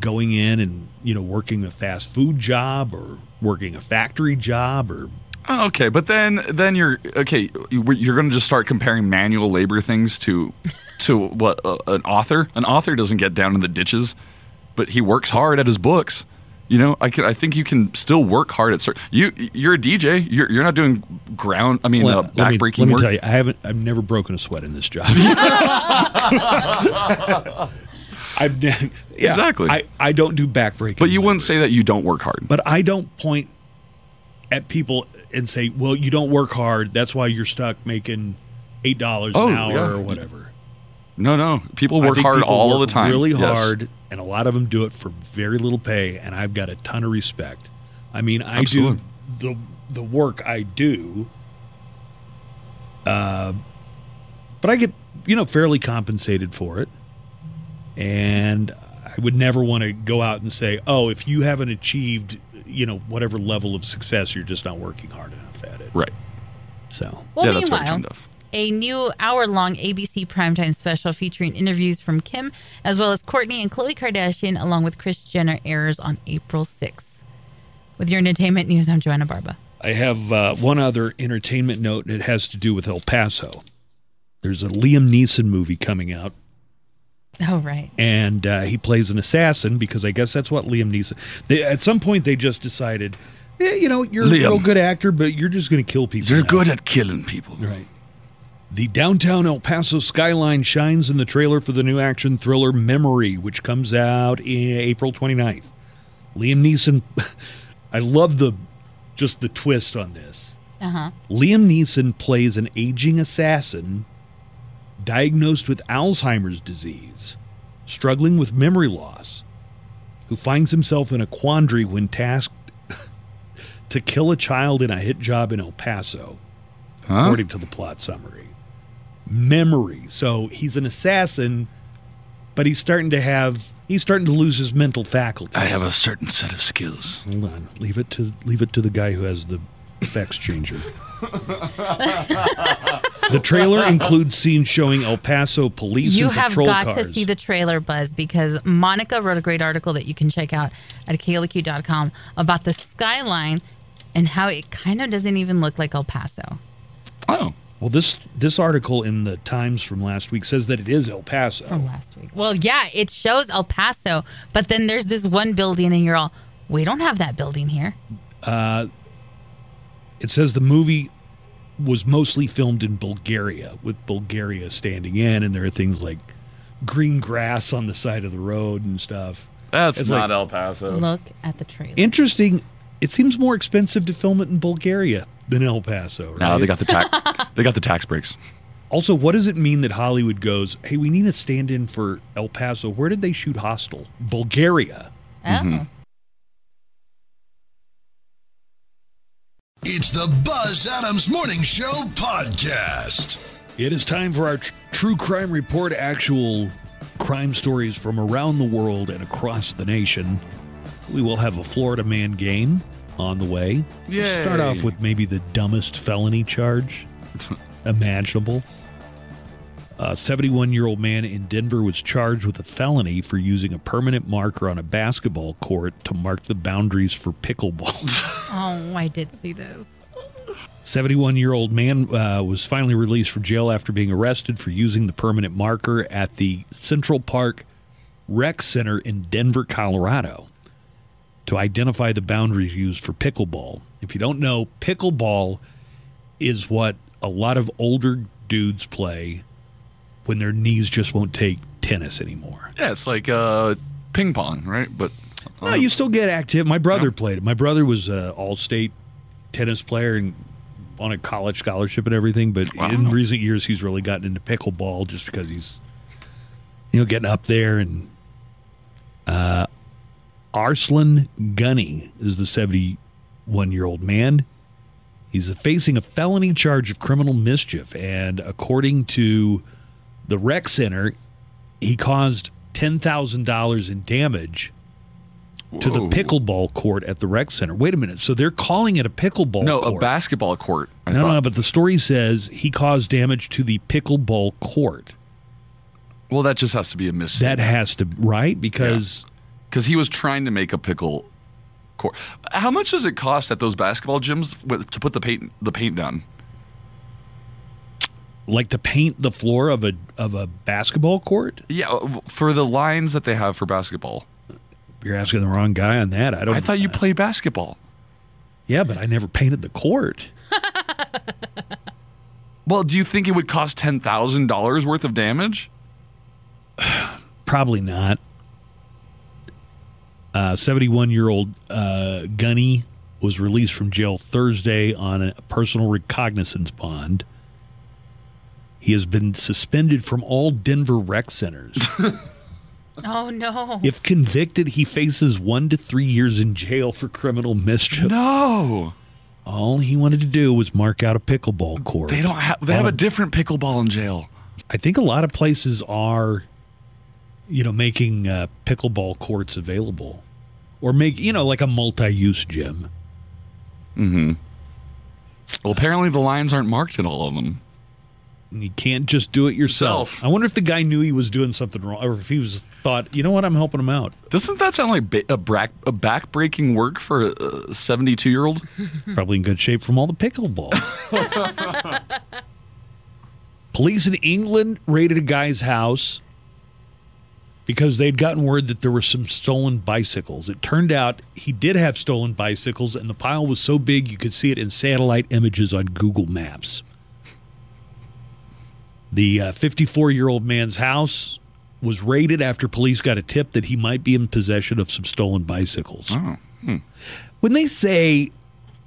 S2: going in and you know working a fast food job or working a factory job or
S4: Oh, okay, but then then you're okay. you- You're going to just start comparing manual labor things to to what uh, an author. An author doesn't get down in the ditches, but he works hard at his books. You know, I can, I think you can still work hard at certain. You you're a DJ. You're you're not doing ground. I mean,
S2: Well,
S4: uh,
S2: let me, let me
S4: work.
S2: tell you, I haven't. I've never broken a sweat in this job. <laughs> I've yeah,
S4: Exactly.
S2: I, I don't do backbreaking.
S4: But you wouldn't say that you don't work hard.
S2: But I don't point at people and say, "Well, you don't work hard. That's why you're stuck making eight dollars
S4: Oh,
S2: an hour
S4: yeah.
S2: or whatever."
S4: No, no. People work hard
S2: people
S4: all
S2: work
S4: the time.
S2: really
S4: Yes.
S2: hard, and a lot of them do it for very little pay. And I've got a ton of respect. I mean, I
S4: Absolutely.
S2: do the the work I do, uh, but I get you know fairly compensated for it, and I would never want to go out and say, "Oh, if you haven't achieved you know whatever level of success, you're just not working hard enough at it."
S4: Right.
S2: So
S3: Well,
S4: Yeah,
S3: meanwhile,
S4: turned off.
S3: a new hour long ABC primetime special featuring interviews from Kim as well as Courtney and Khloe Kardashian, along with Kris Jenner, airs on April 6th. With your entertainment news, I'm Joanna Barba.
S2: I have uh, one other entertainment note, and it has to do with El Paso. There's a Liam Neeson movie coming out, <laughs>
S3: Oh, right.
S2: and uh, he plays an assassin because I guess that's what Liam Neeson. They, at some point, they just decided, eh, you know, you're
S4: Liam.
S2: a real good actor, but you're just going to kill people.
S4: You're
S2: now."
S4: good at killing people.
S2: Right. The downtown El Paso skyline shines in the trailer for the new action thriller Memory, which comes out in April 29th. Liam Neeson, <laughs> I love the just the twist on this.
S3: Uh huh.
S2: Liam Neeson plays an aging assassin diagnosed with Alzheimer's disease, struggling with memory loss, who finds himself in a quandary when tasked <laughs> to kill a child in a hit job in El Paso,
S4: Huh?
S2: according to the plot summary. Memory. So he's an assassin, but he's starting to have he's starting to lose his mental faculties.
S4: I have a certain set of skills.
S2: Hold on. Leave it to leave it to the guy who has the effects changer. <laughs> the trailer includes scenes showing El Paso police
S3: You
S2: and
S3: have
S2: patrol
S3: got
S2: cars.
S3: to see the trailer, Buzz, because Monica wrote a great article that you can check out at KLAQ.com about the skyline and how it kind of doesn't even look like El Paso.
S4: Oh.
S2: well, this this article in the Times from last week says that it is El Paso.
S3: From last week. Well, yeah, it shows El Paso, but then there's this one building, and you're all, we don't have that building here.
S2: Uh, it says the movie was mostly filmed in Bulgaria, with Bulgaria standing in, and there are things like green grass on the side of the road and stuff.
S4: That's
S2: It's
S4: not
S2: like-
S4: El Paso.
S3: Look at the trailer.
S2: Interesting. It seems more expensive to film it in Bulgaria than El Paso. Right?
S4: No, they got the tax. <laughs> they got the tax breaks.
S2: Also, what does it mean that Hollywood goes, "Hey, we need a stand-in for El Paso"? Where did they shoot Hostel? Bulgaria.
S3: Oh.
S4: Mm-hmm.
S1: It's the Buzz Adams Morning Show podcast.
S2: It is time for our tr- true crime report. Actual crime stories from around the world and across the nation. We will have a Florida man game on the way.
S4: Yay.
S2: Start off with maybe the dumbest felony charge <laughs> imaginable. A 71 year old man in Denver was charged with a felony for using a permanent marker on a basketball court to mark the boundaries for pickleball. <laughs>
S3: Oh, I did see this.
S2: 71 year old man uh, was finally released from jail after being arrested for using the permanent marker at the Central Park Rec Center in Denver, Colorado, to identify the boundaries used for pickleball. If you don't know, pickleball is what a lot of older dudes play when their knees just won't take tennis anymore.
S4: Yeah, it's like uh, ping pong, right? But
S2: No, you still get active. My brother played it. My brother was an all-state tennis player and on a college scholarship and everything. But in recent years, he's really gotten into pickleball just because he's, you know, getting up there. And uh, Arslan Guney is the 71-year-old man. He's facing a felony charge of criminal mischief, and according to the rec center, he caused ten thousand dollars in damage to the pickleball court at the rec center. Wait a minute. So they're calling it a pickleball
S4: No,
S2: court.
S4: a basketball court. I
S2: no, no,
S4: thought.
S2: no, but the story says he caused damage to the pickleball court.
S4: Well, that just has to be a mistake.
S2: That has to right because
S4: because he was trying to make a pickle court. How much does it cost at those basketball gyms to put the paint the paint down?
S2: Like to paint the floor of a of a basketball court.
S4: Yeah, uh, for the lines that they have for basketball.
S2: You're asking the wrong guy on that. I don't.
S4: I thought you played basketball.
S2: Yeah, but I never painted the court. <laughs>
S4: Well, do you think it would cost ten thousand dollars worth of damage? <sighs>
S2: Probably not. Uh, 71 year old uh, Guney was released from jail Thursday on a personal recognizance bond. He has been suspended from all Denver rec centers. <laughs>
S3: Oh no.
S2: if convicted, he faces one to three years in jail for criminal mischief.
S4: No,
S2: All he wanted to do was mark out a pickleball court.
S4: they don't have. They have
S2: a-
S4: a different pickleball in jail.
S2: I think a lot of places are, you know, making uh, pickleball courts available, or make you know like a multi-use gym.
S4: Mm-hmm. Well, apparently the lines aren't marked in all of them.
S2: And you can't just do it yourself.
S4: Self.
S2: I wonder if the guy knew he was doing something wrong, or if he was thought, you know what, I'm helping him out.
S4: Doesn't that sound like ba- a, back a back-breaking work for a seventy-two-year-old?
S2: Probably in good shape from all the pickleball. <laughs> Police in England raided a guy's house because they'd gotten word that there were some stolen bicycles. It turned out he did have stolen bicycles, and the pile was so big you could see it in satellite images on Google Maps. The 54 year old man's house was raided after police got a tip that he might be in possession of some stolen bicycles.
S4: Oh, hmm.
S2: When they say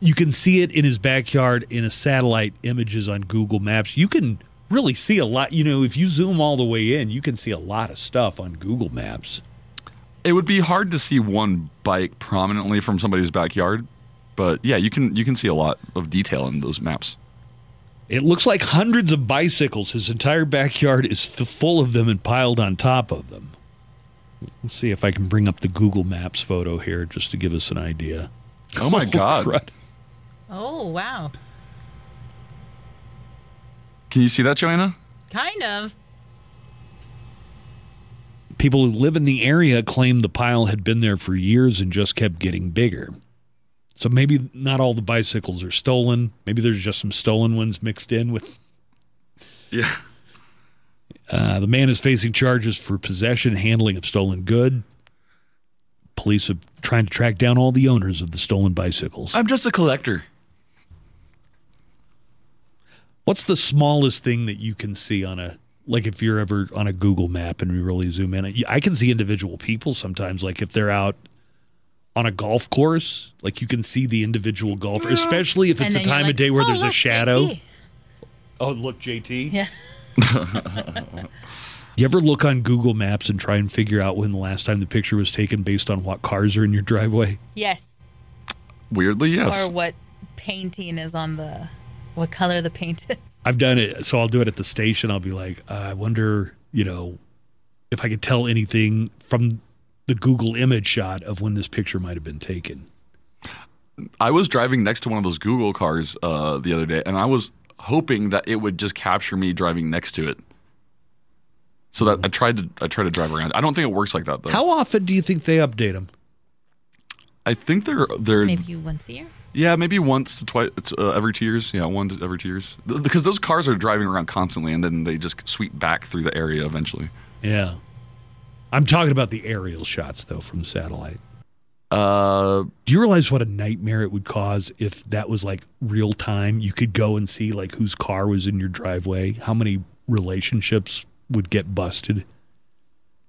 S2: you can see it in his backyard in a satellite images on Google Maps, you can really see a lot. You know, if you zoom all the way in, you can see a lot of stuff on Google Maps.
S4: It would be hard to see one bike prominently from somebody's backyard, but yeah, you can you can see a lot of detail in those maps.
S2: It looks like hundreds of bicycles. His entire backyard is f- full of them and piled on top of them. Let's see if I can bring up the Google Maps photo here just to give us an idea.
S4: Oh my <laughs> oh, god!
S2: crud.
S3: Oh wow.
S4: Can you see that, Joanna?
S3: Kind of.
S2: People who live in the area claim the pile had been there for years and just kept getting bigger. So maybe not all the bicycles are stolen. Maybe there's just some stolen ones mixed in with.
S4: Yeah.
S2: Uh, the man is facing charges for possession, handling of stolen good. Police are trying to track down all the owners of the stolen bicycles.
S4: I'm just a collector.
S2: What's the smallest thing that you can see on a like if you're ever on a Google map and we really zoom in? I can see individual people sometimes, like if they're out on a golf course, like you can see the individual golfer, especially if it's a time
S3: like,
S2: of day where
S3: "Oh,
S2: there's a shadow.
S3: JT."
S2: Oh, look, JT.
S3: Yeah. <laughs>
S2: You ever look on Google Maps and try and figure out when the last time the picture was taken based on what cars are in your driveway?
S3: Yes.
S4: Weirdly, yes.
S3: Or what painting is on the what color the paint is.
S2: I've done it, so I'll do it at the station. I'll be like, uh, I wonder, you know, if I could tell anything from the Google image shot of when this picture might have been taken.
S4: I was driving next to one of those Google cars uh, the other day, and I was hoping that it would just capture me driving next to it. So that I tried to I tried to drive around. I don't think it works like that though.
S2: How often do you think they update them?
S4: I think they're they're
S3: Maybe once a year.
S4: yeah maybe once to twice uh, every two years. Yeah, one to every two years because those cars are driving around constantly, and then they just sweep back through the area eventually.
S2: Yeah. I'm talking about the aerial shots, though, from satellite.
S4: Uh,
S2: Do you realize what a nightmare it would cause if that was like real time? You could go and see like whose car was in your driveway, how many relationships would get busted.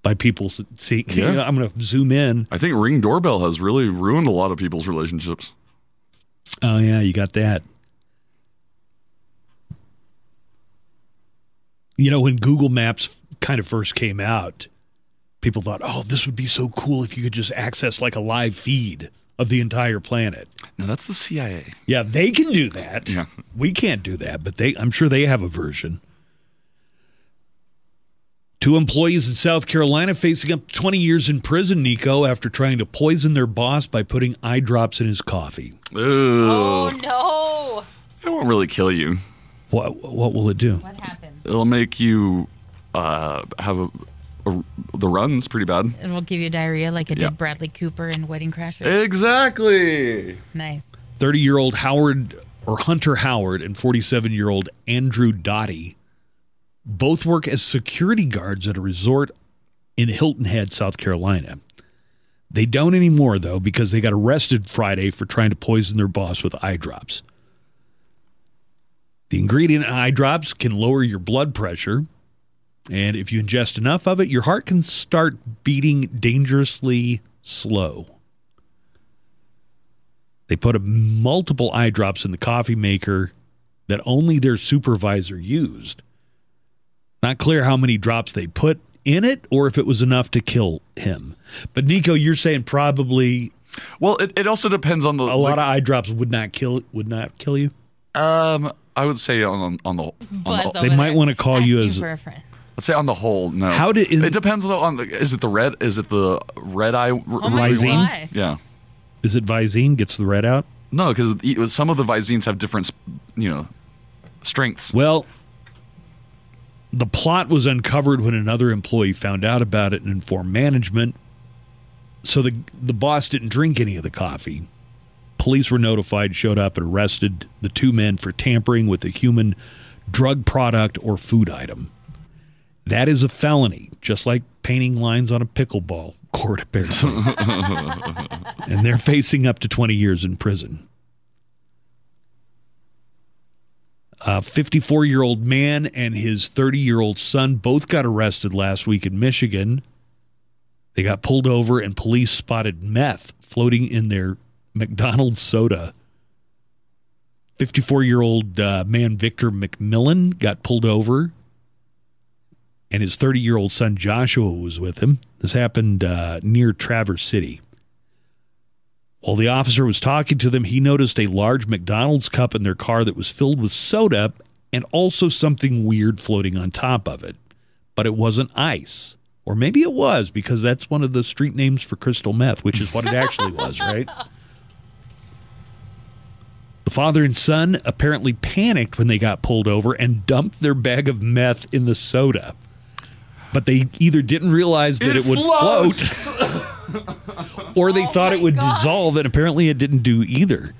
S2: by people seeing. <laughs>
S4: Yeah.
S2: I'm going to zoom in.
S4: I think Ring Doorbell has really ruined a lot of people's relationships.
S2: Oh yeah, you got that. You know, when Google Maps kind of first came out, people thought, "Oh, this would be so cool if you could just access like a live feed of the entire planet."
S4: No, that's the CIA.
S2: Yeah, they can do that.
S4: Yeah.
S2: We can't do that, but they I'm sure they have a version. Two employees in South Carolina facing up to 20 years in prison, Nico, after trying to poison their boss by putting eye drops in his coffee.
S3: Oh no!
S4: It won't really kill you.
S2: What what will it do?
S3: What happens?
S4: It'll make you uh, have a, a, the runs pretty bad.
S3: It will give you diarrhea like it
S4: Yeah.
S3: did Bradley Cooper in Wedding Crashers.
S4: Exactly.
S3: Nice.
S2: 30 year old Howard or Hunter Howard and 47 year old Andrew Dottie both work as security guards at a resort in Hilton Head, South Carolina. They don't anymore, though, because they got arrested Friday for trying to poison their boss with eye drops. The ingredient in eye drops can lower your blood pressure. And if you ingest enough of it, your heart can start beating dangerously slow. They put a multiple eye drops in the coffee maker that only their supervisor used. Not clear how many drops they put in it or if it was enough to kill him. But Nico, you're saying probably
S4: Well, it, it also depends on the
S2: a lot of eye drops would not kill would not kill you.
S4: Um, I would say on on the, on the
S2: They might want to call you as
S3: for a friend.
S4: Let's say on the whole, no.
S2: How did-
S4: it depends on the, on the is it the red is it the red eye
S3: Oh
S2: Visine?
S4: yeah
S2: is it Visine gets the red out?
S4: no because some of the Visines have different you know strengths.
S2: Well, the plot was uncovered when another employee found out about it and informed management. So the the boss didn't drink any of the coffee. Police were notified, showed up, and arrested the two men for tampering with a human drug product or food item. That is a felony, just like painting lines on a pickleball <laughs> court, apparently. <laughs> and they're facing up to 20 years in prison. A 54 year old man and his 30 year old son both got arrested last week in Michigan. They got pulled over, and police spotted meth floating in their McDonald's soda. 54 year old uh, man Victor McMillan got pulled over, and his 30 year old son Joshua was with him. This happened uh, near Traverse City. While the officer was talking to them, he noticed a large McDonald's cup in their car that was filled with soda and also something weird floating on top of it. But it wasn't ice. Or maybe it was because that's one of the street names for crystal meth, which is what it actually was, <laughs> right? The father and son apparently panicked when they got pulled over and dumped their bag of meth in the soda. But they either didn't realize that it,
S4: It
S2: would
S4: floats.
S2: float <laughs> or they
S3: Oh
S2: thought it would
S3: God.
S2: dissolve, and apparently it didn't do either.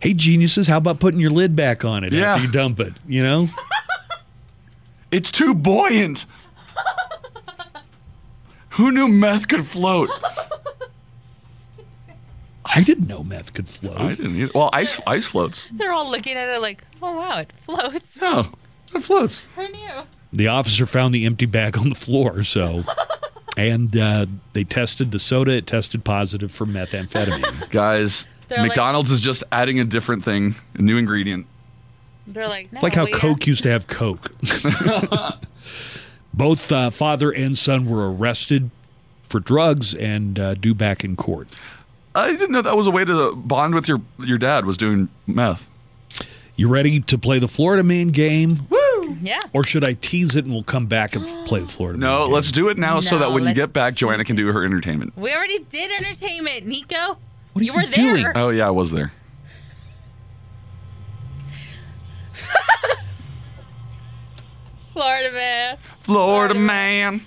S2: Hey, geniuses, how about putting your lid back on it
S4: Yeah.
S2: after you dump it? You know? <laughs>
S4: It's too buoyant. Who knew meth could float? <laughs>
S2: I didn't know meth could float.
S4: I didn't either. Well, ice ice floats.
S3: They're all looking at it like, oh wow, it floats.
S4: Oh, it floats.
S3: Who knew?
S2: The officer found the empty bag on the floor, so. <laughs> And uh, they tested the soda. It tested positive for methamphetamine. <laughs>
S4: Guys,
S3: They're like-
S4: McDonald's is just adding a different thing, a new ingredient.
S3: They're like,
S2: It's like how Coke
S3: asked-
S2: used to have Coke. <laughs> Both uh, father and son were arrested for drugs and uh, due back in court.
S4: I didn't know that was a way to bond with your your dad was doing meth.
S2: You ready to play the Florida Man game?
S4: Woo!
S3: Mm, yeah.
S2: Or should I tease it and we'll come back and <gasps> play the Florida
S4: No,
S2: game?
S4: let's do it now so that when you get back, Joanna can do her entertainment.
S3: We already did entertainment, Nico.
S2: What are
S3: you were
S2: you
S3: there.
S4: Oh yeah, I was there. <laughs>
S3: Florida man.
S4: Florida man.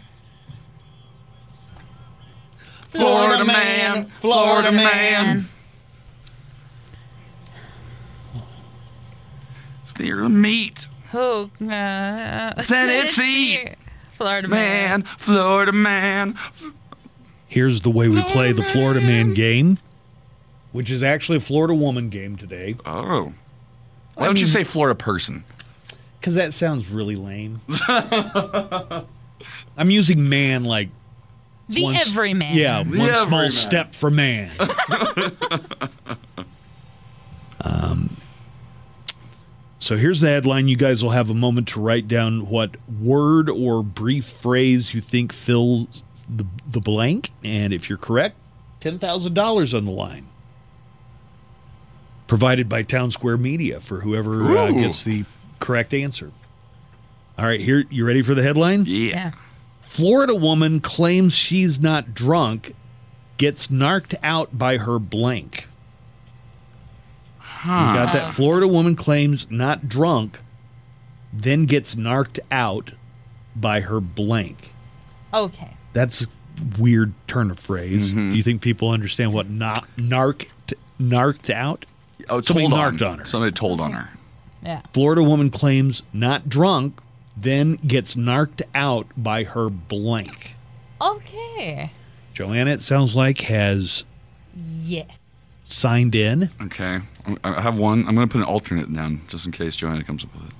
S4: Florida man. Florida man. Their meat.
S3: Who? Uh,
S4: Tennessee.
S3: Florida man.
S4: Man. Florida man.
S2: Here's the way we play the Florida Man game, which is actually a Florida woman game today.
S4: Oh. Why don't you
S2: mean-
S4: say Florida person?
S2: Because that sounds really lame. <laughs> I'm using man like
S3: The
S2: one s-
S3: everyman.
S2: Yeah,
S4: The
S2: one small
S4: everyman.
S2: step for man. <laughs> um, so here's the headline. You guys will have a moment to write down what word or brief phrase you think fills the, the blank. And if you're correct, $10,000 on the line. Provided by Town Square Media for whoever uh, gets the correct answer. All right, here, you ready for the headline?
S3: Yeah.
S2: Florida woman claims she's not drunk, gets narked out by her blank. You got that? Florida woman claims not drunk, then gets narked out by her blank.
S3: Okay.
S2: That's a weird turn of phrase. Mm-hmm. Do you think people understand what not narked narked out?
S4: Oh,
S2: Somebody
S4: told
S2: narked on her.
S4: Somebody told on her.
S3: Yeah.
S2: Florida woman claims not drunk, then gets narked out by her blank.
S3: Okay.
S2: Joanna, it sounds like, has
S3: Yes.
S2: signed in.
S4: Okay. I'm- have one. I'm going to put an alternate down just in case Joanna comes up with it.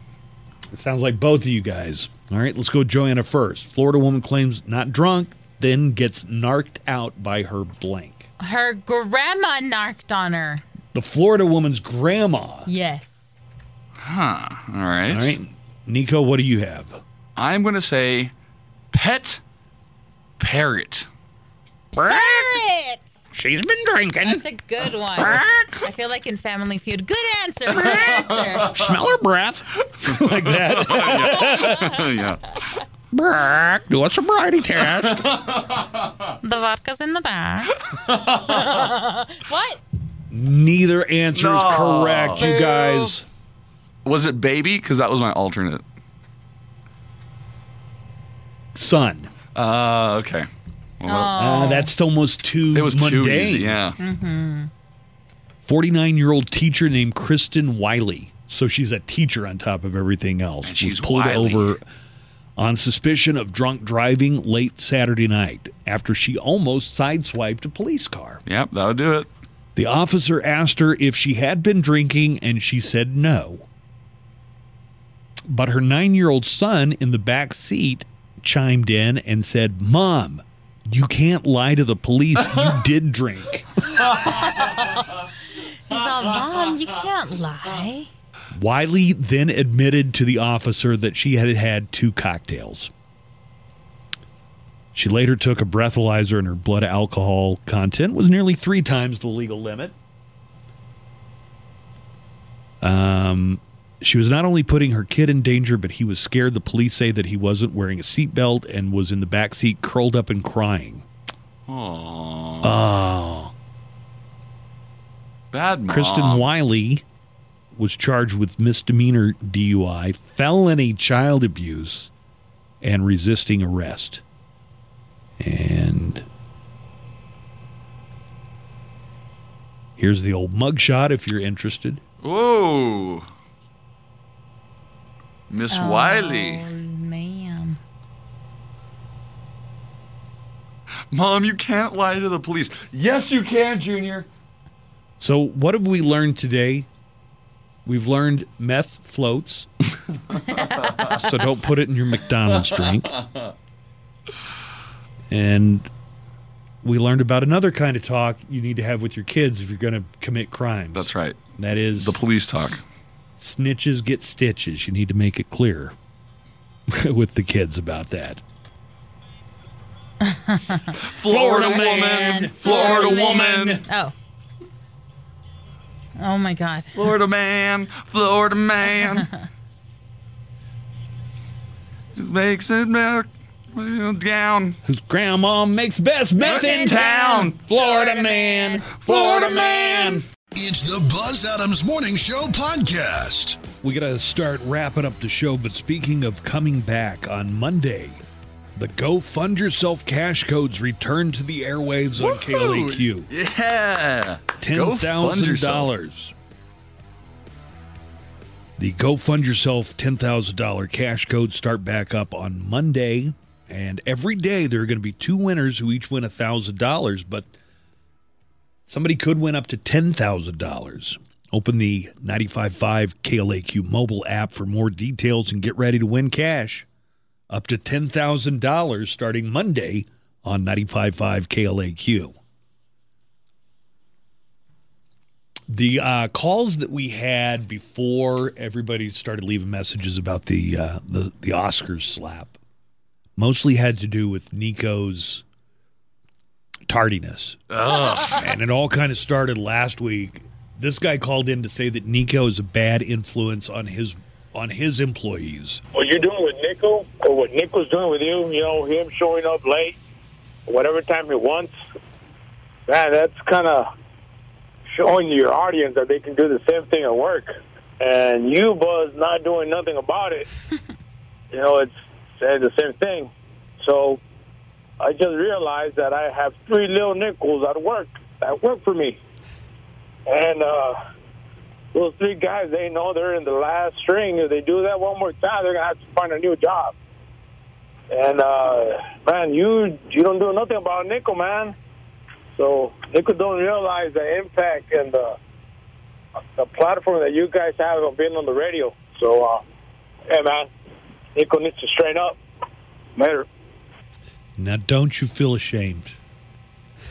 S2: It sounds like both of you guys. All right, let's go Joanna first. Florida woman claims not drunk, then gets narked out by her blank.
S3: Her grandma narked on her.
S2: The Florida woman's grandma.
S3: Yes.
S4: Huh. All right.
S2: All right. Nico, what do you have?
S4: I'm going to say pet parrot.
S3: Parrot.
S2: She's been drinking.
S3: That's a good one. I feel like in Family Feud. Good answer. <laughs> Good answer.
S2: Smell her breath. <laughs> like that. <laughs>
S4: yeah.
S2: Brack, do a sobriety test.
S3: The vodka's in the back. what?
S2: Neither answer is
S4: No.
S2: correct, you
S3: Boo.
S2: guys.
S4: Was it baby? Because that was my alternate.
S2: Son.
S4: Uh, okay. Well,
S2: Uh, that's almost too
S4: It was
S2: mundane.
S4: too easy. Yeah.
S3: Mm-hmm.
S2: 49 year old teacher named Kristen Wiley. So she's a teacher on top of everything else.
S4: And she's
S2: was pulled
S4: wily.
S2: over on suspicion of drunk driving late Saturday night after she almost sideswiped a police car.
S4: Yep, that would do it.
S2: The officer asked her if she had been drinking, and she said no. But her nine year old son in the back seat chimed in and said, Mom, you can't lie to the police. You <laughs> did drink.
S3: He's all, Mom, you can't lie.
S2: Wiley then admitted to the officer that she had had two cocktails. She later took a breathalyzer, and her blood alcohol content was nearly three times the legal limit. Um, she was not only putting her kid in danger, but he was scared. The police say that he wasn't wearing a seatbelt and was in the back seat, curled up and crying.
S4: Aww.
S2: Oh. Ah.
S4: Bad mom.
S2: Kristen Wiley was charged with misdemeanor DUI, felony child abuse, and resisting arrest. And here's the old mugshot if you're interested.
S4: Whoa. Miss
S3: Oh,
S4: Wiley.
S3: man.
S4: Mom, you can't lie to the police. Yes, you can, Junior.
S2: So, what have we learned today? We've learned meth floats. <laughs> so, don't put it in your McDonald's drink. And we learned about another kind of talk you need to have with your kids if you're going to commit crimes.
S4: That's right.
S2: That is
S4: The police talk.
S2: Snitches get stitches. You need to make it clear <laughs> with the kids about that. <laughs>
S4: Florida woman. Florida woman.
S3: Oh. Oh my God.
S4: Florida man. Florida man. <laughs> Makes it melt down.
S2: Whose grandma makes best meth in town. Florida man. Florida man.
S1: It's the Buzz Adams Morning Show podcast.
S2: We got to start wrapping up the show, but speaking of coming back on Monday, the Go Fund Yourself cash codes return to the airwaves on KLAQ.
S4: Yeah. Go fund
S2: $10,000. The Go Fund Yourself $10,000 cash codes start back up on Monday. And every day there are going to be two winners who each win $1,000, but somebody could win up to $10,000. Open the 95.5 KLAQ mobile app for more details and get ready to win cash. up to $10,000 starting Monday on 95.5 KLAQ. The uh, calls that we had before everybody started leaving messages about the, uh, the the Oscars slap mostly had to do with Nico's tardiness, ah. and it all kind of started last week. This guy called in to say that Nico is a bad influence on his on his employees.
S13: what you're doing with Nico or what Nico's doing with you, you know, him showing up late, whatever time he wants, man, that's kind of showing your audience that they can do the same thing at work. And you, Buzz, not doing nothing about it, <laughs> you know, it's saying the same thing. So I just realized that I have three little nickels at work that work for me. And, uh, those three guys, they know they're in the last string. If they do that one more time, they're gonna have to find a new job. And uh, man, you you don't do nothing about nickel, man. So nickel don't realize the impact and the the platform that you guys have on being on the radio. So, uh, hey, man, nickel needs to straighten up. Later.
S2: Now, don't you feel ashamed?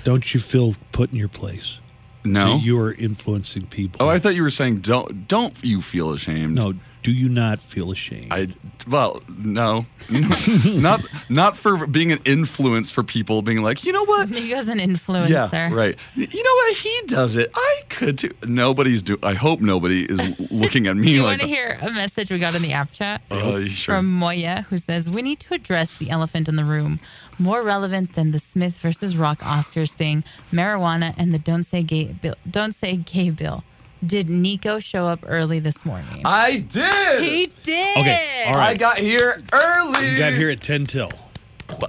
S2: Don't you feel put in your place?
S4: No.
S2: You are influencing people.
S4: Oh, I thought you were saying don't don't you feel ashamed?
S2: No, do you not feel ashamed?
S4: I well, no, <laughs> not not for being an influence for people being like, you know what? <laughs>
S3: Nico's an influencer.
S4: Yeah, right. You know what? He does it. I could too. Nobody's do. I hope nobody is <laughs> looking at me.
S3: Do
S4: me
S3: you
S4: like.
S3: want to hear a message we got in the app chat
S4: Uh, sure.
S3: from Moya, who says we need to address the elephant in the room, more relevant than the Smith versus Rock Oscars thing, marijuana, and the don't say gay bill. Don't say gay bill. Did Nico show up early this morning?
S4: I did.
S3: He did.
S2: Okay, all right.
S4: I got here early.
S2: You got here at ten till.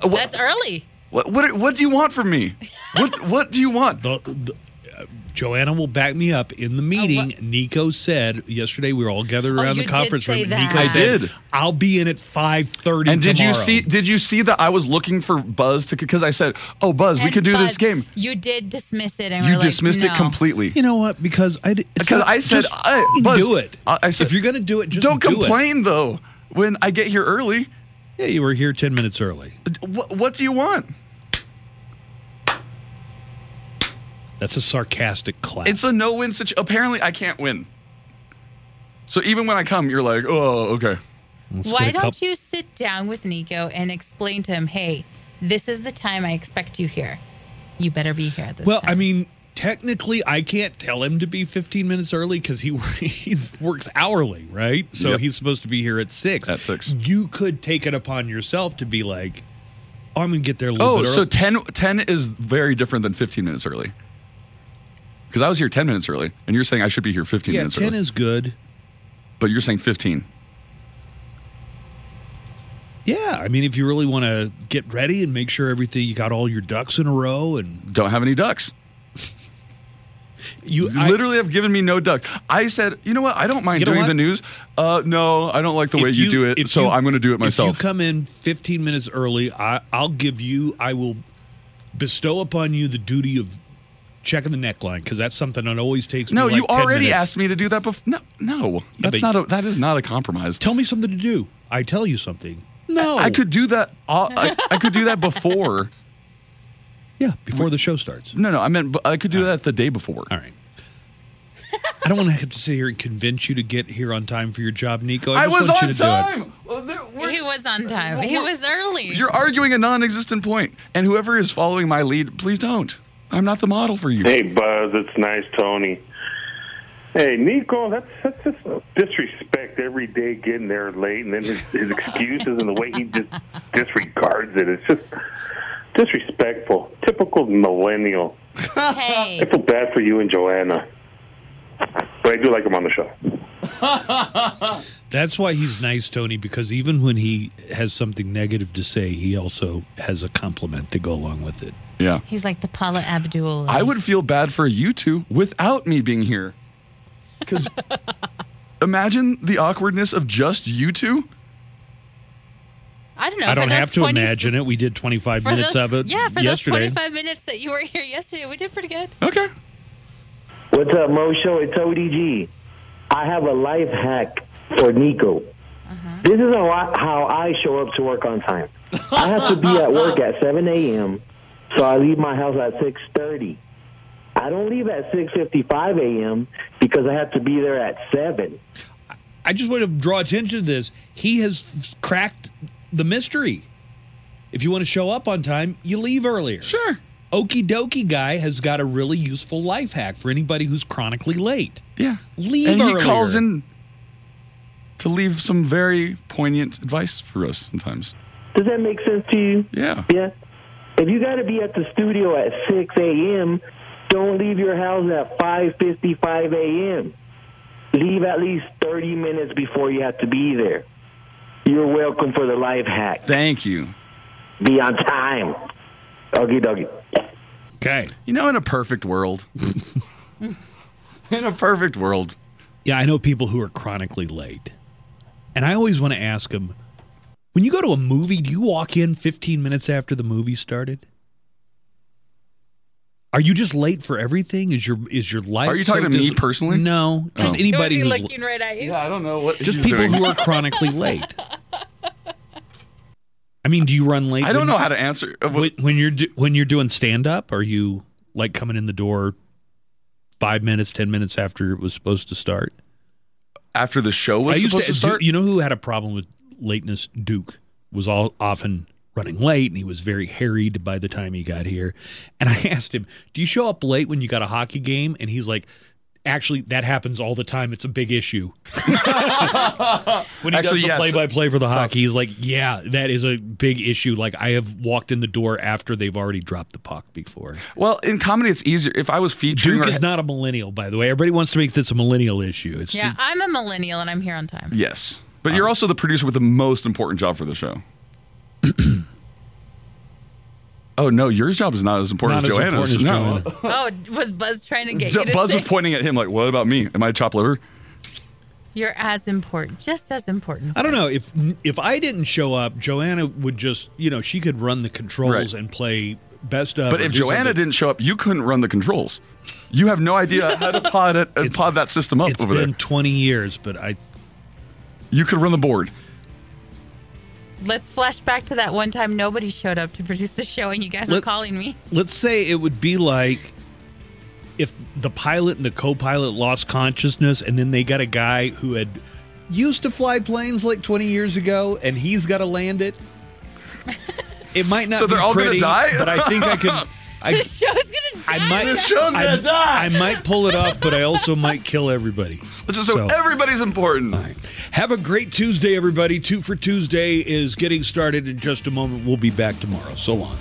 S3: That's early.
S4: What what what do you want from me? What what do you want?
S2: The, the, Joanna will back me up. In the oh, meeting, Nico said yesterday we were all gathered
S3: Oh,
S2: around
S3: you
S2: the conference room.
S3: that.
S2: Nico
S3: I
S2: said,
S4: did.
S2: "I'll be in at five thirty
S4: And did
S2: tomorrow."
S4: you see? Did you see that I was looking for Buzz to? Because I said, "Oh, Buzz, we could do
S3: Buzz,
S4: this game."
S3: You did dismiss it, and
S4: You
S3: we're like,
S4: dismissed it completely.
S2: You know what? Because I
S4: Because
S2: not-
S4: I said,
S2: just
S4: I, Buzz,
S2: do it.
S4: I, I said,
S2: if you're gonna do it, just
S4: don't
S2: do it.
S4: complain though. When I get here early,
S2: Yeah, you were here ten minutes early.
S4: what, what do you want?
S2: That's a sarcastic clap.
S4: It's a no-win situation. Apparently, I can't win. So even when I come, you're like, "Oh, okay."
S3: Why don't you sit down with Nico and explain to him, hey, this is the time I expect you here. You better be here at this
S2: Well,
S3: time.
S2: I mean, technically, I can't tell him to be 15 minutes early because he <laughs> he's works hourly, right? So
S4: Yep.
S2: he's supposed to be here at six.
S4: At six.
S2: you could take it upon yourself to be like, oh, "I'm gonna get there a little
S4: Oh,
S2: bit
S4: so
S2: early."
S4: 10, 10 is very different than 15 minutes early. Because I was here 10 minutes early, and you're saying I should be here 15
S2: yeah,
S4: minutes
S2: 10
S4: early.
S2: is good.
S4: but you're saying 15.
S2: Yeah, I mean, if you really want to get ready and make sure everything you got all your ducks in a row, and
S4: Don't have any ducks.
S2: you
S4: You literally have given me no duck. I said, you know what? I don't mind doing the news. Uh, no, I don't like the way
S2: if
S4: you, do it, so
S2: you-
S4: I'm going to do it myself.
S2: If you come in 15 minutes early, I, I'll give you, I will bestow upon you the duty of checking the neckline because that's something that always takes
S4: no,
S2: me like No,
S4: you
S2: 10
S4: already
S2: minutes.
S4: asked me to do that before. No, no, that's
S2: but-
S4: not a. That is not a compromise.
S2: Tell me something to do. I tell you something. No,
S4: I could do that. all- I, I could do that before. <laughs>
S2: Yeah, before the show starts.
S4: No, no, I meant I could do that the day before.
S2: All right. I don't want to have to sit here and convince you to get here on time for your job, Nico.
S4: I
S2: I,
S4: was
S2: want
S4: on
S2: you to do it.
S4: time. Well, there-
S3: he was on time. He was early.
S4: You're arguing a non-existent point, and whoever is following my lead, please don't. I'm not the model for you.
S14: Hey, Buzz, it's nice, Tony. Hey, Nico, that's that's just disrespect every day getting there late, and then his, his excuses and the way he just <laughs> disregards it. It's just disrespectful. Typical millennial.
S3: hey.
S14: I feel bad for you and Joanna, but I do like him on the show. <laughs>
S2: That's why he's nice, Tony, because even when he has something negative to say, he also has a compliment to go along with it.
S4: Yeah.
S3: He's like the Paula Abdul.
S4: I would feel bad for you two without me being here. Because <laughs> imagine the awkwardness of just you two.
S3: I don't know.
S2: I don't
S3: those
S2: have to
S3: 20
S2: imagine it. We did 25 minutes
S3: those,
S2: of it
S3: yeah, for
S2: yesterday.
S3: those 25 minutes that you were here yesterday, we did pretty good.
S4: Okay.
S11: What's up, Mo Show? It's ODG. I have a life hack for Nico.
S3: Uh-huh.
S11: This is how I, how I show up to work on time. I have to be at work at 7 a.m., so I leave my house at 6:30. I don't leave at 6:55 a.m. because I have to be there at 7.
S2: I just want to draw attention to this. He has cracked the mystery. If you want to show up on time, you leave earlier.
S4: Sure.
S2: Okie dokie guy has got a really useful life hack for anybody who's chronically late.
S4: Yeah.
S2: Leave
S4: and he calls in to leave some very poignant advice for us sometimes.
S11: Does that make sense to you?
S4: Yeah.
S11: Yeah. If you got to be at the studio at 6 a.m., don't leave your house at 5:55 a.m. Leave at least 30 minutes before you have to be there. You're welcome for the life hack.
S4: Thank you.
S11: Be on time. Okie dokie.
S2: Okay.
S4: You know, in a perfect world, <laughs> in a perfect world,
S2: Yeah, I know people who are chronically late. And I always want to ask them when you go to a movie, do you walk in 15 minutes after the movie started? Are you just late for everything? Is your is your life?
S4: Are you
S2: so
S4: talking to me personally?
S2: No, just
S4: Oh.
S2: anybody
S3: Was he
S2: who's
S3: looking right at you?
S4: yeah, I don't know what
S2: just people
S4: doing.
S2: who are chronically late. <laughs> I mean, do you run late?
S4: I don't
S2: when-
S4: know how to answer. uh,
S2: when, when you're do, when you're doing stand up. Are you like coming in the door five minutes, ten minutes after it was supposed to start?
S4: After the show was
S2: I used
S4: supposed
S2: to,
S4: to start,
S2: You know who had a problem with lateness? Duke was all often running late, and he was very harried by the time he got here. And I <laughs> asked him, "Do you show up late when you got a hockey game?" And he's like. Actually, that happens all the time. It's a big issue. <laughs> when he
S4: Actually,
S2: does the
S4: yes.
S2: play-by-play for the hockey, he's like, "Yeah, that is a big issue. Like, I have walked in the door after they've already dropped the puck before."
S4: well, in comedy, it's easier. If I was featuring,
S2: Duke
S4: or-
S2: is not a millennial, by the way. Everybody wants to make this a millennial issue. It's
S3: Yeah, I'm a millennial and I'm here on time.
S4: yes, but you're also the producer with the most important job for the show. <clears throat> oh no, your job is not as important
S2: Not
S4: as
S2: as
S4: Joanna's.
S2: important as
S4: no. <laughs> <laughs>
S3: Oh, was Buzz trying to get you to
S4: Buzz
S3: say
S4: was pointing at him like, "What about me? Am I chopped liver?"
S3: you're as important, just as important?
S2: I don't know if if I didn't show up, Joanna would just you know she could run the controls
S4: Right.
S2: and play best of.
S4: But if Joanna
S2: something.
S4: didn't show up, you couldn't run the controls. You have no idea how to <laughs> pod it, uh, pod that system up
S2: it's
S4: over
S2: been twenty years, but I
S4: You could run the board.
S3: Let's flash back to that one time nobody showed up to produce the show and you guys were
S2: Let-
S3: calling me.
S2: let's say it would be like if the pilot and the co-pilot lost consciousness, and then they got a guy who had used to fly planes like twenty years ago, and he's got to land it. <laughs> It might not
S4: So they're
S2: be
S4: all gonna
S2: pretty,
S4: die?
S2: but I think I could. <laughs> I, <laughs>
S3: the show's gonna die.
S2: I might.
S4: The show's
S2: I,
S4: gonna die.
S2: I might pull it off, but I also might kill everybody.
S4: Just so, everybody's important.
S2: Have a great Tuesday, everybody. Two for Tuesday is getting started in just a moment. We'll be back tomorrow. So long.